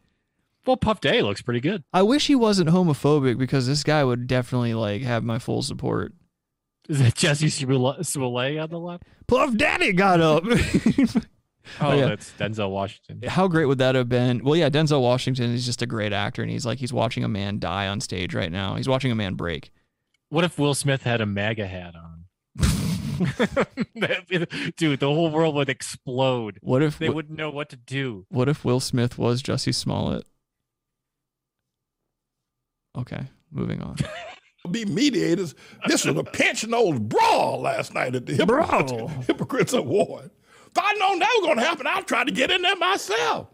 Well, Puff Daddy looks pretty good. I wish he wasn't homophobic because this guy would definitely like have my full support. Is that Jussie Smollett Smollett on the left? Puff Daddy got up. *laughs* Oh, yeah. that's Denzel Washington. How great would that have been? Well, yeah, Denzel Washington is just a great actor, and he's like he's watching a man die on stage right now. He's watching a man break. What if Will Smith had a MAGA hat on? *laughs* Dude, the whole world would explode. What if they what- wouldn't know what to do? What if Will Smith was Jussie Smollett? Okay, moving on. *laughs* be mediators. This was a pensioners brawl last night at the Hypocrites, Hypocrites Award. If I'd known that was going to happen, I'd try to get in there myself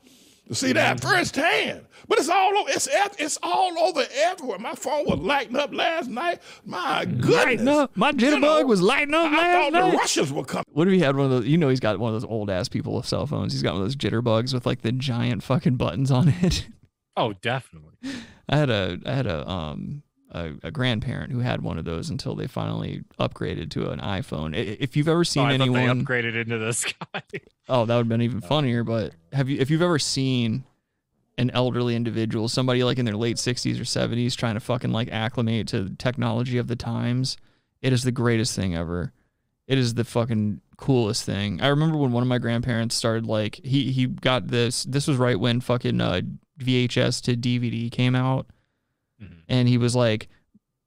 to see that firsthand. But it's all over. It's it's all over everywhere. My phone was lighting up last night. My goodness, up. My jitterbug was lighting up I last thought night. the Russians were coming. What if he had one of those? You know, he's got one of those old ass people with cell phones. He's got one of those jitterbugs with like the giant fucking buttons on it. Oh, definitely. *laughs* I had a I had a um a, a grandparent who had one of those until they finally upgraded to an iPhone. If you've ever seen oh, anyone, they upgraded into the sky. *laughs* oh, that would have been even funnier. But have you if you've ever seen an elderly individual, somebody like in their late sixties or seventies, trying to fucking like acclimate to the technology of the times, it is the greatest thing ever. It is the fucking coolest thing. I remember when one of my grandparents started like he he got this. This was right when fucking uh, VHS to DVD came out, Mm-hmm. and he was like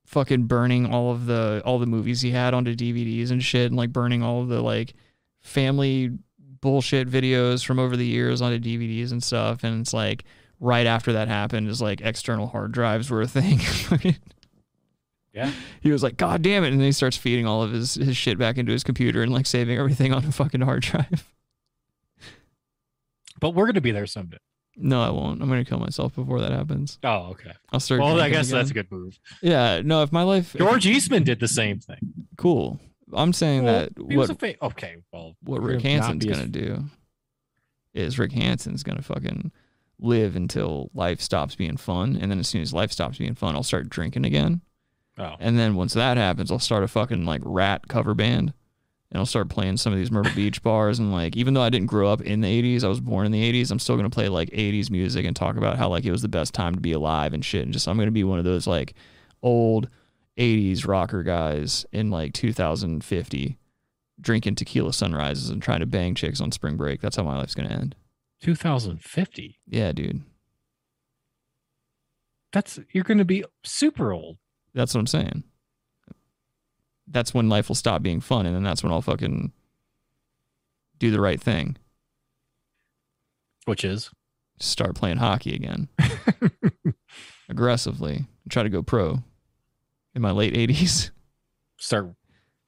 fucking burning all of the all the movies he had onto DVDs and shit, and like burning all of the like family bullshit videos from over the years onto DVDs and stuff. And it's like right after that happened, is like external hard drives were a thing. *laughs* Yeah. he was like, God damn it. And then he starts feeding all of his, his shit back into his computer and like saving everything on a fucking hard drive. But we're gonna be there someday. No, I won't. I'm gonna kill myself before that happens. Oh, okay. I'll start. Well, I guess that's a good move. Yeah, no. If my life, George Eastman did the same thing. cool. I'm saying Well, that what fa- okay. Well, what Rick not Hanson's gonna do is Rick Hanson's gonna fucking live until life stops being fun, and then as soon as life stops being fun, I'll start drinking again. Oh. And then once that happens, I'll start a fucking like rat cover band. And I'll start playing some of these Myrtle Beach bars. And like, even though I didn't grow up in the 80s, I was born in the 80s, I'm still going to play like 80s music and talk about how like it was the best time to be alive and shit. And just, I'm going to be one of those like old 80s rocker guys in like 2050 drinking tequila sunrises and trying to bang chicks on spring break. That's how my life's going to end. 2050. Yeah, dude. That's you're gonna be super old. That's what I'm saying. That's when life will stop being fun, and then that's when I'll fucking do the right thing. Which is start playing hockey again *laughs* aggressively. Try to go pro in my late 80s. Start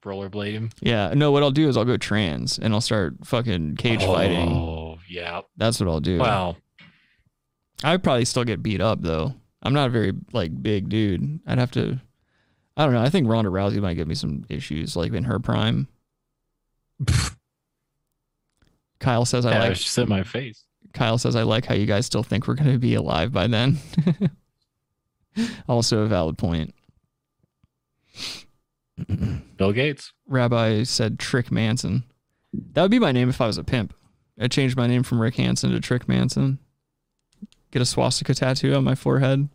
rollerblading. Yeah, no. What I'll do is I'll go trans and I'll start fucking cage oh, fighting. Oh, yeah. That's what I'll do. Wow. I'd probably still get beat up though. I'm not a very like big dude. I'd have to. I don't know. I think Ronda Rousey might give me some issues, like in her prime. *laughs* Kyle says I Yeah, like. she my face. Kyle says, I like how you guys still think we're going to be alive by then. *laughs* also a valid point. *clears throat* Bill Gates. Rabbi said Trick Manson. That would be my name if I was a pimp. I'd change my name from Rick Hansen to Trick Manson. Get a swastika tattoo on my forehead.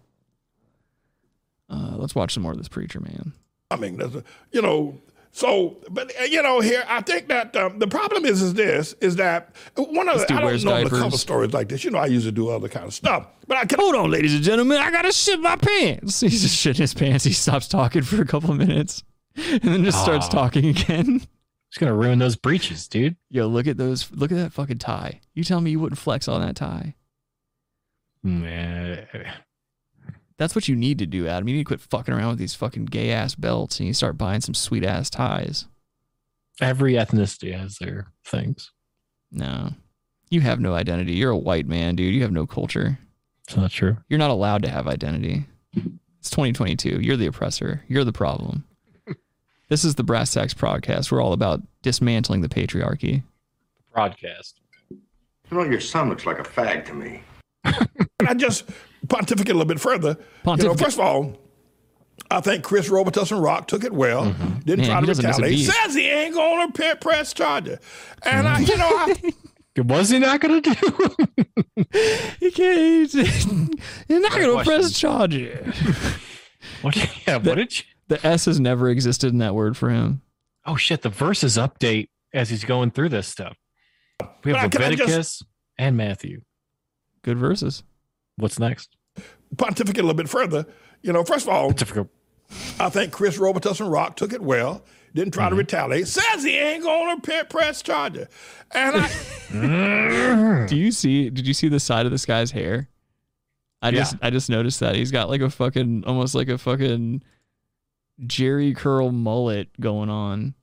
Uh, let's watch some more of this preacher man. I mean, a- you know, so, but uh, you know, here I think that um, the problem is is this is that one of This the, dude I don't wears the cover stories like this. You know, I usually do other kind of stuff, but I can Hold on, ladies and gentlemen. I gotta shit my pants. He's just shitting his pants. He stops talking for a couple of minutes *laughs* and then just starts Ah. talking again. It's gonna ruin those breeches, dude. Yo, look at those. Look at that fucking tie. You tell me you wouldn't flex on that tie. Man, That's what you need to do, Adam. You need to quit fucking around with these fucking gay ass belts and you start buying some sweet ass ties. every ethnicity has their things. No. You have no identity. You're a white man, dude. You have no culture. It's not true. You're not allowed to have identity. It's 2022. You're the oppressor. You're the problem. *laughs* this is the Brass Tacks podcast. We're all about dismantling the patriarchy. Broadcast. You know, your son looks like a fag to me. And I just pontificate a little bit further. You know, first of all, I think Chris Robitussin Rock took it well. Didn't Mm-hmm. Man, try to doesn't miss a retaliate. He Says he ain't going to press charger. And I, you know, I, *laughs* Was he not gonna do? *laughs* He can't. You're not going to press question. charge. *laughs* What? Yeah. What did you? The S has never existed in that word for him. Oh shit! The verses update as he's going through this stuff. We have But can I just- Leviticus and Matthew. Good verses. What's next? pontificate a little bit further. You know, first of all, I think Chris Robitussin Rock took it well. Didn't try to mm-hmm. retaliate. Says he ain't going to press charger. And I, mm-hmm. Do you see? Did you see the side of this guy's hair? I just I just noticed that he's got like a fucking almost like a fucking Jheri curl mullet going on.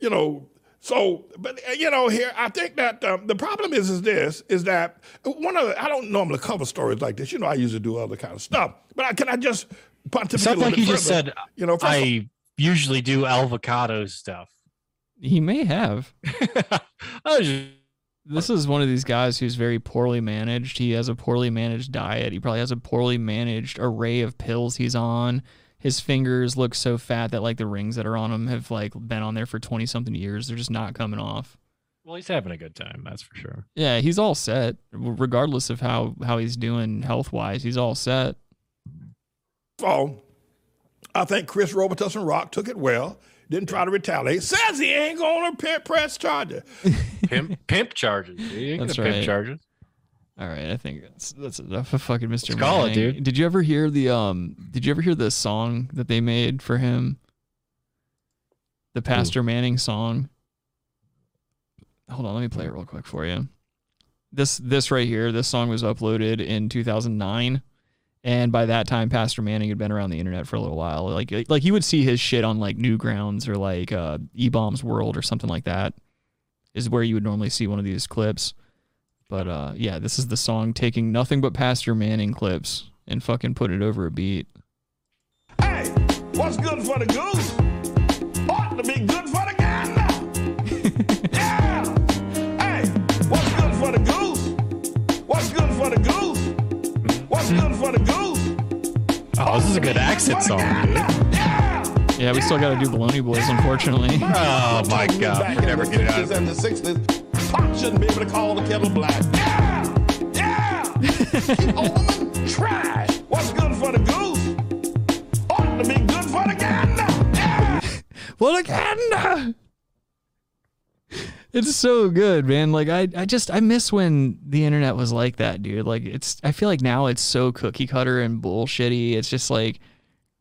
you know, so, but uh, you know, here I think that um, the problem is is this is that one of the, I don't normally cover stories like this. You know, I usually do other kind of stuff. But I, can I just pontificate It's not like bit you just said. you know, first of all- I usually do avocado stuff. He may have. *laughs* I was just- This is one of these guys who's very poorly managed. He has a poorly managed diet. He probably has a poorly managed array of pills he's on. His fingers look so fat that like the rings that are on him have like been on there for 20 something years. They're just not coming off. well, he's having a good time. That's for sure. Yeah, he's all set regardless of how how he's doing health-wise. He's all set. Oh, I think Chris Robitussin Rock took it well. Didn't try to retaliate. Says he ain't going to pimp press charges. *laughs* Pimp, pimp charges. Dude. Ain't That's gonna right. Pimp charges. All right, I think that's that's enough of fucking Mr. Call it, Manning. dude. Did you ever hear the um? Did you ever hear the song that they made for him? The Pastor Manning song. Hold on, let me play it real quick for you. This this right here, this song was uploaded in 2009, and by that time, Pastor Manning had been around the internet for a little while. Like like you would see his shit on like Newgrounds or like uh, E Bombs World or something like that. Is where you would normally see one of these clips. But uh, yeah, this is the song taking nothing but Pastor Manning clips and fucking put it over a beat. Hey, what's good for the goose ought to be good for the gander. *laughs* yeah. Hey, what's good for the goose? What's good for the goose? What's good for the goose? Oh, this is a good accent song, dude. Yeah, we still got to do Baloney Boys, unfortunately. *laughs* Oh my god, we're never get it out of and the 60s, pot shouldn't be able to call the kettle black. Yeah, yeah. Keep on try. What's good for the goose ought to be good for the gander. Yeah. Well, again, it's so good, man. Like I, I just I miss when the internet was like that, dude. Like it's I feel like now it's so cookie cutter and bullshitty. It's just like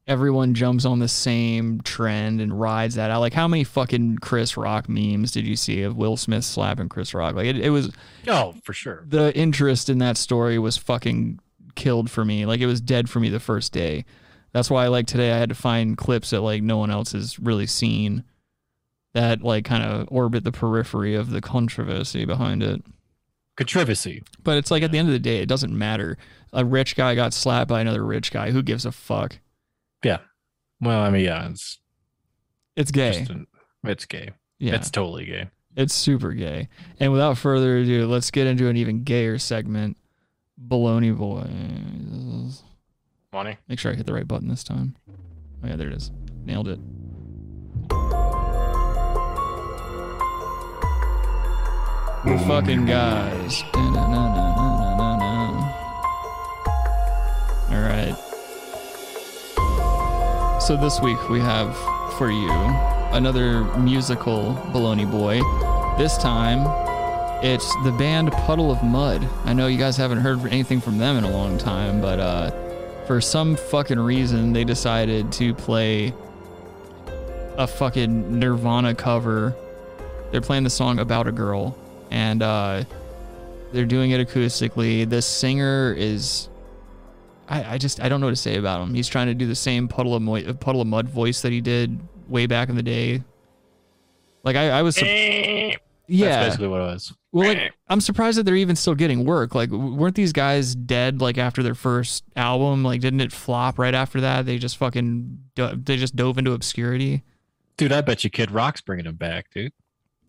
everyone jumps on the same trend and rides that out. Like how many fucking Chris Rock memes did you see of Will Smith slapping Chris Rock? Like it, it was Oh, for sure. the interest in that story was fucking killed for me. Like it was dead for me the first day. That's why like today I had to find clips that like no one else has really seen that like kind of orbit the periphery of the controversy behind it. Controversy. But it's like at the end of the day, it doesn't matter. A rich guy got slapped by another rich guy. Who gives a fuck? Yeah. Well, I mean, yeah, it's It's gay. an- it's gay. Yeah. It's totally gay. It's super gay. And without further ado, let's get into an even gayer segment. Baloney boys. Money. Make sure I hit the right button this time. Oh yeah, there it is. Nailed it. The fucking guys. All right. So this week we have for you another musical Baloney Boy. This time it's the band Puddle of Mudd. I know you guys haven't heard anything from them in a long time, but uh, for some fucking reason they decided to play a fucking Nirvana cover. They're playing the song About a Girl, and uh, they're doing it acoustically. The singer is. I, I just I don't know what to say about him. He's trying to do the same puddle of puddle of Mudd voice that he did way back in the day. Like I, I was, yeah, That's basically what it was. well, like, I'm surprised that they're even still getting work. Like, weren't these guys dead like after their first album? Like, didn't it flop right after that? They just fucking they just dove into obscurity. Dude, I bet you Kid Rock's bringing him back, dude.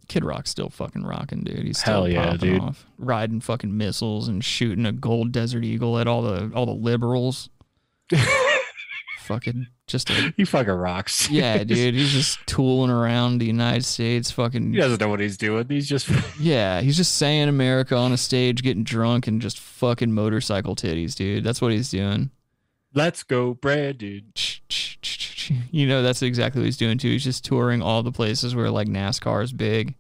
Kid Rock's still fucking rocking, dude. He's still Hell yeah, popping dude. off, riding fucking missiles and shooting a gold Desert Eagle at all the all the liberals. *laughs* fucking just a He fucking rocks. yeah, *laughs* dude. He's just tooling around the United States, fucking He doesn't know what he's doing. He's just *laughs* Yeah, he's just saying America on a stage, getting drunk and just fucking motorcycle titties, dude. That's what he's doing. Let's go, Brad, dude. You know, that's exactly what he's doing too. He's just touring all the places where like NASCAR is big.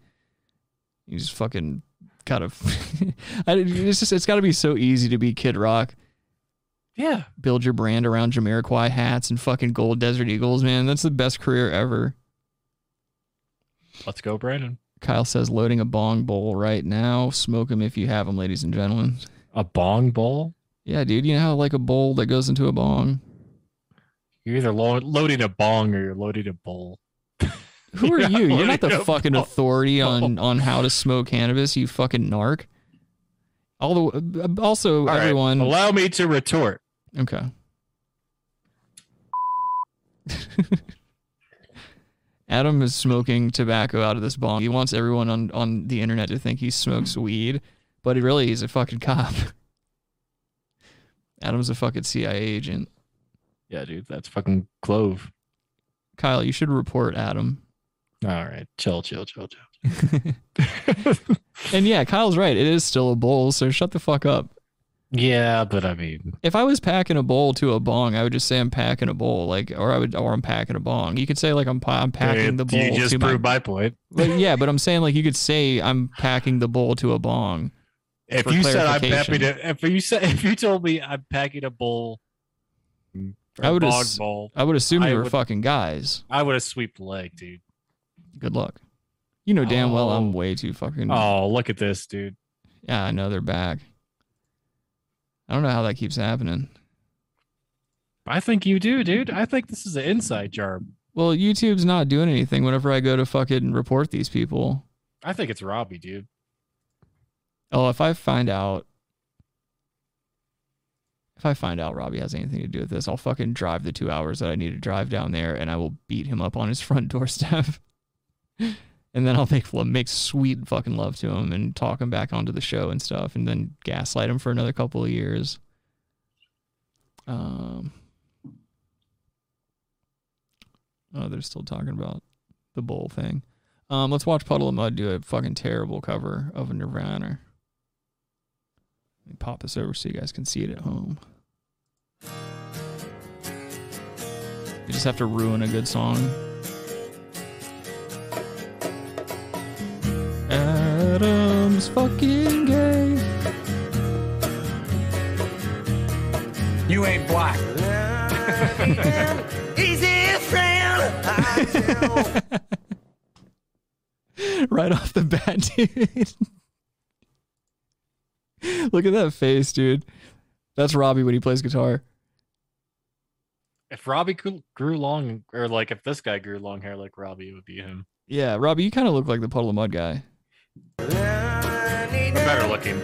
He's fucking kind of. *laughs* It's just it's got to be so easy to be Kid Rock. Yeah. Build your brand around Jamiroquai hats and fucking gold Desert Eagles, man. That's the best career ever. Let's go, Brandon. Kyle says loading a bong bowl right now. Smoke them if you have them, ladies and gentlemen. A bong bowl? Yeah, dude. You know how like a bowl that goes into a bong. You're either lo- loading a bong or you're loading a bowl. *laughs* Who are You're not you? You're not the fucking authority on on how to smoke cannabis. You fucking narc. All the uh, also All right, everyone. allow me to retort. Okay. *laughs* Adam is smoking tobacco out of this bong. He wants everyone on, on the internet to think he smokes weed, but he really he's a fucking cop. *laughs* Adam's a fucking CIA agent. Yeah, dude, that's fucking clove. Kyle, you should report Adam. All right, chill, chill, chill, chill. *laughs* And yeah, Kyle's right. It is still a bowl, so shut the fuck up. Yeah, but I mean, If I was packing a bowl to a bong, I would just say I'm packing a bowl, like, or I would, or I'm packing a bong. You could say like I'm, I'm packing the bowl. you just to proved my point. But yeah, but I'm saying like you could say I'm packing the bowl to a bong. If you said I'm happy to, if you said, *laughs* if you told me I'm packing a bowl, I a would, ass- bowl, I would assume you were would- fucking guys. I would have swept the leg, dude. Good luck. You know damn well Oh. I'm way too fucking. Oh, look at this, dude. Yeah, I know they're back. I don't know how that keeps happening. I think you do, dude. I think this is an inside job. Well, YouTube's not doing anything whenever I go to fucking report these people. I think it's Robbie, dude. Oh, if I find out, if I find out Robbie has anything to do with this, I'll fucking drive the two hours that I need to drive down there, and I will beat him up on his *laughs* front doorstep. and then I'll make make sweet fucking love to him and talk him back onto the show and stuff, and then gaslight him for another couple of years. Um. Oh, they're still talking about the bowl thing. Um, let's watch Puddle of Mudd do a fucking terrible cover of a Nirvana. Let me pop this over so you guys can see it at home. You just have to ruin a good song. Adam's fucking gay. You ain't black. *laughs* Easy friend. *laughs* right off the bat, dude. *laughs* Look at that face, dude. That's Robbie when he plays guitar. If Robbie grew, grew long, or like if this guy grew long hair like Robbie, it would be him. Yeah, Robbie, you kind of look like the Puddle of Mudd guy. Better looking.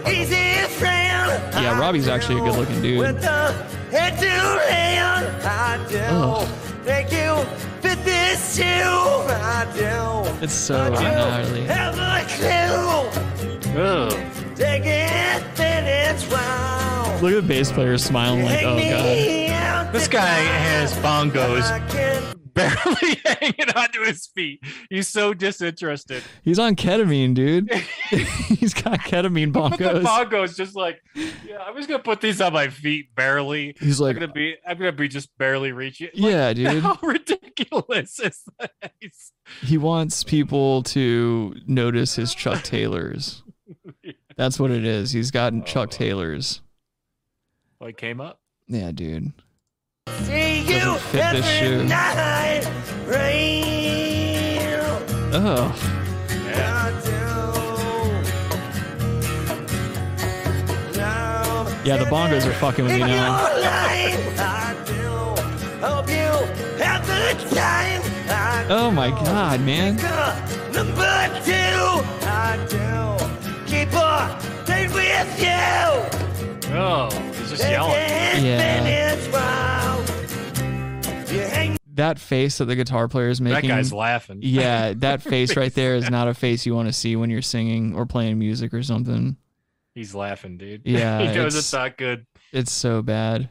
Yeah, Robbie's actually a good looking dude. With the head to hand, I oh. do. Ugh. Thank you for this too. I do. It's so I do. gnarly. Have a clue. Take it, then it's wild. Look at the bass player smiling like, oh god. This guy has bongos barely *laughs* hanging onto his feet. He's so disinterested. He's on ketamine, dude. *laughs* *laughs* He's got ketamine But the bongos. bongos just like, yeah, I'm just gonna put these on my feet barely. He's like- I'm gonna be, I'm gonna be just barely reaching. Like, Yeah, dude. How ridiculous is this? He wants people to notice his Chuck Taylors. That's what it is. He's gotten got oh, Chuck Taylors. Oh, like came up. Yeah, dude. See you Doesn't this every shoe. night. Rain. Oh. Yeah, the bongos are fucking with me now. Hope you have the time. I Oh my god, man. Number two, I do keep on staying with you. Oh, he's just yelling. Yeah. It's wild. You hang That face that the guitar player is making. That making. guy's laughing. Yeah, that *laughs* face right there is not a face you want to see when you're singing or playing music or something. He's laughing, dude. Yeah, *laughs* he knows it's- it's not good. It's so bad.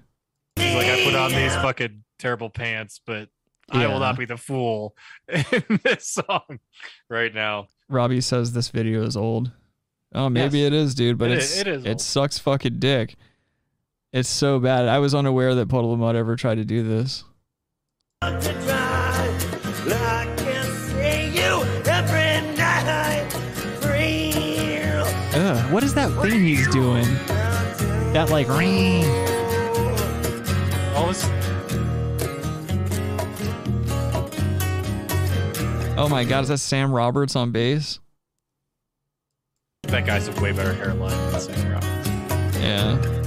He's like, I put on these fucking terrible pants, but I will not be the fool *laughs* in this song right now. Robbie says this video is old. Oh, maybe it is, dude, but It it's is- it is it sucks fucking dick. It's so bad. I was unaware that Puddle of Mudd ever tried to do this. I can see you every night. Free. Ugh, what is that thing he's doing? That like ring. This, Oh my god, is that Sam Roberts on bass? That guy's a way better hairline than Sam. Yeah.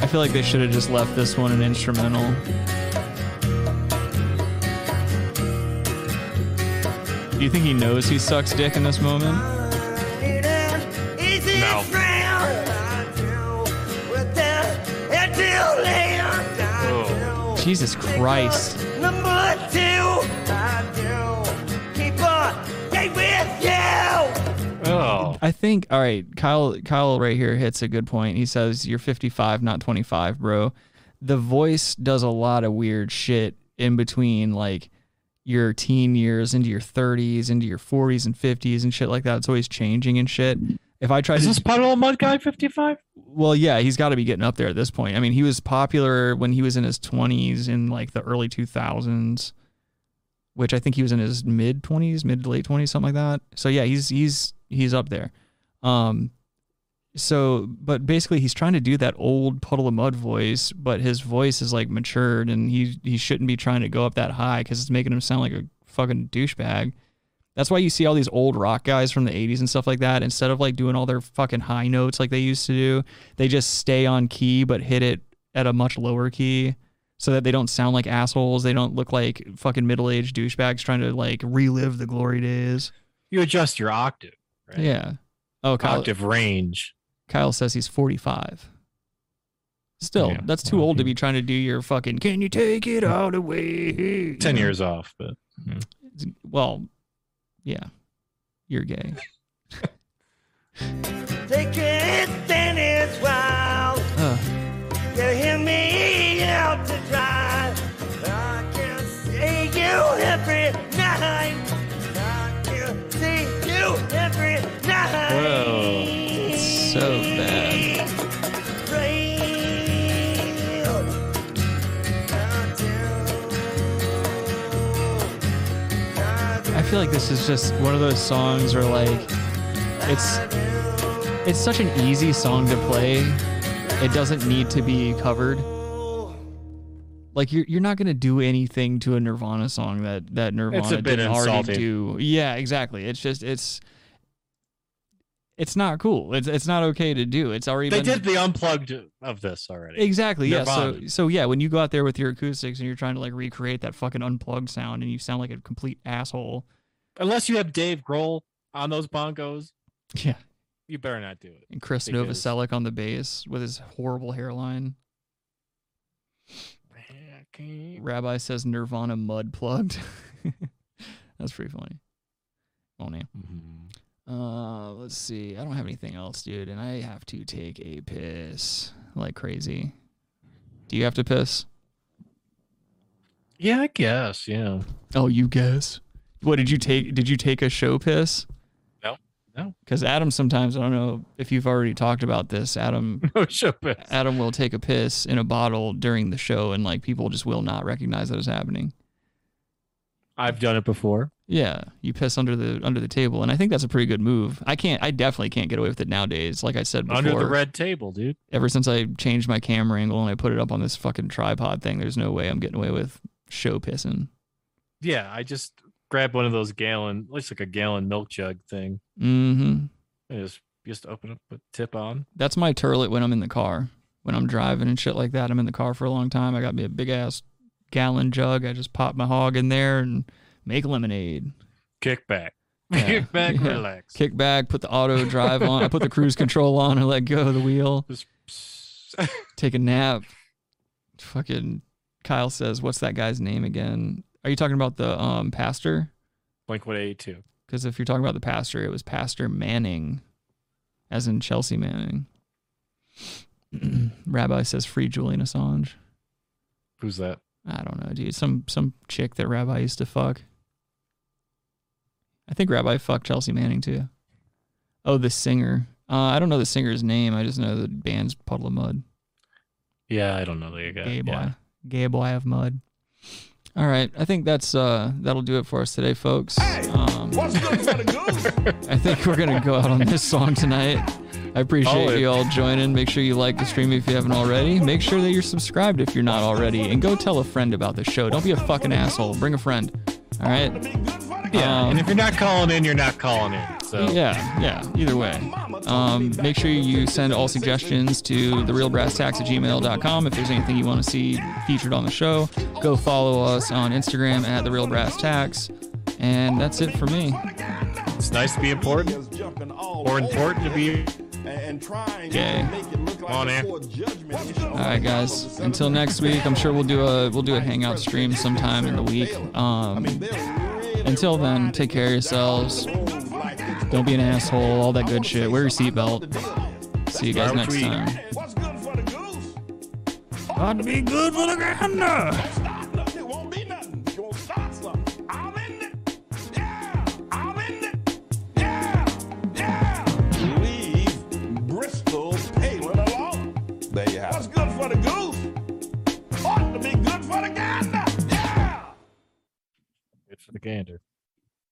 I feel like they should have just left this one an instrumental. Do you think he knows he sucks dick in this moment? No. Oh. Jesus Christ. Number two, I do keep on stay with you. Oh. I think all right, Kyle Kyle right here hits a good point. He says you're 55, not 25, bro. The voice does a lot of weird shit in between like your teen years into your 30s, into your 40s and 50s and shit like that. It's always changing and shit. If I try Is to this Puddle of Mudd guy 55? well, yeah, he's got to be getting up there at this point. I mean, he was popular when he was in his 20s in like the early 2000s, which I think he was in his mid 20s, mid to late 20s, something like that. So yeah, he's he's he's up there. Um so but basically he's trying to do that old puddle of Mudd voice, but his voice is like matured and he he shouldn't be trying to go up that high cuz it's making him sound like a fucking douchebag. That's why you see all these old rock guys from the 80s and stuff like that. Instead of like doing all their fucking high notes like they used to do, they just stay on key but hit it at a much lower key so that they don't sound like assholes. They don't look like fucking middle aged douchebags trying to like relive the glory days. You adjust your octave, right? Yeah. Oh, Kyle, Octave range. Kyle says he's 45. Still, Yeah, that's too old to be trying to do your fucking can you take it all away? 10 years off, but hmm. Well, yeah. You're gay. Take it, then it's wild. This is just one of those songs where like it's it's such an easy song to play. It doesn't need to be covered. Like you're you're not gonna do anything to a Nirvana song that that Nirvana didn't already do. Yeah, exactly. It's just it's it's not cool. It's it's not okay to do. It's already They been did the unplugged of this already. Exactly. Yeah. So so yeah, when you go out there with your acoustics and you're trying to like recreate that fucking unplugged sound and you sound like a complete asshole, Unless you have Dave Grohl on those bongos, Yeah. you better not do it. And Chris Because- Novoselic on the bass with his horrible hairline. Rabbi says Nirvana mud plugged. *laughs* That's pretty funny. Oh, name. Uh, let's see. I don't have anything else, dude, and I have to take a piss like crazy. Do you have to piss? Yeah, I guess. Yeah. Oh, you guess. What did you take? Did you take a show piss? No, no. Because Adam sometimes I don't know if you've already talked about this. Adam, *laughs* no show piss. Adam will take a piss in a bottle during the show, and like people just will not recognize that it's happening. I've done it before. Yeah, you piss under the under the table, and I think that's a pretty good move. I can't, I definitely can't get away with it nowadays. Like I said before, Under the red table, dude. ever since I changed my camera angle and I put it up on this fucking tripod thing, there's no way I'm getting away with show pissing. Yeah, I just grabbed one of those gallon, it looks like a gallon milk jug thing. Mm-hmm. And just just open up, put tip on. That's my turlet when I'm in the car. When I'm driving and shit like that, I'm in the car for a long time. I got me a big ass gallon jug. I just pop my hog in there and make lemonade. Kick back. *laughs* Yeah. Kick back, Yeah. relax. Kick back, put the auto drive on. I put the cruise control on and let go of the wheel. *laughs* Just *laughs* take a nap. Fucking Kyle says, "What's that guy's name again?" Are you talking about the um pastor? Blink 182. Because if you're talking about the pastor, it was Pastor Manning, as in Chelsea Manning. *clears throat* Rabbi says, "Free Julian Assange." Who's that? I don't know, dude. Some some chick that Rabbi used to fuck. I think Rabbi fucked Chelsea Manning too. Oh, the singer. Uh, I don't know the singer's name. I just know the band's Puddle of Mudd. Yeah, I don't know the guy. Gay boy. Yeah. Gay boy of mud. All right, I think that's uh that'll do it for us today, folks. Um, What's good for the goose? I think we're gonna go out on this song tonight. I appreciate Solid. you all joining. Make sure you like the stream if you haven't already. Make sure that you're subscribed if you're not already, and go tell a friend about the show. Don't be a fucking asshole. Bring a friend. All right. Yeah, Um, and if you're not calling in, you're not calling in. So yeah, yeah. Either way, um, make sure you send all suggestions to therealbrasstax at gmail.com. If there's anything you want to see featured on the show, go follow us on Instagram at therealbrasstax. And that's it for me. it's nice to be important, or important to be gay. Come on, in. All right, guys. Until next week, I'm sure we'll do a we'll do a hangout stream sometime in the week. Um, until then, take care of yourselves. Don't be an asshole. All that good shit. Wear your seatbelt. See you guys next time. Ought to be good for the gander. Leave Bristol Palin alone. There you have What's good for the goose? Ought to be good for the gander. Yeah. Good for the gander.